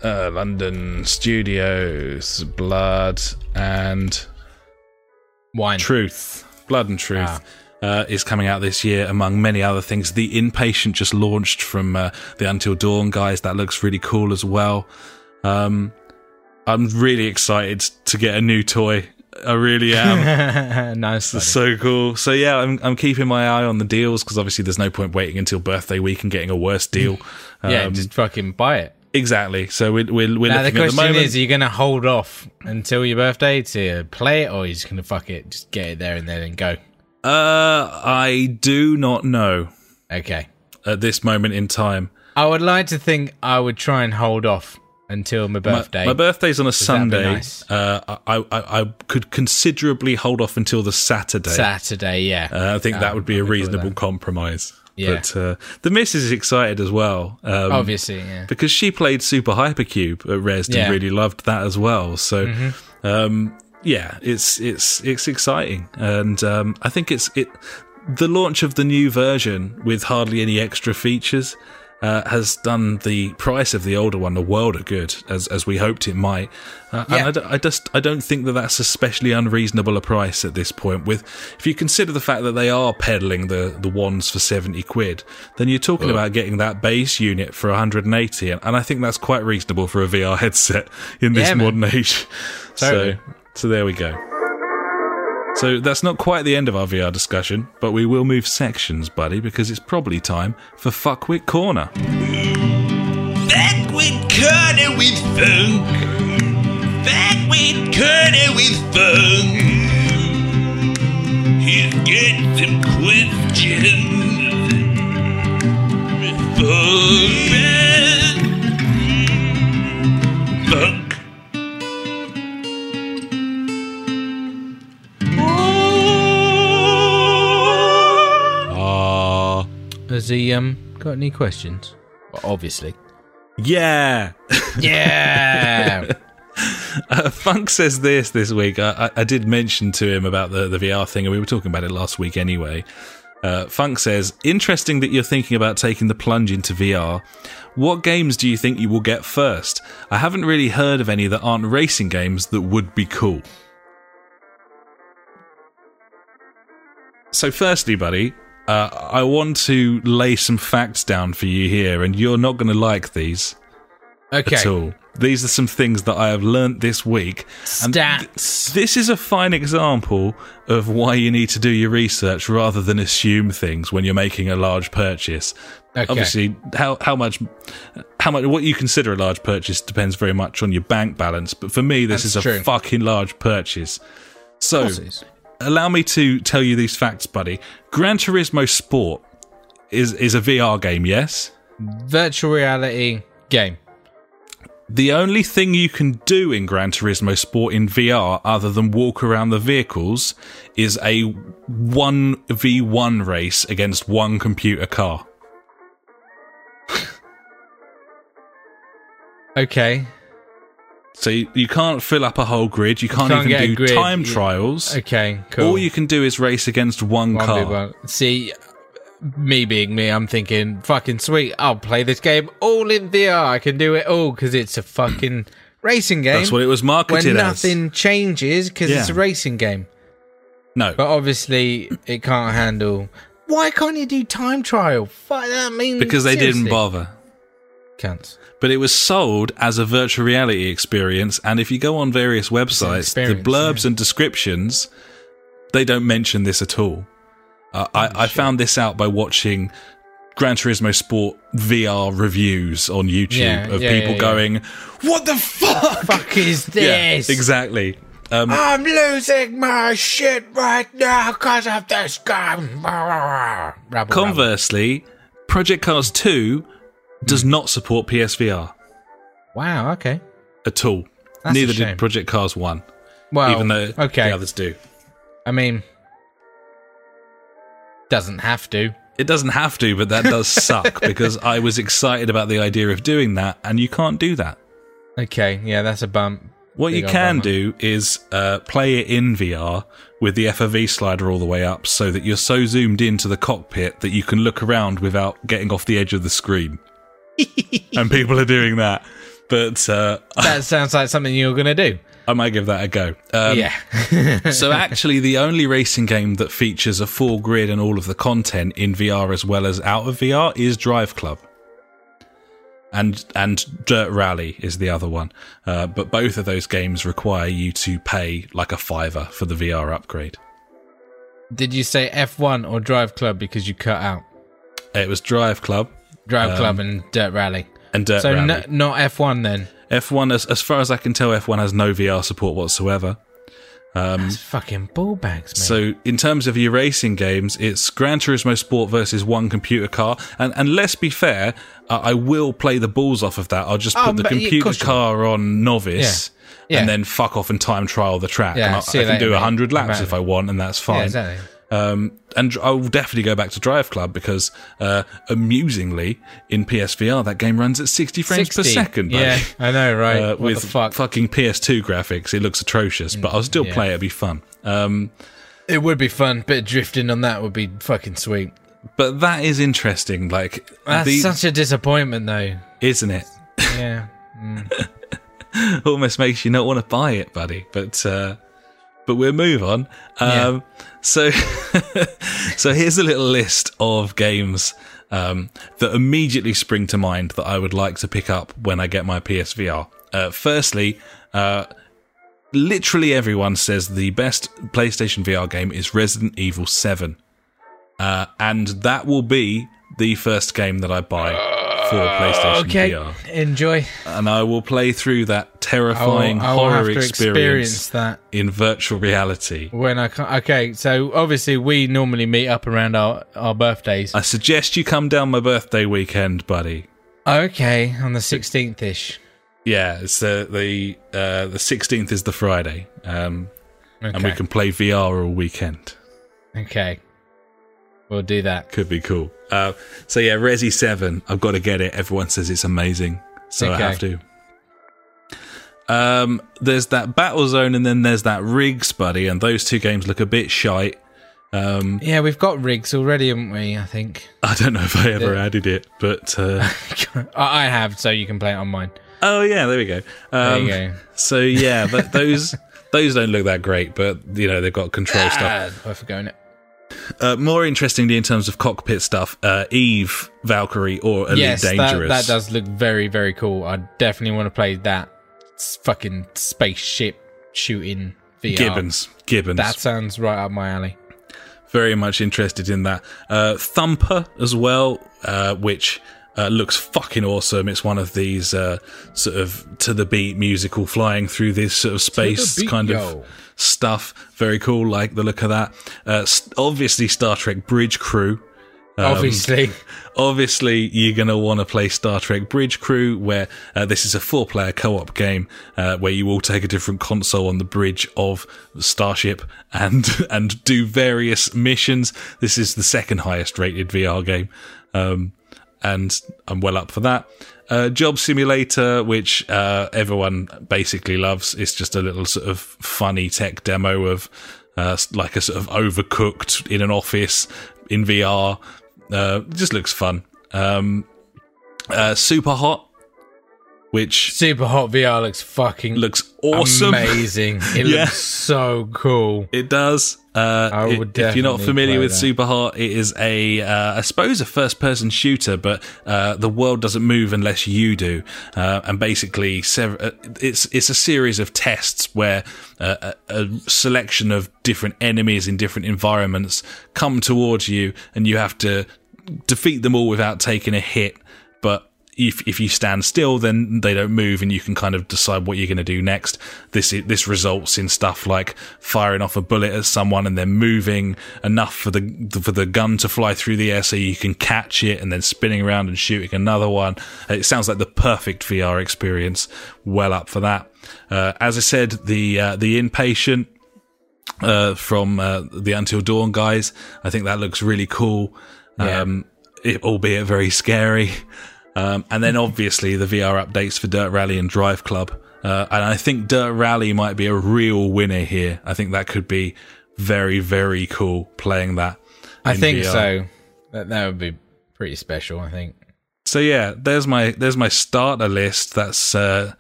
uh, London Studios Blood and Wine. Truth, Blood and Truth. Ah. Uh, is coming out this year, among many other things. The Inpatient just launched from uh, the Until Dawn guys. That looks really cool as well. Um, I'm really excited to get a new toy. I really am. <laughs> nice. buddy. so cool. So yeah, I'm I'm keeping my eye on the deals because obviously there's no point waiting until birthday week and getting a worse deal. <laughs> yeah, Um, just fucking buy it. exactly. So we're we're, we're Now the the question moment. is: Are you going to hold off until your birthday to play it, or are you just going to fuck it, just get it there and then and go? uh, I do not know Okay. at this moment in time. I would like to think I would try and hold off until my My- birthday. My, birthday's on a Sunday. nice? Uh, I, I I could considerably hold off until the Saturday. Saturday, yeah. Uh, I think that Um, would be a I'd be cool reasonable compromise. Yeah. But uh, the missus is excited as well. Um, Obviously, yeah. because she played Super Hypercube at Res Yeah. Mm-hmm. and really loved that as well. So, um, yeah, it's it's it's exciting, and um, I think it's it. The launch of the new version with hardly any extra features uh, has done the price of the older one a world of good, as as we hoped it might. Uh, Yeah. And I, d- I just I don't think that that's especially unreasonable a price at this point. With if you consider the fact that they are peddling the the wands for seventy quid, then you're talking about getting that base unit for 180, and, and I think that's quite reasonable for a VR headset in this Yeah, modern age. Totally. So so there we go. So that's not quite the end of our VR discussion, but we will move sections, buddy, because it's probably time for Fuckwit Corner. Back with Corner with Funk. Back with Corner with Funk. He's got some questions. For Has he um got any questions? Well, obviously. Yeah. <laughs> Yeah. Uh, Funk says this this week. I, I, I did mention to him about the, the VR thing, and we were talking about it last week anyway. Uh, Funk says, interesting that you're thinking about taking the plunge into VR. What games do you think you will get first? I haven't really heard of any that aren't racing games that would be cool. So, firstly, buddy, uh, I want to lay some facts down for you here, and you're not going to like these okay. at all. These are some things that I have learnt this week. And th- Stats. this is a fine example of why you need to do your research rather than assume things when you're making a large purchase. Okay. Obviously, how how much how much what you consider a large purchase depends very much on your bank balance. But for me, this That's is a true. fucking large purchase. So, course it is. Allow me to tell you these facts, buddy. Gran Turismo Sport is is a VR game, yes. Virtual reality game. The only thing you can do in Gran Turismo Sport in VR, other than walk around the vehicles, is a 1v1 race against one computer car. Okay. So you, you can't fill up a whole grid, you can't, can't even do grid, time yeah. trials. Okay. Cool. All you can do is race against one, One car. one. See, me being me, I'm thinking, fucking sweet. I'll play this game all in VR. I can do it all because it's a fucking <clears throat> racing game. That's what it was When marketed as. nothing changes because it's a racing game. No, But obviously, it can't handle. Why can't you do time trial? Fuck that means because they didn't bother. Cunts. But it was sold as a virtual reality experience, and if you go on various websites, the blurbs yeah. and descriptions, they don't mention this at all. Uh, I, I found this out by watching Gran Turismo Sport VR reviews on YouTube Yeah, of yeah, people going, "What the fuck?" Fuck is <laughs> this? Exactly. Um, I'm losing my shit right now because of this game. Conversely, Project Cars 2 does Hmm. not support PSVR Wow. Okay. at all. That's Neither did Project Cars 1, Well, even though okay. the others do. I mean, doesn't have to. It doesn't have to, but that does <laughs> suck because I was excited about the idea of doing that, and you can't do that. Okay. Yeah, that's a bump. What Big you can bummer. do is uh, play it in VR with the FOV slider all the way up so that you're so zoomed into the cockpit that you can look around without getting off the edge of the screen. <laughs> and people are doing that. But uh, <laughs> That sounds like something you're gonna do. I might give that a go. Um, yeah. <laughs> so actually, the only racing game that features a full grid and all of the content in VR as well as out of VR is Drive Club. And and Dirt Rally is the other one, uh, but both of those games require you to pay like a fiver for the VR upgrade. Did you say F1 or Drive Club because you cut out It was Drive Club Drive Um, Club and Dirt Rally? and Dirt so Rally. n- not F1 then. F1, as, as far as I can tell, F1 has no VR support whatsoever. That's fucking ball bags, man. So, in terms of your racing games, it's Gran Turismo Sport versus one computer car. And, and let's be fair, uh, I will play the balls off of that. I'll just Oh, put the yeah, of computer you car on novice Yeah. Yeah. and then fuck off and time trial the track. Yeah, and I, I can later, do mate. 100 laps if I want, and that's fine. yeah, exactly. Um, and I will definitely go back to Drive Club because, uh, amusingly, in PSVR, that game runs at 60 frames per second. buddy. Yeah, I know, right? Uh, with fuck? fucking PS2 graphics, it looks atrocious, but I'll still yeah. play it. It'd be fun. Um, It would be fun. Bit of drifting on that would be fucking sweet. but that is interesting. Like, That's the- such a disappointment, though. isn't it? Yeah. <laughs> Almost makes you not want to buy it, buddy. But uh, but we'll move on. Um, So <laughs> so here's a little list of games um, that immediately spring to mind that I would like to pick up when I get my PSVR. Uh, firstly, uh, literally everyone says the best PlayStation VR game is Resident Evil 7. Uh, and that will be the first game that I buy for PlayStation Okay. VR. Enjoy. And I will play through that I will, terrifying I will horror have to experience, experience that in virtual reality. when I can. Okay, so obviously we normally meet up around our, our birthdays. I suggest you come down my birthday weekend, buddy. Okay, on the 16th ish. Yeah, it's the the uh, the sixteenth is the Friday, um, and we can play VR all weekend. Okay. We'll do that. Could be cool. Uh, so yeah, Resi Seven. I've got to get it. Everyone says it's amazing, so I have to. Um, there's that Battlezone, and then there's that RIGS, buddy, and those two games look a bit shite. Um, Yeah, we've got rigs already, haven't we? I think. I don't know if I ever added it, but uh, <laughs> I I have, so you can play it on mine. oh yeah, there we go. There Um, you go. So yeah, but those <laughs> those don't look that great, but you know they've got control stuff. Ah, worth going it. Uh, more interestingly, in terms of cockpit stuff, uh, Eve, Valkyrie, or Elite yes, that, Dangerous. that does look very, very cool. I definitely want to play that fucking spaceship shooting VR. Gibbons, Gibbons. That sounds right up my alley. very much interested in that. Uh, Thumper as well, uh, which uh, looks fucking awesome. It's one of these uh, sort of to the beat musical flying through this sort of space beat, kind yo. of stuff. Very cool. Like the look of that. Uh, obviously, Star Trek Bridge Crew. Um, Obviously. <laughs> Obviously, you're going to want to play Star Trek Bridge Crew, where uh, this is a four player co op game uh, where you all take a different console on the bridge of the Starship and, <laughs> and do various missions. This is the second highest rated VR game. Um, and I'm well up for that. Uh, Job Simulator, which uh, everyone basically loves, it's just a little sort of funny tech demo of uh, like a sort of overcooked in an office in VR Uh, just looks fun. Um, uh, super hot, which Super Hot VR looks fucking looks awesome. amazing. <laughs> It Yeah. looks so cool. It does. Uh, I i- would if you're not familiar with that. Super Hot, it is a, uh, I suppose, a first-person shooter, but uh, the world doesn't move unless you do. Uh, and basically, sev- uh, it's it's a series of tests where uh, a, a selection of different enemies in different environments come towards you, and you have to defeat them all without taking a hit. If if you stand still, then they don't move, and you can kind of decide what you're going to do next. This this results in stuff like firing off a bullet at someone and then moving enough for the for the gun to fly through the air so you can catch it, and then spinning around and shooting another one. It sounds like the perfect VR experience. Well up for that. Uh, as I said, the uh, the inpatient uh, from uh, the Until Dawn guys. I think that looks really cool, Yeah. um, it, albeit very scary. Um, and then obviously the VR updates for Dirt Rally and Drive Club. Uh, and I think Dirt Rally might be a real winner here. I think that could be very, very cool playing that. I think VR. so. That that would be pretty special. I think. So yeah, there's my there's my starter list. That's uh,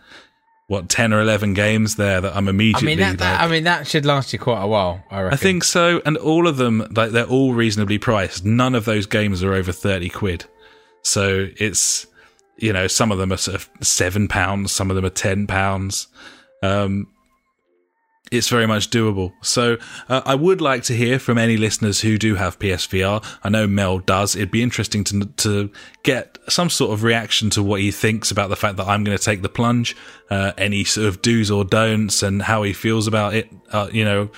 what ten or eleven games there that I'm I immediately. mean that, that. I mean that should last you quite a while. I reckon. I think so, and all of them like they're all reasonably priced. None of those games are over thirty quid, so it's you know some of them are sort of seven pounds, some of them are ten pounds. Um, it's very much doable. So uh, I would like to hear from any listeners who do have PSVR. I know Mel does. It'd be interesting to to get some sort of reaction to what he thinks about the fact that I'm going to take the plunge. Uh, any sort of do's or don'ts, and how he feels about it. Uh, you know,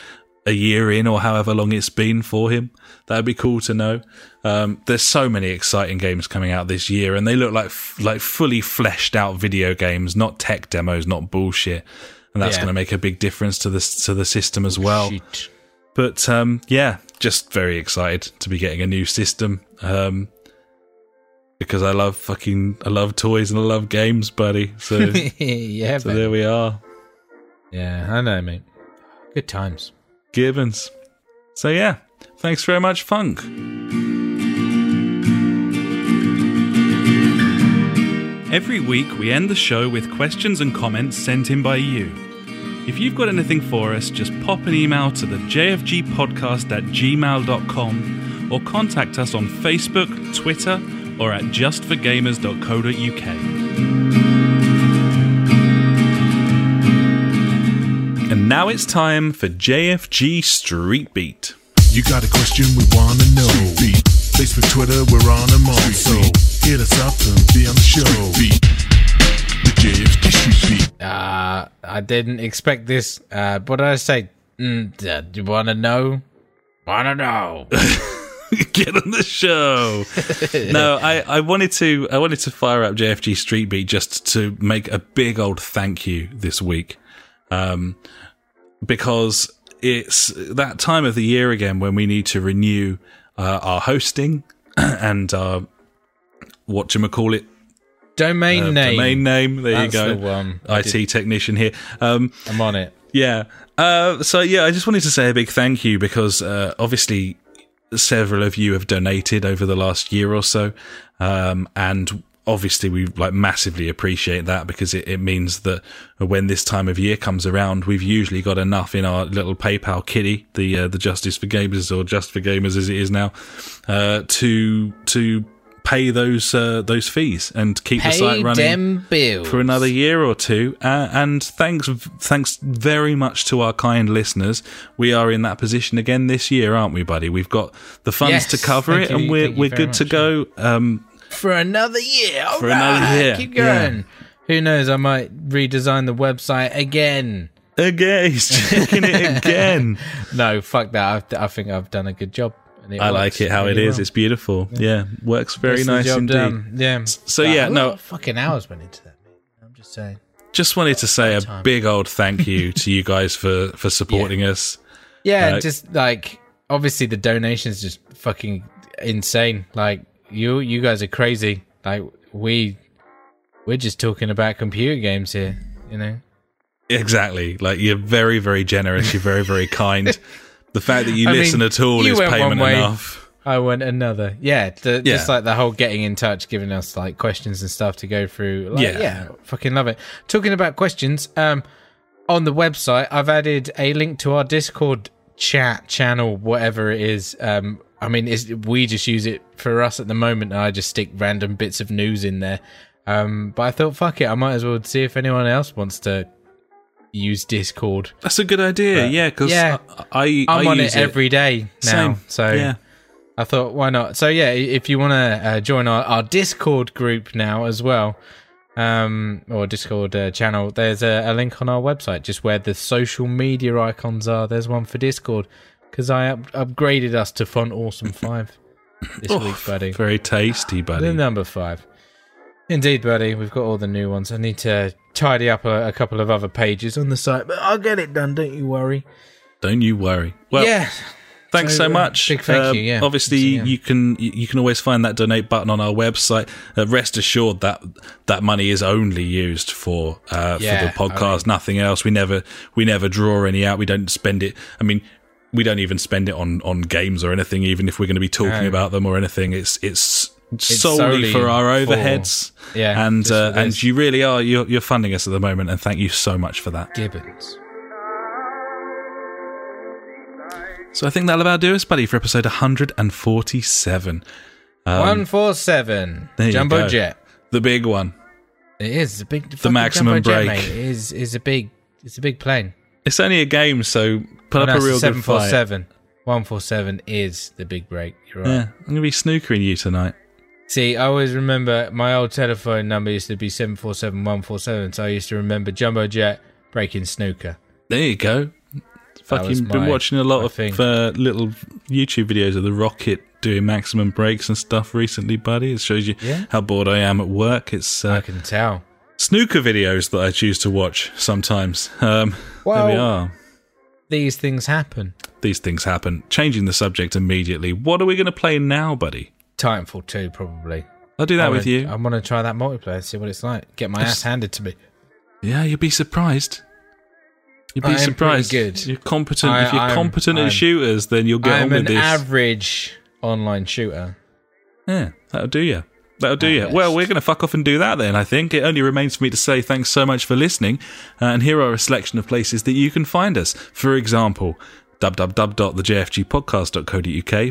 a year in or however long it's been for him. That'd be cool to know. Um, there's so many exciting games coming out this year, and they look like like fully fleshed out video games, not tech demos, not bullshit. And that's Yeah. going to make a big difference to the to the system as well. Shit. But um, yeah, just very excited to be getting a new system. Um, because I love fucking I love toys and I love games, buddy. So, <laughs> yeah, so man. there we are. yeah, I know, mate. Good times. Gibbons. So yeah, thanks very much, Funk. Every week we end the show with questions and comments sent in by you. If you've got anything for us, just pop an email to the jfgpodcast at gmail.com or contact us on Facebook, Twitter, or at justforgamers.co.uk. And now it's time for JFG Street Beat. You got a question we wanna know. Beat. Facebook, Twitter, we're on them all. So hit us up and be on the show. Beat. The JFG Street Beat. Uh, I didn't expect this. Uh, what did I say? Mm, uh, do you want to know? Want to know? <laughs> Get on the show. <laughs> no, I, I wanted to I wanted to fire up JFG Street Beat just to make a big old thank you this week. Um because it's that time of the year again when we need to renew uh, our hosting <clears throat> and our what you call it Domain uh, name. domain name. There That's you go. the one. IT did- technician here. Um, I'm on it. yeah. Uh, so yeah, I just wanted to say a big thank you because uh, obviously several of you have donated over the last year or so, um, and obviously we like massively appreciate that because it, it means that when this time of year comes around, we've usually got enough in our little PayPal kitty, the uh, the Justice for Gamers or Just for Gamers as it is now, uh, to to pay those uh, those fees and keep the site running for another year or two. Uh, and thanks, thanks very much to our kind listeners. We are in that position again this year, aren't we, buddy? We've got the funds Yes, to cover it, you, and we're we're good to go. Um, for another year. All For another year, Keep yeah. going. Who knows? I might redesign the website again. again, he's checking it again. <laughs> No, fuck that. I, I think I've done a good job. It I like it how it really is. well. It's beautiful. Yeah, works very Gets nice indeed. done. Yeah. So, But yeah, no- fucking hours went into that. I'm just saying. Just wanted to say a big old thank you <laughs> to you guys for for supporting us. Yeah, Uh, just like obviously the donations just fucking insane. Like you, you guys are crazy. Like we, we're just talking about computer games here. You know. Exactly. Like you're very, very generous. You're very, very <laughs> kind. The fact that you I listen mean, at all is went payment way. enough. I want another. Yeah, the, Yeah. just like the whole getting in touch, giving us like questions and stuff to go through. Like, Yeah. yeah, fucking love it. Talking about questions, um, on the website, I've added a link to our Discord chat channel, whatever it is. Um, I mean, we just use it for us at the moment, and I just stick random bits of news in there. Um, but I thought, fuck it, I might as well see if anyone else wants to use Discord. That's a good idea. But- yeah, because yeah. I, I, I'm I on it every day now, Same. so yeah. I thought, why not? So yeah, if you want to uh, join our, our Discord group now as well, um, or Discord uh, channel, there's a, a link on our website, just where the social media icons are. There's one for Discord because I up- upgraded us to Font Awesome Five this <laughs> Oh, week, buddy. Very tasty, buddy. The number five. Indeed, buddy. We've got all the new ones. I need to tidy up a, a couple of other pages on the site, but I'll get it done. Don't you worry. Don't you worry. Well, yeah. Thanks so, So, uh, much. big thank Um, you, yeah. Obviously, Yeah. you can you can always find that donate button on our website. Uh, rest assured that that money is only used for uh, Yeah, for the podcast, nothing else. We never we never draw any out. We don't spend it. I mean. We don't even spend it on, on games or anything, even if we're going to be talking No. about them or anything. It's, It's solely, solely for our for- overheads. Yeah, and uh, and you really are you're, you're funding us at the moment, and thank you so much for that. Gibbons. So I think that'll about do us, buddy, for episode 147. Um, One four seven. there you Jumbo go. jet. the big one. It is a big. The maximum break. Jet, mate. Is is a big. It's a big plane. It's only a game, so put up a real seven good four fight. seven. One four seven is the big break. You're right. Yeah, I'm gonna be snookering you tonight. See, I always remember my old telephone number used to be seven four seven one four seven. So I used to remember Jumbo Jet breaking snooker. There you go. Fucking been my- watching a lot of uh, little YouTube videos of the rocket doing maximum breaks and stuff recently, buddy. It shows you Yeah. how bored I am at work. It's I uh, can tell. snooker videos that I choose to watch sometimes. Um, there we Well- are. These things happen. These things happen. Changing the subject immediately. What are we going to play now, buddy? Titanfall two probably. I'll do that I with you. I want to try that multiplayer. See what it's like. Get my ass handed to me. Yeah, you'd be surprised. You'd be I surprised. good. You're competent. I- if you're I'm- competent I'm- at shooters, then you'll get I'm on with an this. average online shooter. yeah, that'll do you. That'll do you. Well, we're going to fuck off and do that then, I think. It only remains for me to say thanks so much for listening. Uh, and here are a selection of places that you can find us. For example, www.thejfgpodcast.co.uk,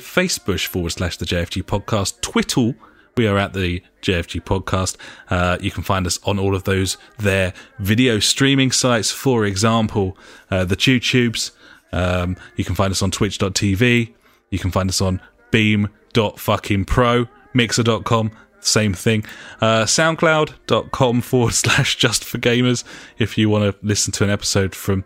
Facebook forward slash the JFG podcast, Twitter. We are at the JFG podcast. Uh, you can find us on all of those there video streaming sites. For example, uh, the TubeTubes. Um, you can find us on twitch.tv. You can find us on beam.fucking.pro, mixer.com, same thing. Uh, soundcloud.com forward slash just for gamers if you want to listen to an episode from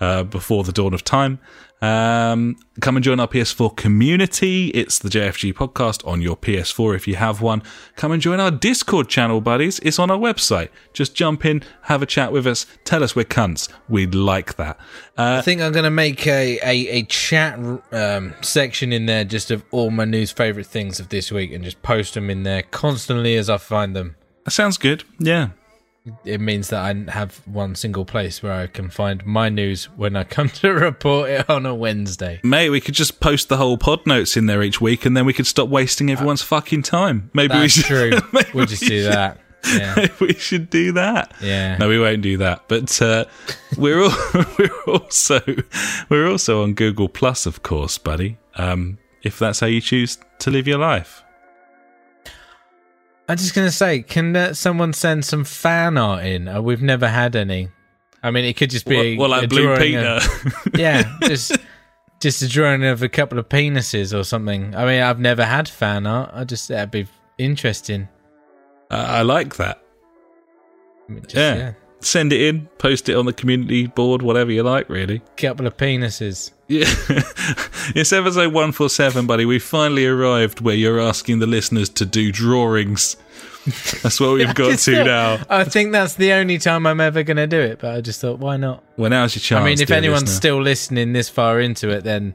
uh, before the dawn of time. Um, come and join our PS4 community. It's the JFG podcast on your PS4 if you have one. Come and join our Discord channel, buddies. It's on our website. Just jump in, have a chat with us, tell us we're cunts. We'd like that. Uh, I think I'm going to make a, a, a chat um, section in there just of all my news favorite things of this week and just post them in there constantly as I find them. that sounds good. Yeah. It means that I have one single place where I can find my news when I come <laughs> to report it on a Wednesday. Mate, we could just post the whole pod notes in there each week, and then we could stop wasting everyone's fucking time. Maybe we should. true. <laughs> We'll just we do should- that. Yeah. <laughs> we should do that. Yeah. No, we won't do that. But uh, we're all, we're also we're also on Google Plus, of course, buddy. Um, if that's how you choose to live your life. I'm just going to say, can uh, someone send some fan art in? Uh, we've never had any. I mean, it could just be well, like a Blue Peter. of- <laughs> yeah, just just a drawing of a couple of penises or something. I mean, I've never had fan art. I just that'd be interesting. Uh, I like that. I mean, just, Yeah. yeah. Send it in, post it on the community board, whatever you like, really. couple of penises. Yeah. <laughs> it's episode 147, buddy. We finally arrived where you're asking the listeners to do drawings. That's what we've <laughs> got to thought- now. I think that's the only time I'm ever going to do it. But I just thought, why not? Well, now's your chance. I mean, if anyone's listener. still listening this far into it, then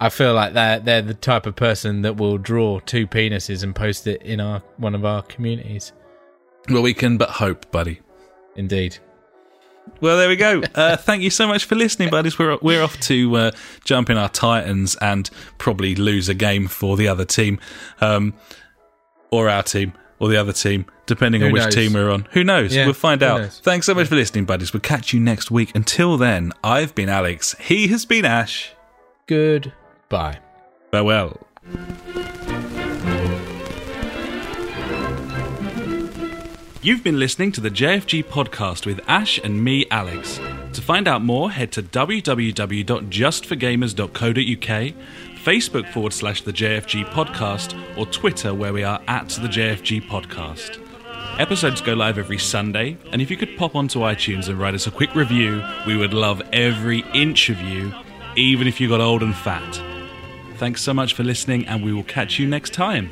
I feel like they're they're the type of person that will draw two penises and post it in our one of our communities. Well, we can but hope, buddy. Indeed. Well, there we go. Uh, thank you so much for listening, buddies. We're we're off to uh, jump in our Titans and probably lose a game for the other team, um, or our team, or the other team, depending Who on which knows? team we're on. Who knows? Yeah, we'll find out. knows? Thanks so much for listening, buddies. We'll catch you next week. Until then, I've been Alex. He has been Ash. Goodbye. Farewell. You've been listening to the JFG podcast with Ash and me, Alex. To find out more, head to www.justforgamers.co.uk, Facebook forward slash the JFG podcast, or Twitter where we are at the JFG podcast. Episodes go live every Sunday, and if you could pop onto iTunes and write us a quick review, we would love every inch of you, even if you got old and fat. Thanks so much for listening, and we will catch you next time.